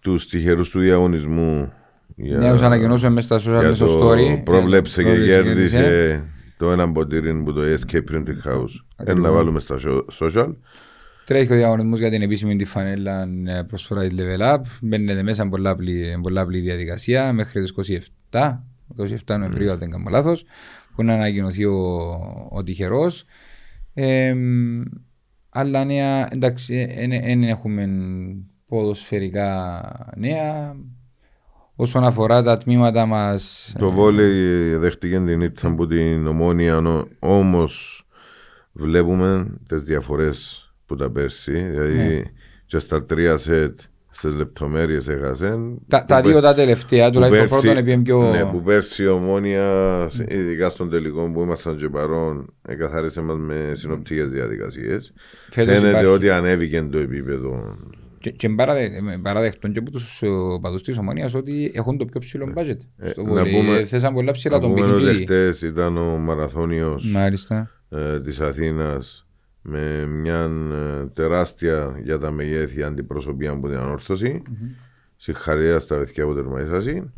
τους τυχερούς του διαγωνισμού για, Ναι, ως ανακοινώσουμε μέσα στα social για μέσα στο το story. πρόβλεψε Ε, και πρόβλεψε κέρδισε το ένα ποτήρι που το Escape Printing House. Ένα να βάλουμε στα σο- social. Τρέχει ο διαγωνισμός για την επίσημη τη φανέλα ε, προσφορά της Level Up. Μπαίνετε μέσα, είναι πολλά απλή, πολλά απλή διαδικασία μέχρι τις 27, 27 Νοεμβρίου, αν δεν κάνω λάθος, που να ανακοινωθεί ο, ο τυχερός. Ε, άλλα νέα, εντάξει, δεν έχουμε ποδοσφαιρικά νέα. Όσον αφορά τα τμήματα μας... Το βόλεϊ δέχτηκε την ήττα από την ομόνια, όμως βλέπουμε τις διαφορές που τα πέρσι. Δηλαδή, Ναι. και στα τρία σετ στις λεπτομέρειες έχασε. Τα, τα δύο τα τελευταία, τουλάχιστον το πρώτο είναι πιο... Ναι, που πέρσι η ομόνια, ειδικά στον τελικό που ήμασταν και παρόν, εκαθάρισε μας με συνοπτικές διαδικασίες. Φέτος Φαίνεται υπάρχει. ότι ανέβηκε το επίπεδο. Και, και παραδε, με παραδεχτών και από τους ε, παδούς της Ομονίας ότι έχουν το πιο ψηλό budget. Ε, στο να βόλεϊ. πούμε- Ε, Θέσαν πολλά ψηλά Να τον πούμε ότι παιχνίδι. χτες ήταν ο μαραθώνιος Μάλιστα. ε, της Αθήνας με μια ε, τεράστια για τα μεγέθη αντιπροσωπεία από την ανόρθωση. Συγχαρητήρια στα παιδιά που τερμαϊσάσι.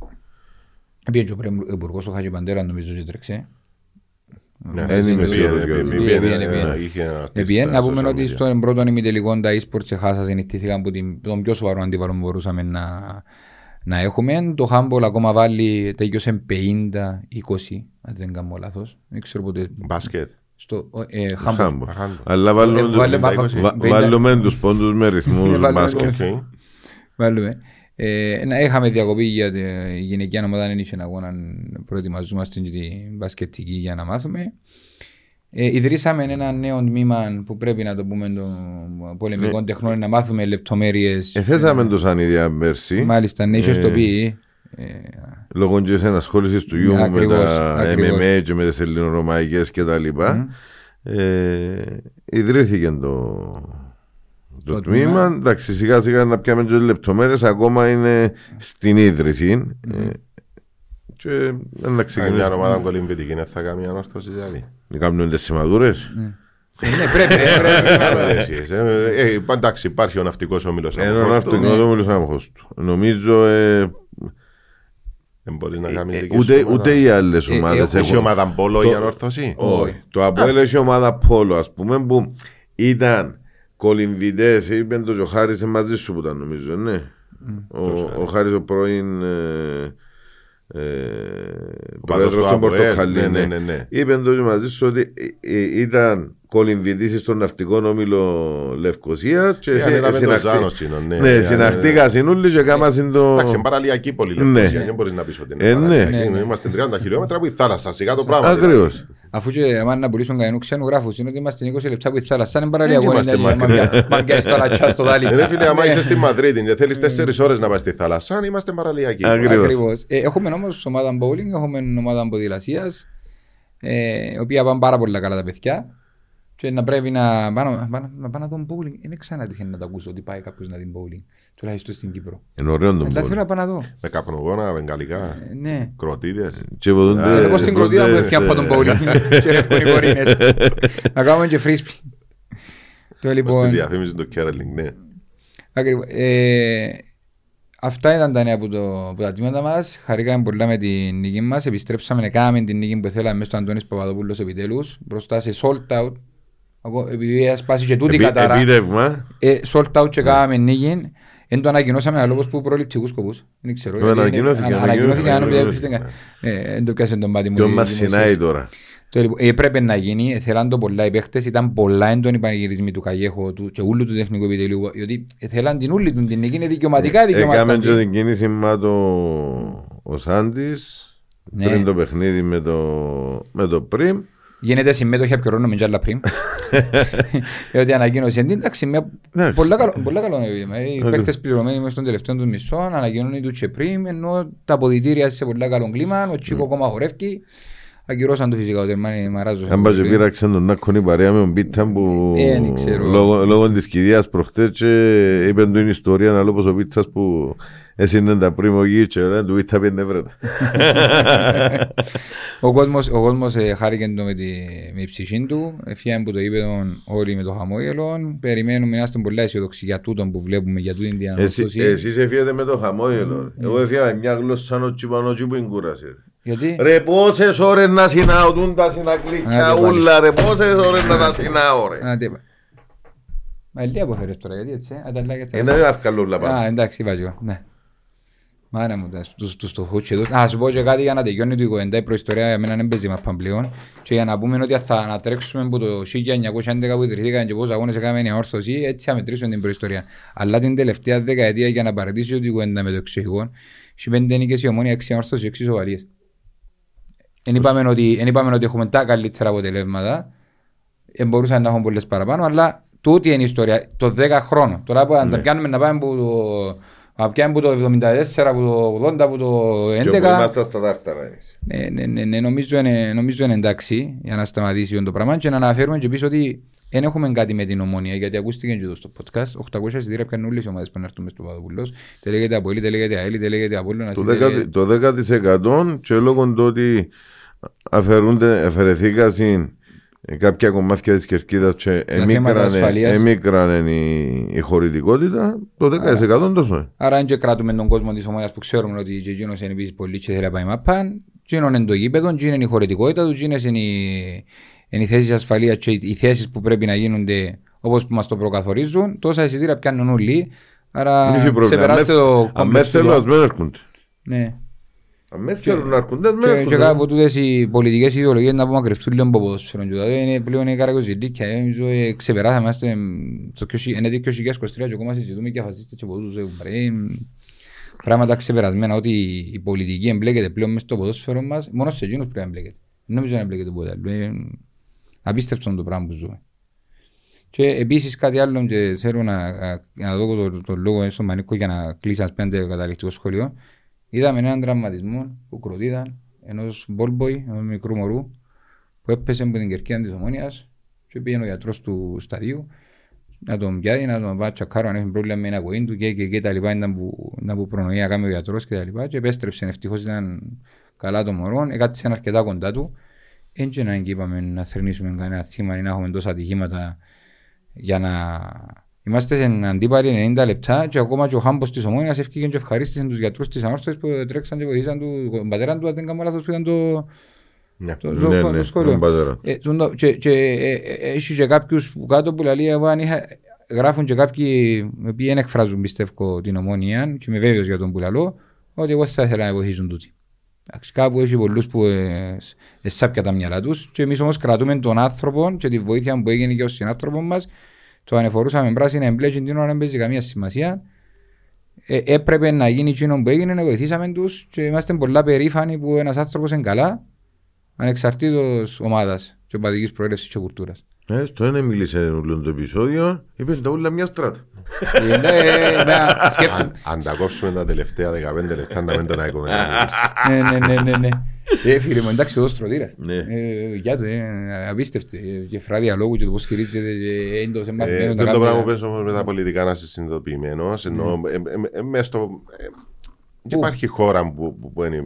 Πήγε και ο πρέ- υπουργός ο Χατζη Παντέρα νομίζω και τρέξε. Ναι, δεν είμαι πήγαινε, σίγουρος πήγαινε, για- πήγαινε, πήγαινε, ε, πήγαινε. είχε ένα Επειδή στα να πούμε social ότι media. στον πρώτο ημιτελικό τα e-sports έχασα συνηθίστηκαν που την, τον πιο σοβαρό αντίπαλο που μπορούσαμε να, να έχουμε. Το handball ακόμα βάλει τέλειωσε 50-20, αν δεν κάνω λάθος. Δεν ξέρω πότε. Μπάσκετ. Στο ε, handball. Χάμπο. Αχάντο. Αλλά βάλουμε, Ε, τους- βάλε- βα- βα- βα- βάλουμε τους πόντους με ρυθμούς βάλουμε μπάσκετ. Οκ. Βάλουμε. Ε, να είχαμε διακοπή για τη γυναικεία ομάδα, δεν είχε αγώνα, προετοιμαζόμαστε και την μπασκετική για να μάθουμε. Ε, ιδρύσαμε ένα νέο τμήμα που πρέπει να το πούμε των πολεμικών τεχνών, να μάθουμε λεπτομέρειες. Ναι. Εθέσαμε το σαν ίδια πέρσι. Μάλιστα, ναι, είχες το πει. Ε, Λόγω της ενασχόλησης του γιού μου με Ακριβώς, τα ακριβώς. MMA και με τις ελληνορωμαϊκές και τα λοιπά ε, ιδρύθηκε το, το, Το τμήμα. τμήμα. Εντάξει, σιγά σιγά να πιάμε και λεπτομέρειες ακόμα είναι στην ίδρυση ε, και να Ε, Μια ξεκινήσουμε. ομάδα κολυμβητική δεν θα κάνει ανόρθωση δηλαδή. Να κάνουν τις σημαδούρες. Ε, Ναι, πρέπει. ε, πρέπει. Κάνετε εσείς, ε. Ε, Εντάξει, υπάρχει ο ναυτικός όμιλο Ένα ναυτικός όμιλο άμαχο του. Νομίζω ε, Δεν μπορεί να κάνει ε, δική ούτε, σου ομάδα. ούτε οι άλλες ομάδες. έχω- Έχει ομάδα Πόλο η ανόρθωση. Όχι. Το Αποέλ έχει ομάδα Πόλο, ας πούμε, που ήταν κολυμβητές. Είπε το Ζοχάρη μαζί σου που ήταν, νομίζω, ναι. Ο, ο Χάρη ο πρώην. Ε, ε, Πάντως πρόεδρος το του Αποέλ, Πορτοκαλί, ναι, ναι. ναι, ναι, ναι. Είπε το μαζί σου ότι ε, ε, ήταν κολυμβητής στον ναυτικό όμιλο Λευκοσία και Ε, συ- ανέλαβε το συναχτή- Ζάνος είναι, ναι. Ναι, Ε, συναχτήκα συνούλοι και κάμα συν το... Εντάξει, είναι παραλιακή πόλη Ναι. Λευκοσία. Δεν μπορείς να πεις ότι Ε, είναι ναι. παραλιακή. Ναι, ναι. Είμαστε 30 χιλιόμετρα που η θάλασσα. Σιγά το πράγμα. Ακριβώς. Αφού και άμα να πουλήσουν κανέναν ξένο γράφους είναι ότι είμαστε 20 λεπτά που η θάλασσα είναι Δεν παραλιακό. είμαστε μακριά. Μα πιάνεις το λατσά στο δάλι. Δηλαδή, φίλε, άμα Ναι. είσαι στη Μαδρίτη και θέλεις 4 ώρες να πάει στη θάλασσα, είμαστε παραλιακοί. Ακριβώς. Ακριβώς. Ε, έχουμε όμως ομάδα bowling, έχουμε ομάδα ποδηλασίας, ε, η οποία πάνε πάρα πολύ καλά τα παιδιά. Και να πρέπει να πάω να, πάω να, πάω να δω bowling. Δεν ξανά τύχει να το ακούσω ότι πάει κάποιος να δει bowling. Τουλάχιστον στην Κύπρο. Είναι ωραίο το Αλλά μπολ. θέλω να πάω να δω. Με καπνογόνα, βεγγαλικά, Ε, ναι. κροτίδες. Και ποτούνται- Ε, Εγώ στην Κροτίδα μου ποτούνται έφυγα από τον σε- bowling και ρεύκουν οι κορίνες. Να κάνουμε και frisbee. Το Στη λοιπόν... διαφήμιση του Κέρλινγκ, ναι. Ακριβώς. Ε, αυτά ήταν τα νέα από, το, από τα τμήματα μας. Χαρήκαμε πολλά με την νίκη μας. Επιστρέψαμε, κάναμε την νίκη που θέλαμε μέσα στο Αντώνης Παπαδοπούλο επιτέλους. Μπροστά σε sold out. Εγώ, επειδή είχα σπάσει και τούτη η Επί- κατάρα. Επίτευγμα. Ε, sold out και κάναμε νίκη. Δεν το ανακοινώσαμε αλλά λόγω που προληπτικούς σκοπούς. Δεν ξέρω. Το γιατί είναι- ανακοινώθηκε, ανα- ανακοινώθηκε, Ανακοινώθηκε. αν ανακοινώθηκε. πιέζεται κα- ε, Δεν το πιάσε τον πάτη μου. Ποιο η μας δημοσίευση. συνάει τώρα. Το λοιπόν, έπρεπε να γίνει, θέλαν το πολλά οι παίχτες, ήταν πολλά έντονοι πανηγυρισμοί του Καγέχο του και όλου του τεχνικού επιτελείου, γιατί θέλαν την όλη του την νίκη, είναι δικαιωματικά Έκαμε δικαιωματικά. και την κίνηση με το ο Σάντης Ναι. πριν το παιχνίδι με το, με το Πριμ. Γίνεται συμμέτοχη από χρόνο με τζάλα πριν. Διότι ανακοίνωσε την εντάξει, μια Εντάξει. πολλά καλό, πολλά καλό είναι βήμα. Οι παίκτες πληρωμένοι μέσα στον τελευταίο του μισό ανακοινώνουν του και πριν, ενώ τα αποδητήρια σε πολλά καλό κλίμα, ο Τσίκο ακόμα χορεύει. Ακυρώσαν το φυσικά ο Τερμάνι Μαράζος. Αν πάει και πήραξε τον Νάκον η παρέα με τον Πίτα που Ε, δεν ξέρω. λόγω, λόγω της κηδείας προχτές και είπε του την ιστορία να λόγω ο Πίτας που έσυνε τα πρίμο γη και δεν του Πίτα πιένε βρέτα. Ο κόσμος, ο κόσμος ε, χάρηκε το με τη, με τη ψυχή του, έφυγαν που το είπε τον όλοι με το χαμόγελο, περιμένουμε να είμαστε πολλά αισιοδοξοί για τούτον που βλέπουμε, για τούτην την Εσύ, ανόρθωση. εσείς έφυγατε με το χαμόγελο. Εγώ έφυγα με μια γλώσσα νότσι πάνω τσι που είναι κούραση. Γιατί; Ρε πόσες ώρες να συναωτούν τα συνακλίκια Άντε πάλι. ούλα ρε πόσες ώρες να τα συνάω ρε. Α, τι είπα. Μα ηλία που έφερες τώρα, γιατί έτσι, ε, ανταλλάγια στα- Είναι ένα αυκαλούλα πάνω. Α, εντάξει, είπα και εγώ, ναι. Μάνα μου, τα- τους, τους στοχούς και τους. Α, σου πω και κάτι για να τελειώνει το 29 η προϊστορία για μένα δεν παίζει μαπαν πλέον και για να πούμε ότι θα ανατρέξουμε από το 1911 που ιδρυθήκαν και πόσους αγώνες έκαμε η αόρθωση, έτσι θα μετρήσουμε την προϊστορία. Αλλά την τελευταία δεκαετία για να παρατήσει το 29 με το εξωγικό, έχει πέντε νίκες η ομόνια, έξι αόρθωση, έξι σοβαλίες. Δεν είπαμε ότι, εν είπαμε ότι έχουμε τα καλύτερα αποτελέσματα, δεν μπορούσαν να έχουν πολλές παραπάνω, αλλά τούτη είναι η ιστορία. Το 10 χρόνο. Τώρα που αν τα πιάνουμε να πάμε από το, να πιάνουμε από το 74, από το 80, από το Και που 11. είμαστε στα τάρταρα εμείς. Ναι, ναι, ναι, ναι, νομίζω, είναι, νομίζω είναι εντάξει για να σταματήσει το πράγμα και να αναφέρουμε και πίσω ότι δεν έχουμε κάτι με την ομόνια γιατί ακούστηκε και εδώ στο podcast. 800 εισιτήρια πιάνουν όλες οι ομάδες που να έρθουν μες στο Παπαδοπούλος. Τε λέγεται Αποέλη, τε λέγεται ΑΕΛ, τε λέγεται Απόλλωνας, Το τε λέγεται- 10%, το 10% και λόγω του ότι αφαιρούνται, αφαιρεθήκασαν κάποια κομμάτια της κερκίδας και θέματα ασφαλείας. εμίκρανε η, η χωρητικότητα, το 10% τόσο. είναι. Άρα δεν κρατούμε τον κόσμο της ομόνιας που ξέρουμε ότι και εκείνος είναι επίσης πολύ και θέλει να πάει μαπάν. Εκείνον είναι το γήπεδο, εκείνη είναι η χωρητικότητα του, εκείνες είναι οι, είναι οι θέσεις ασφαλείας και οι θέσεις που πρέπει να γίνονται όπως που μας το προκαθορίζουν. Τόσα εισιτήρια πιάνουν όλοι. Άρα Δεν έχει πρόβλημα. ξεπεράστε το Αν με κόμπλεξ του. θέλουν, ας μην έρχονται. Ναι. Αν με θέλουν να έρχονται, ας μην Και, και έρχονται. κάπου τούτες οι πολιτικές ιδεολογίες να απομακρυνθούν λίγο από ποδόσφαιρο. Και τότε είναι πλέον η καρακοζητήκια. Νομίζω ε, ξεπεράσαμε. Είμαστε μ, στο 20 είναι το 2023 και ακόμα συζητούμε για φασίστες και ποδούς. ε, βρε, μ, Πράγματα ξεπερασμένα ότι η πολιτική εμπλέκεται πλέον μέσα στο ποδόσφαιρο μας. Μόνο σε εκείνους πρέπει να εμπλέκεται. Δεν νομίζω να εμπλέκεται ποτέ άλλο. Ε, Απίστευτο το πράγμα που ζούμε. Και επίσης κάτι άλλο και θέλω να, να- να δω το, το λόγο στον Μανίκο για να κλείσει ένα πέντε καταληκτικό σχολείο. Είδαμε έναν τραυματισμό που κροτήταν ενός μπολμποϊ, ενός μικρού μωρού που έπεσε από την κερκίδα της ομόνιας και πήγαινε ο γιατρός του σταδίου να τον πιάει, να τον πάει τσακάρω αν έχει πρόβλημα με ένα κοήν του και, και, και τα λοιπά. Ήταν που, να που προνοεί να κάνει ο γιατρός και τα λοιπά και επέστρεψε, ευτυχώς ήταν καλά το μωρό, έκατσε αρκετά κοντά του. Έτσι να είπαμε να θρυνήσουμε κανένα θύμα ή να έχουμε τόσα ατυχήματα για να... Είμαστε σε αντίπαλοι 90 λεπτά και ακόμα και ο Χάμπος της Ομόνιας έφυγε και ευχαρίστησε τους γιατρούς της ανόρθωσης που τρέξαν και βοηθήσαν του, τον πατέρα του, αν δεν κάνω λάθος που ήταν το, Ναι. το, Ναι, το, ναι, το τον σχολείο. πατέρα. Ε, τούτο- και, και ε, ε, έχει και κάποιους που κάτω που λέει εγώ αν είχα, γράφουν και κάποιοι οι οποίοι δεν εκφράζουν πιστεύω την ομόνια και είμαι βέβαιος για τον που λαλώ ότι εγώ θα ήθελα να βοηθήσουν τούτοι. Εντάξει, Κάπου έχει πολλούς που ε, ε, σάπια τα μυαλά τους και εμείς όμως κρατούμε τον άνθρωπο και τη βοήθεια που έγινε και ως συνάνθρωπο μας το ανεφορούσαμε πράσινα εμπλέκει την ώρα δεν παίζει καμία σημασία ε, έπρεπε να γίνει εκείνο που έγινε, βοηθήσαμε τους και είμαστε πολλά περήφανοι που ένας άνθρωπος είναι καλά ανεξαρτήτως ομάδας και οπαδικής προέλευσης και κουλτούρας. Ε, στο ένα μίλησε όλο το επεισόδιο, είπες τα όλα μια στράτα. Ε, ναι, ναι, σκέφτομαι. Αν, αν τα κόψουμε τα τελευταία 15 λεπτά να μην τον έχουμε Ναι, ναι, ναι, ναι, ναι. Ε, φίλε μου, εντάξει, ο στρωτήρας. Ναι. Ε, Για το, ε, απίστευτο. Ε, Και φράδια λόγου και το πώς χειρίζεται και έντος, Ε, εμμαθημένο. το το πράγμα που πες όμως με τα πολιτικά να είσαι συνειδητοποιημένος ενώ ε, ε, ε, μες στο... ε, Δεν υπάρχει χώρα που, που, που είναι.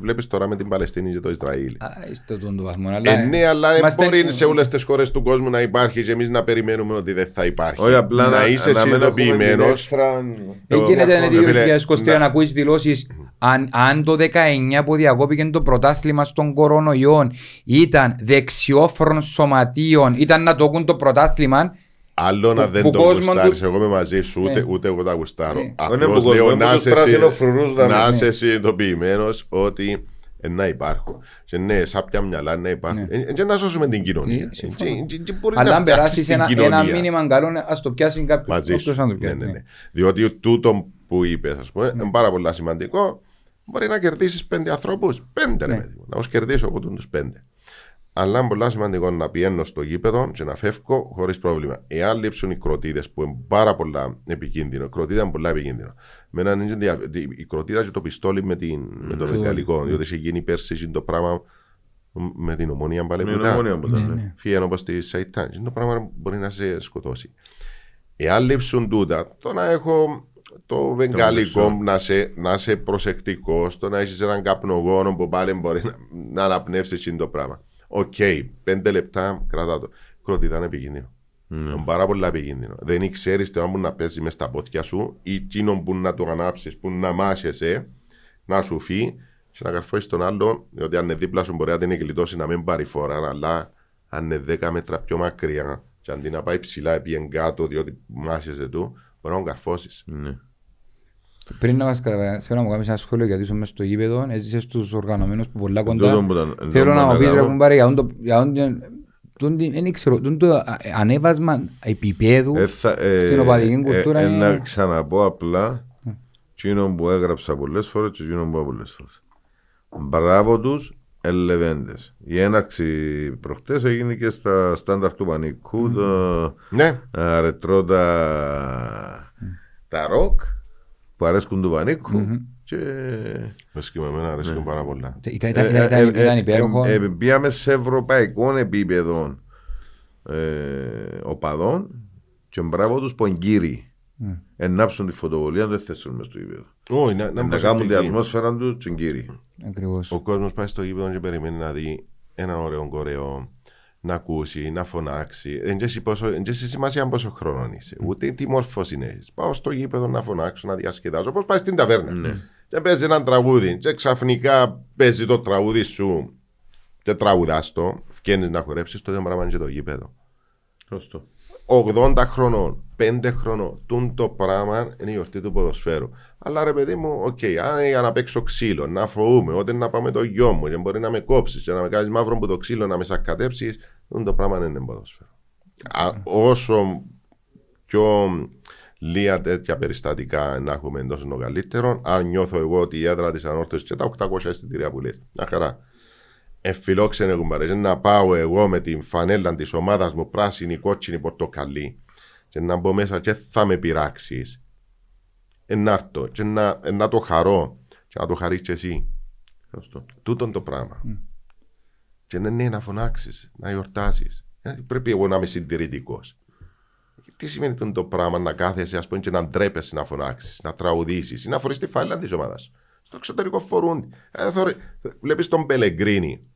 Βλέπεις τώρα με την Παλαιστίνη και το Ισραήλ. Α, Στο τον το βαθμό, αλλά... Ε, ναι, αλλά δεν είμαστε- μπορεί σε όλες τις χώρες του κόσμου να υπάρχει και εμείς να περιμένουμε ότι δεν θα υπάρχει. Όχι απλά να είσαι να μην έχουμε την συνειδητοποιημένο. έξτρα- Δεν το- γίνεται το- το φίλε, 2023 να- να ακούεις δηλώσεις αν, αν το 19 που διακόπηκε το πρωτάθλημα στον κορονοϊό ήταν δεξιόφρον σωματείων, ήταν να το έχουν το πρωτάθλημα, Άλλο να Που- δεν που το κόσμο γουστάρεις, του- εγώ είμαι μαζί σου, ούτε, Ναι. ούτε εγώ τα γουστάρω. Ναι. Απλώς Είναι που λέω κόσμο να τους είσαι, πράσινοφρουρούς να να μην- είσαι συνειδητοποιημένος ότι ε, να υπάρχουν. Και ναι, σάπια μυαλά να υπάρχουν. Ναι. Ε, Και να σώσουμε την κοινωνία. Ε, συμφωνώ. Και- και- και μπορεί αλλά να αν φτιάξεις περάσεις την ένα, κοινωνία. ένα μήνυμα καλό, ας το πιάσει κάποιος. Μαζί όποιος σου. να το Ναι, πιάσει, ναι, ναι. ναι. Διότι τούτο που είπες, ας πούμε, είναι πάρα πολύ σημαντικό. Μπορεί να κερδίσεις πέντε ανθρώπους. Πέντε, ρε Ναι. παιδί μου. Να τους κερδίσω εγώ του πέντε. Αλλά είναι πολύ σημαντικό να πηγαίνω στο γήπεδο και να φεύγω χωρίς πρόβλημα. Εάν λείψουν οι κροτίδες που είναι πάρα πολλά επικίνδυνο, η κροτίδα είναι πολλά επικίνδυνο. Με έναν είναι δια- η κροτίδα και το πιστόλι με, την, με τον Φυσικό. Ιταλικό. Διότι είχε γίνει πέρσι το πράγμα με την ομονία Με Μπαλεπιτά. την ομόνια που ήταν, Ναι, ναι. ναι. Φύγαν όπως τη Σαϊτάν. Είναι το πράγμα μπορεί να σε σκοτώσει. Εάν λείψουν τούτα, το να έχω το βεγγαλικό μισό. να σε, να είσαι προσεκτικός, το να έχεις έναν καπνογόνο που πάλι μπορεί να, να αναπνεύσεις εκείνο το πράγμα. Οκ, πέντε λεπτά κρατά το. Κροτίδα είναι επικίνδυνο. Ναι. Είναι πάρα πολύ επικίνδυνο. Δεν ξέρεις τι που να παίζεις μες στα πόδια σου ή εκείνο που να το ανάψεις, που να μάσεσαι, να σου φύγει και να καρφώσεις τον άλλο, διότι αν είναι δίπλα σου μπορεί να την γλιτώσει να μην πάρει φορά, αλλά αν είναι 10 μέτρα πιο μακριά και αντί να πάει ψηλά επί κάτω διότι μάσεσαι του, μπορεί να τον καρφώσεις. Ναι. Πριν να μας κατα- θέλω να μου κάνεις ένα σχόλιο γιατί είσαι μέσα στο γήπεδο, έζησες στους οργανωμένους που πολλά Τούτο κοντά. που ήταν- Θέλω τούτο να που μου πεις ρε κάνω. κουμπάρε για τον- για τον- τον- δεν ξέρω, τον το α- ανέβασμα επίπεδου Ε, θα- ε, στην οπαδική ε, κουλτούρα ε, είναι- Να ξαναπώ απλά εκείνο που έγραψα πολλές φορές και εκείνο που είπα πολλές φορές. Μπράβο τους ελεβέντες. Η έναρξη προχτές έγινε και στα στάνταρ του Πανικού, το Ναι, α, ρετρό τα, τα ροκ που αρέσκουν του Πανίκου και βρίσκει με εμένα αρέσκουν πάρα πολλά. Ήταν- ήταν- ήταν- ήταν- ήταν υπέροχο. ε, ε, Πήγαμε σε ευρωπαϊκό επίπεδο ε, οπαδών και μπράβο τους που εγκύροι. Ενάψουν τη φωτοβολία, δεν θέσουν μες στο γήπεδο. Όχι, να, να Να κάνουν την προσεκτικοί. ατμόσφαιρα τους και εγκύροι. Ακριβώς. Ο κόσμος πάει στο γήπεδο και περιμένει να δει έναν ωραίο κορεό, να ακούσει, να φωνάξει. Δεν ξέρει πόσο- δεν ξέρει σημασία πόσο χρόνο είσαι, ούτε τι μόρφωση έχει. Πάω στο γήπεδο να φωνάξω, να διασκεδάσω. Όπω πάει στην ταβέρνα; Και παίζει ένα τραγούδι, και ξαφνικά παίζει το τραγούδι σου και τραγουδάς το, βγαίνεις να χορέψεις, το ίδιο πράγμα είναι και το γήπεδο. Σωστό. 80 χρονών, 5 χρονών, τούν το πράγμα είναι η γιορτή του ποδοσφαίρου. Αλλά ρε παιδί μου, οκ, αν για να παίξω ξύλο, να φοβούμαι, όταν να πάμε το γιο μου, και μπορεί να με κόψεις και να με κάνεις μαύρο που το ξύλο να με σακατέψει, τούν το πράγμα είναι ποδοσφαίρο. Α, όσο πιο λίγα τέτοια περιστατικά να έχουμε εντός των καλύτερων, αν νιώθω εγώ ότι η έδρα της Ανόρθωσης και τα 800 εισιτήρια που λέει, μια χαρά. Εφιλόξενε κουμπάρε, να πάω εγώ με την φανέλα της ομάδας μου πράσινη, κότσινη, πορτοκαλί και να μπω μέσα και θα με πειράξεις. Ενάρτω και να, ε, να το χαρώ και να το χαρείς και εσύ. Σωστό. Τούτον το πράγμα. Και να είναι να φωνάξεις, να γιορτάσει. Πρέπει εγώ να είμαι συντηρητικός. Τι σημαίνει τούτο το πράγμα να κάθεσαι, ας πούμε, και να ντρέπεσαι να φωνάξεις, να τραγουδήσεις ή να φορείς τη φάλα της ομάδας. Στο εξωτερικό φορούν. Ε, Βλέπεις τον Πελεγκρίνη.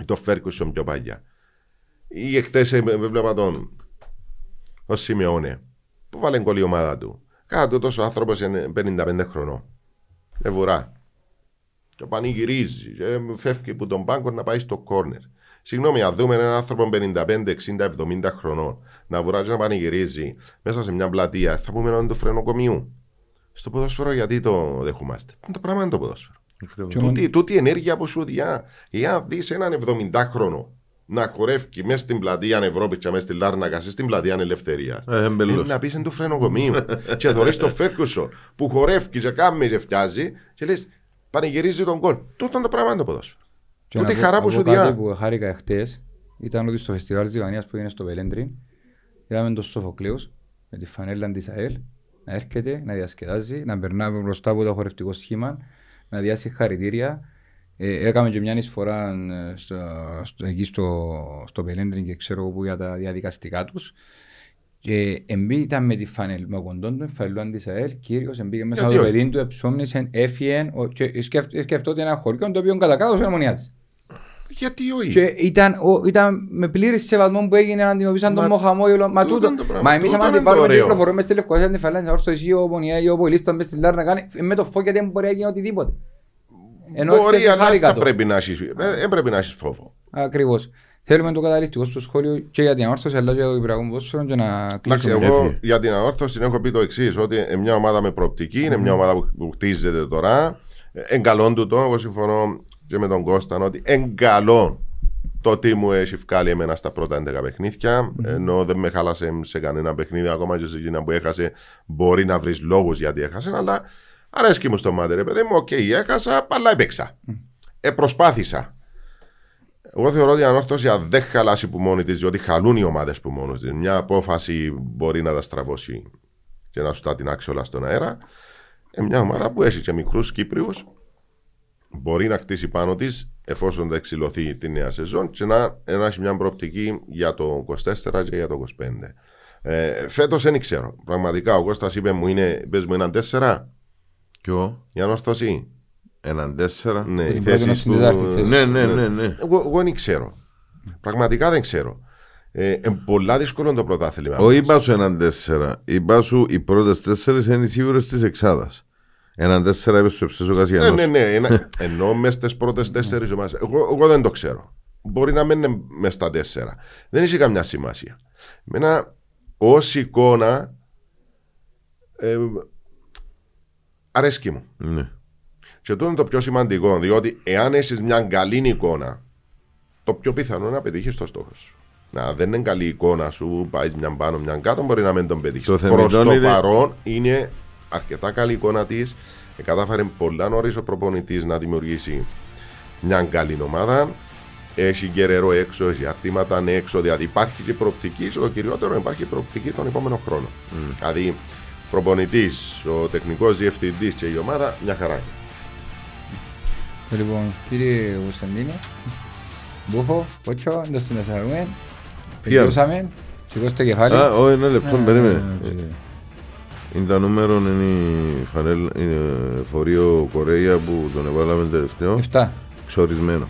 Ή το Φέρκουσον πιο παλιά. Ή εκτές ε, έβλεπα τον ο Σιμεώνε που βάλει γκολ η ομάδα του. Κάτω τόσο άνθρωπος είναι 55 χρονών. Εβουρά. Και πανηγυρίζει. Και φεύγει από τον πάγκο να πάει στο κόρνερ. Συγγνώμη, αν δούμε έναν άνθρωπο 55, 60, 70 χρονών να βουράζει να πανηγυρίζει μέσα σε μια πλατεία, θα πούμε έναν του φρενοκομείου. Στο ποδόσφαιρο γιατί το δεχόμαστε. Το πράγμα είναι το ποδόσφαιρο. Τούτη, τούτη ενέργεια που σου διά. Εάν δεις έναν 70χρονο να χορεύει μέσα στην πλατεία Ευρώπης και μέσα στη Λάρνακα, στην πλατεία Ελευθερίας. Ε, εμπελώς. να πεις εν του φρενοκομείου. και θωρείς το Φέρκουσο που χορεύει και κάμει και φτιάζει και λες πανηγυρίζει τον κόλ. Τούτο είναι το πράγμα είναι το ποδόσφαιρο. Και Τούτη να η πω- χαρά να που πω σου κάτι διά. που χάρηκα χτες ήταν ότι στο φεστιβάλ της Ιβανίας που είναι στο Πελέντριν είδαμε τον Σοφοκλέους με τη φανέλα της ΑΕΛ να έρχεται, να διασκεδάζει, να περνά μπροστά από το χορευτικό σχήμα, να διάσει χαρητήρια. Ε, έκαμε και μια εισφορά ε, στο, στο, εκεί στο, στο Πελέντριν και ξέρω εγώ που για τα διαδικαστικά τους. Και εμπή ήταν με τη φανέλ, με ο κοντόν του, φανελούαν της ΑΕΛ, κύριος, εμπήκε μέσα Γιατί το όχι. παιδί του, εψόμνησε, έφυγε ο- και σκεφ- σκεφτόταν ένα χωριό το οποίο κατά κάτω είναι μονιάτης. Γιατί όχι; Και ήταν, ο, ήταν με πλήρης σεβασμό που έγινε να αντιμετωπίσαν τον Μα- Μοχαμόγελο. Μα τούτο τούτο. είναι το πράγμα. Μα εμείς Τούτο άμα είναι την το πάρουμε και ωραίο. κυκλοφορούμε στη Λευκοσία, την Φαλάνη, όρθος ή ο Πονιά ή ο Πολίστα μες στη Λάρ να κάνει ε, με το φω γιατί δεν μπορεί να γίνει οτιδήποτε. Ενώ Μπορεί, χθες αλλά χάρηκα θα το. πρέπει να έχεις, ε, δεν πρέπει να έχεις φόβο. Ακριβώς. Θέλουμε το καταληκτικό στο σχόλιο και για την ανόρθωση αλλά και για το Κυπριακό Ποδόσφαιρο και να Εντάξει, κλείσουμε. εγώ Έφυγε. για την ανόρθωση έχω πει το εξής: Ότι είναι μια ομάδα με προοπτική, είναι μια ομάδα που, που χτίζεται τώρα. Εν καλόν τούτο, εγώ συμφωνώ και με τον Κώσταν ότι εν καλόν το τι μου έχει βγάλει εμένα στα πρώτα 11 παιχνίδια. Ενώ δεν με χάλασε σε κανένα παιχνίδι, ακόμα και σε εκείνα που έχασε, μπορεί να βρεις λόγους γιατί έχασε, αλλά αρέσκει μου στο μάτι, ρε παιδί μου. Οκ, έχασα, αλλά έπαιξα. Ε, προσπάθησα. Εγώ θεωρώ ότι η Ανόρθωση αν δεν χαλάσει που μόνη της, διότι χαλούν οι ομάδες που μόνος της. Μια απόφαση μπορεί να τα στραβώσει και να σου τα τεινάξει όλα στον αέρα. Ε, μια ομάδα που έχει και μικρούς Κύπριους μπορεί να χτίσει πάνω της εφόσον θα εξηλωθεί τη νέα σεζόν και να, να έχει μια προοπτική για το 24 και για το 25. Ε, Φέτος δεν ξέρω. Πραγματικά ο Κώστας είπε μου είναι, πες μου έναν 4 Ποιο, η ανόρθωση. έναν τέσσερα. Ναι, Την οι πρώτη θέσεις στην τετάρτη του- θέση. Ναι, ναι, ναι, ναι. Εγώ, εγώ δεν ξέρω. Πραγματικά δεν ξέρω. Ε, ε, πολλά δύσκολο το πρωτάθλημα. Όχι, είπα σου έναν τέσσερα. Είπα σου οι πρώτες τέσσερις είναι οι σίγουρες της εξάδας. Έναν τέσσερα είπε σου εψέσο Ναι, Κασιανός. ναι, ναι. Ένα, ενώ μες στι πρώτες τέσσερις ομάδες. Εγώ, εγώ δεν το ξέρω. Μπορεί να μένει μες στα τέσσερα. Δεν έχει καμιά σημασία. Εμένα, ως εικόνα, ε, αρέσκει μου. Ναι. Και αυτό είναι το πιο σημαντικό, διότι εάν έχεις μια καλή εικόνα, το πιο πιθανό είναι να πετύχεις το στόχο σου. Να δεν είναι καλή εικόνα σου, πάεις μια πάνω, μια κάτω, μπορεί να μην τον πετύχεις. Το Προς το θεμητό είναι- παρόν είναι αρκετά καλή εικόνα της. Κατάφερε πολλά νωρίς ο προπονητής να δημιουργήσει μια καλή ομάδα. Έχει γκερερό έξω, έχει αρτήματα έξω, δηλαδή υπάρχει και προοπτική. και Το κυριότερο υπάρχει προοπτική τον επόμενο χρόνο. Δηλαδή, προπονητής, ο τεχνικός διευθυντής και η ομάδα μια χαρά. είναι. Λοιπόν, κύριε Κωνσταντίνο, Μπούχο, Πότσο, δεν συνδεσαμε. Φύγαμε. Τελειώσαμε. Σηκώστε κεφάλι. Α, όχι, ένα λεπτό, Ε, περίμενε. Ε, ε, Είναι τα νούμερο, είναι η φανέλ, είναι φορείο Κορέα που τον εβάλαμε τελευταίο. Εφτά. Ξορισμένο.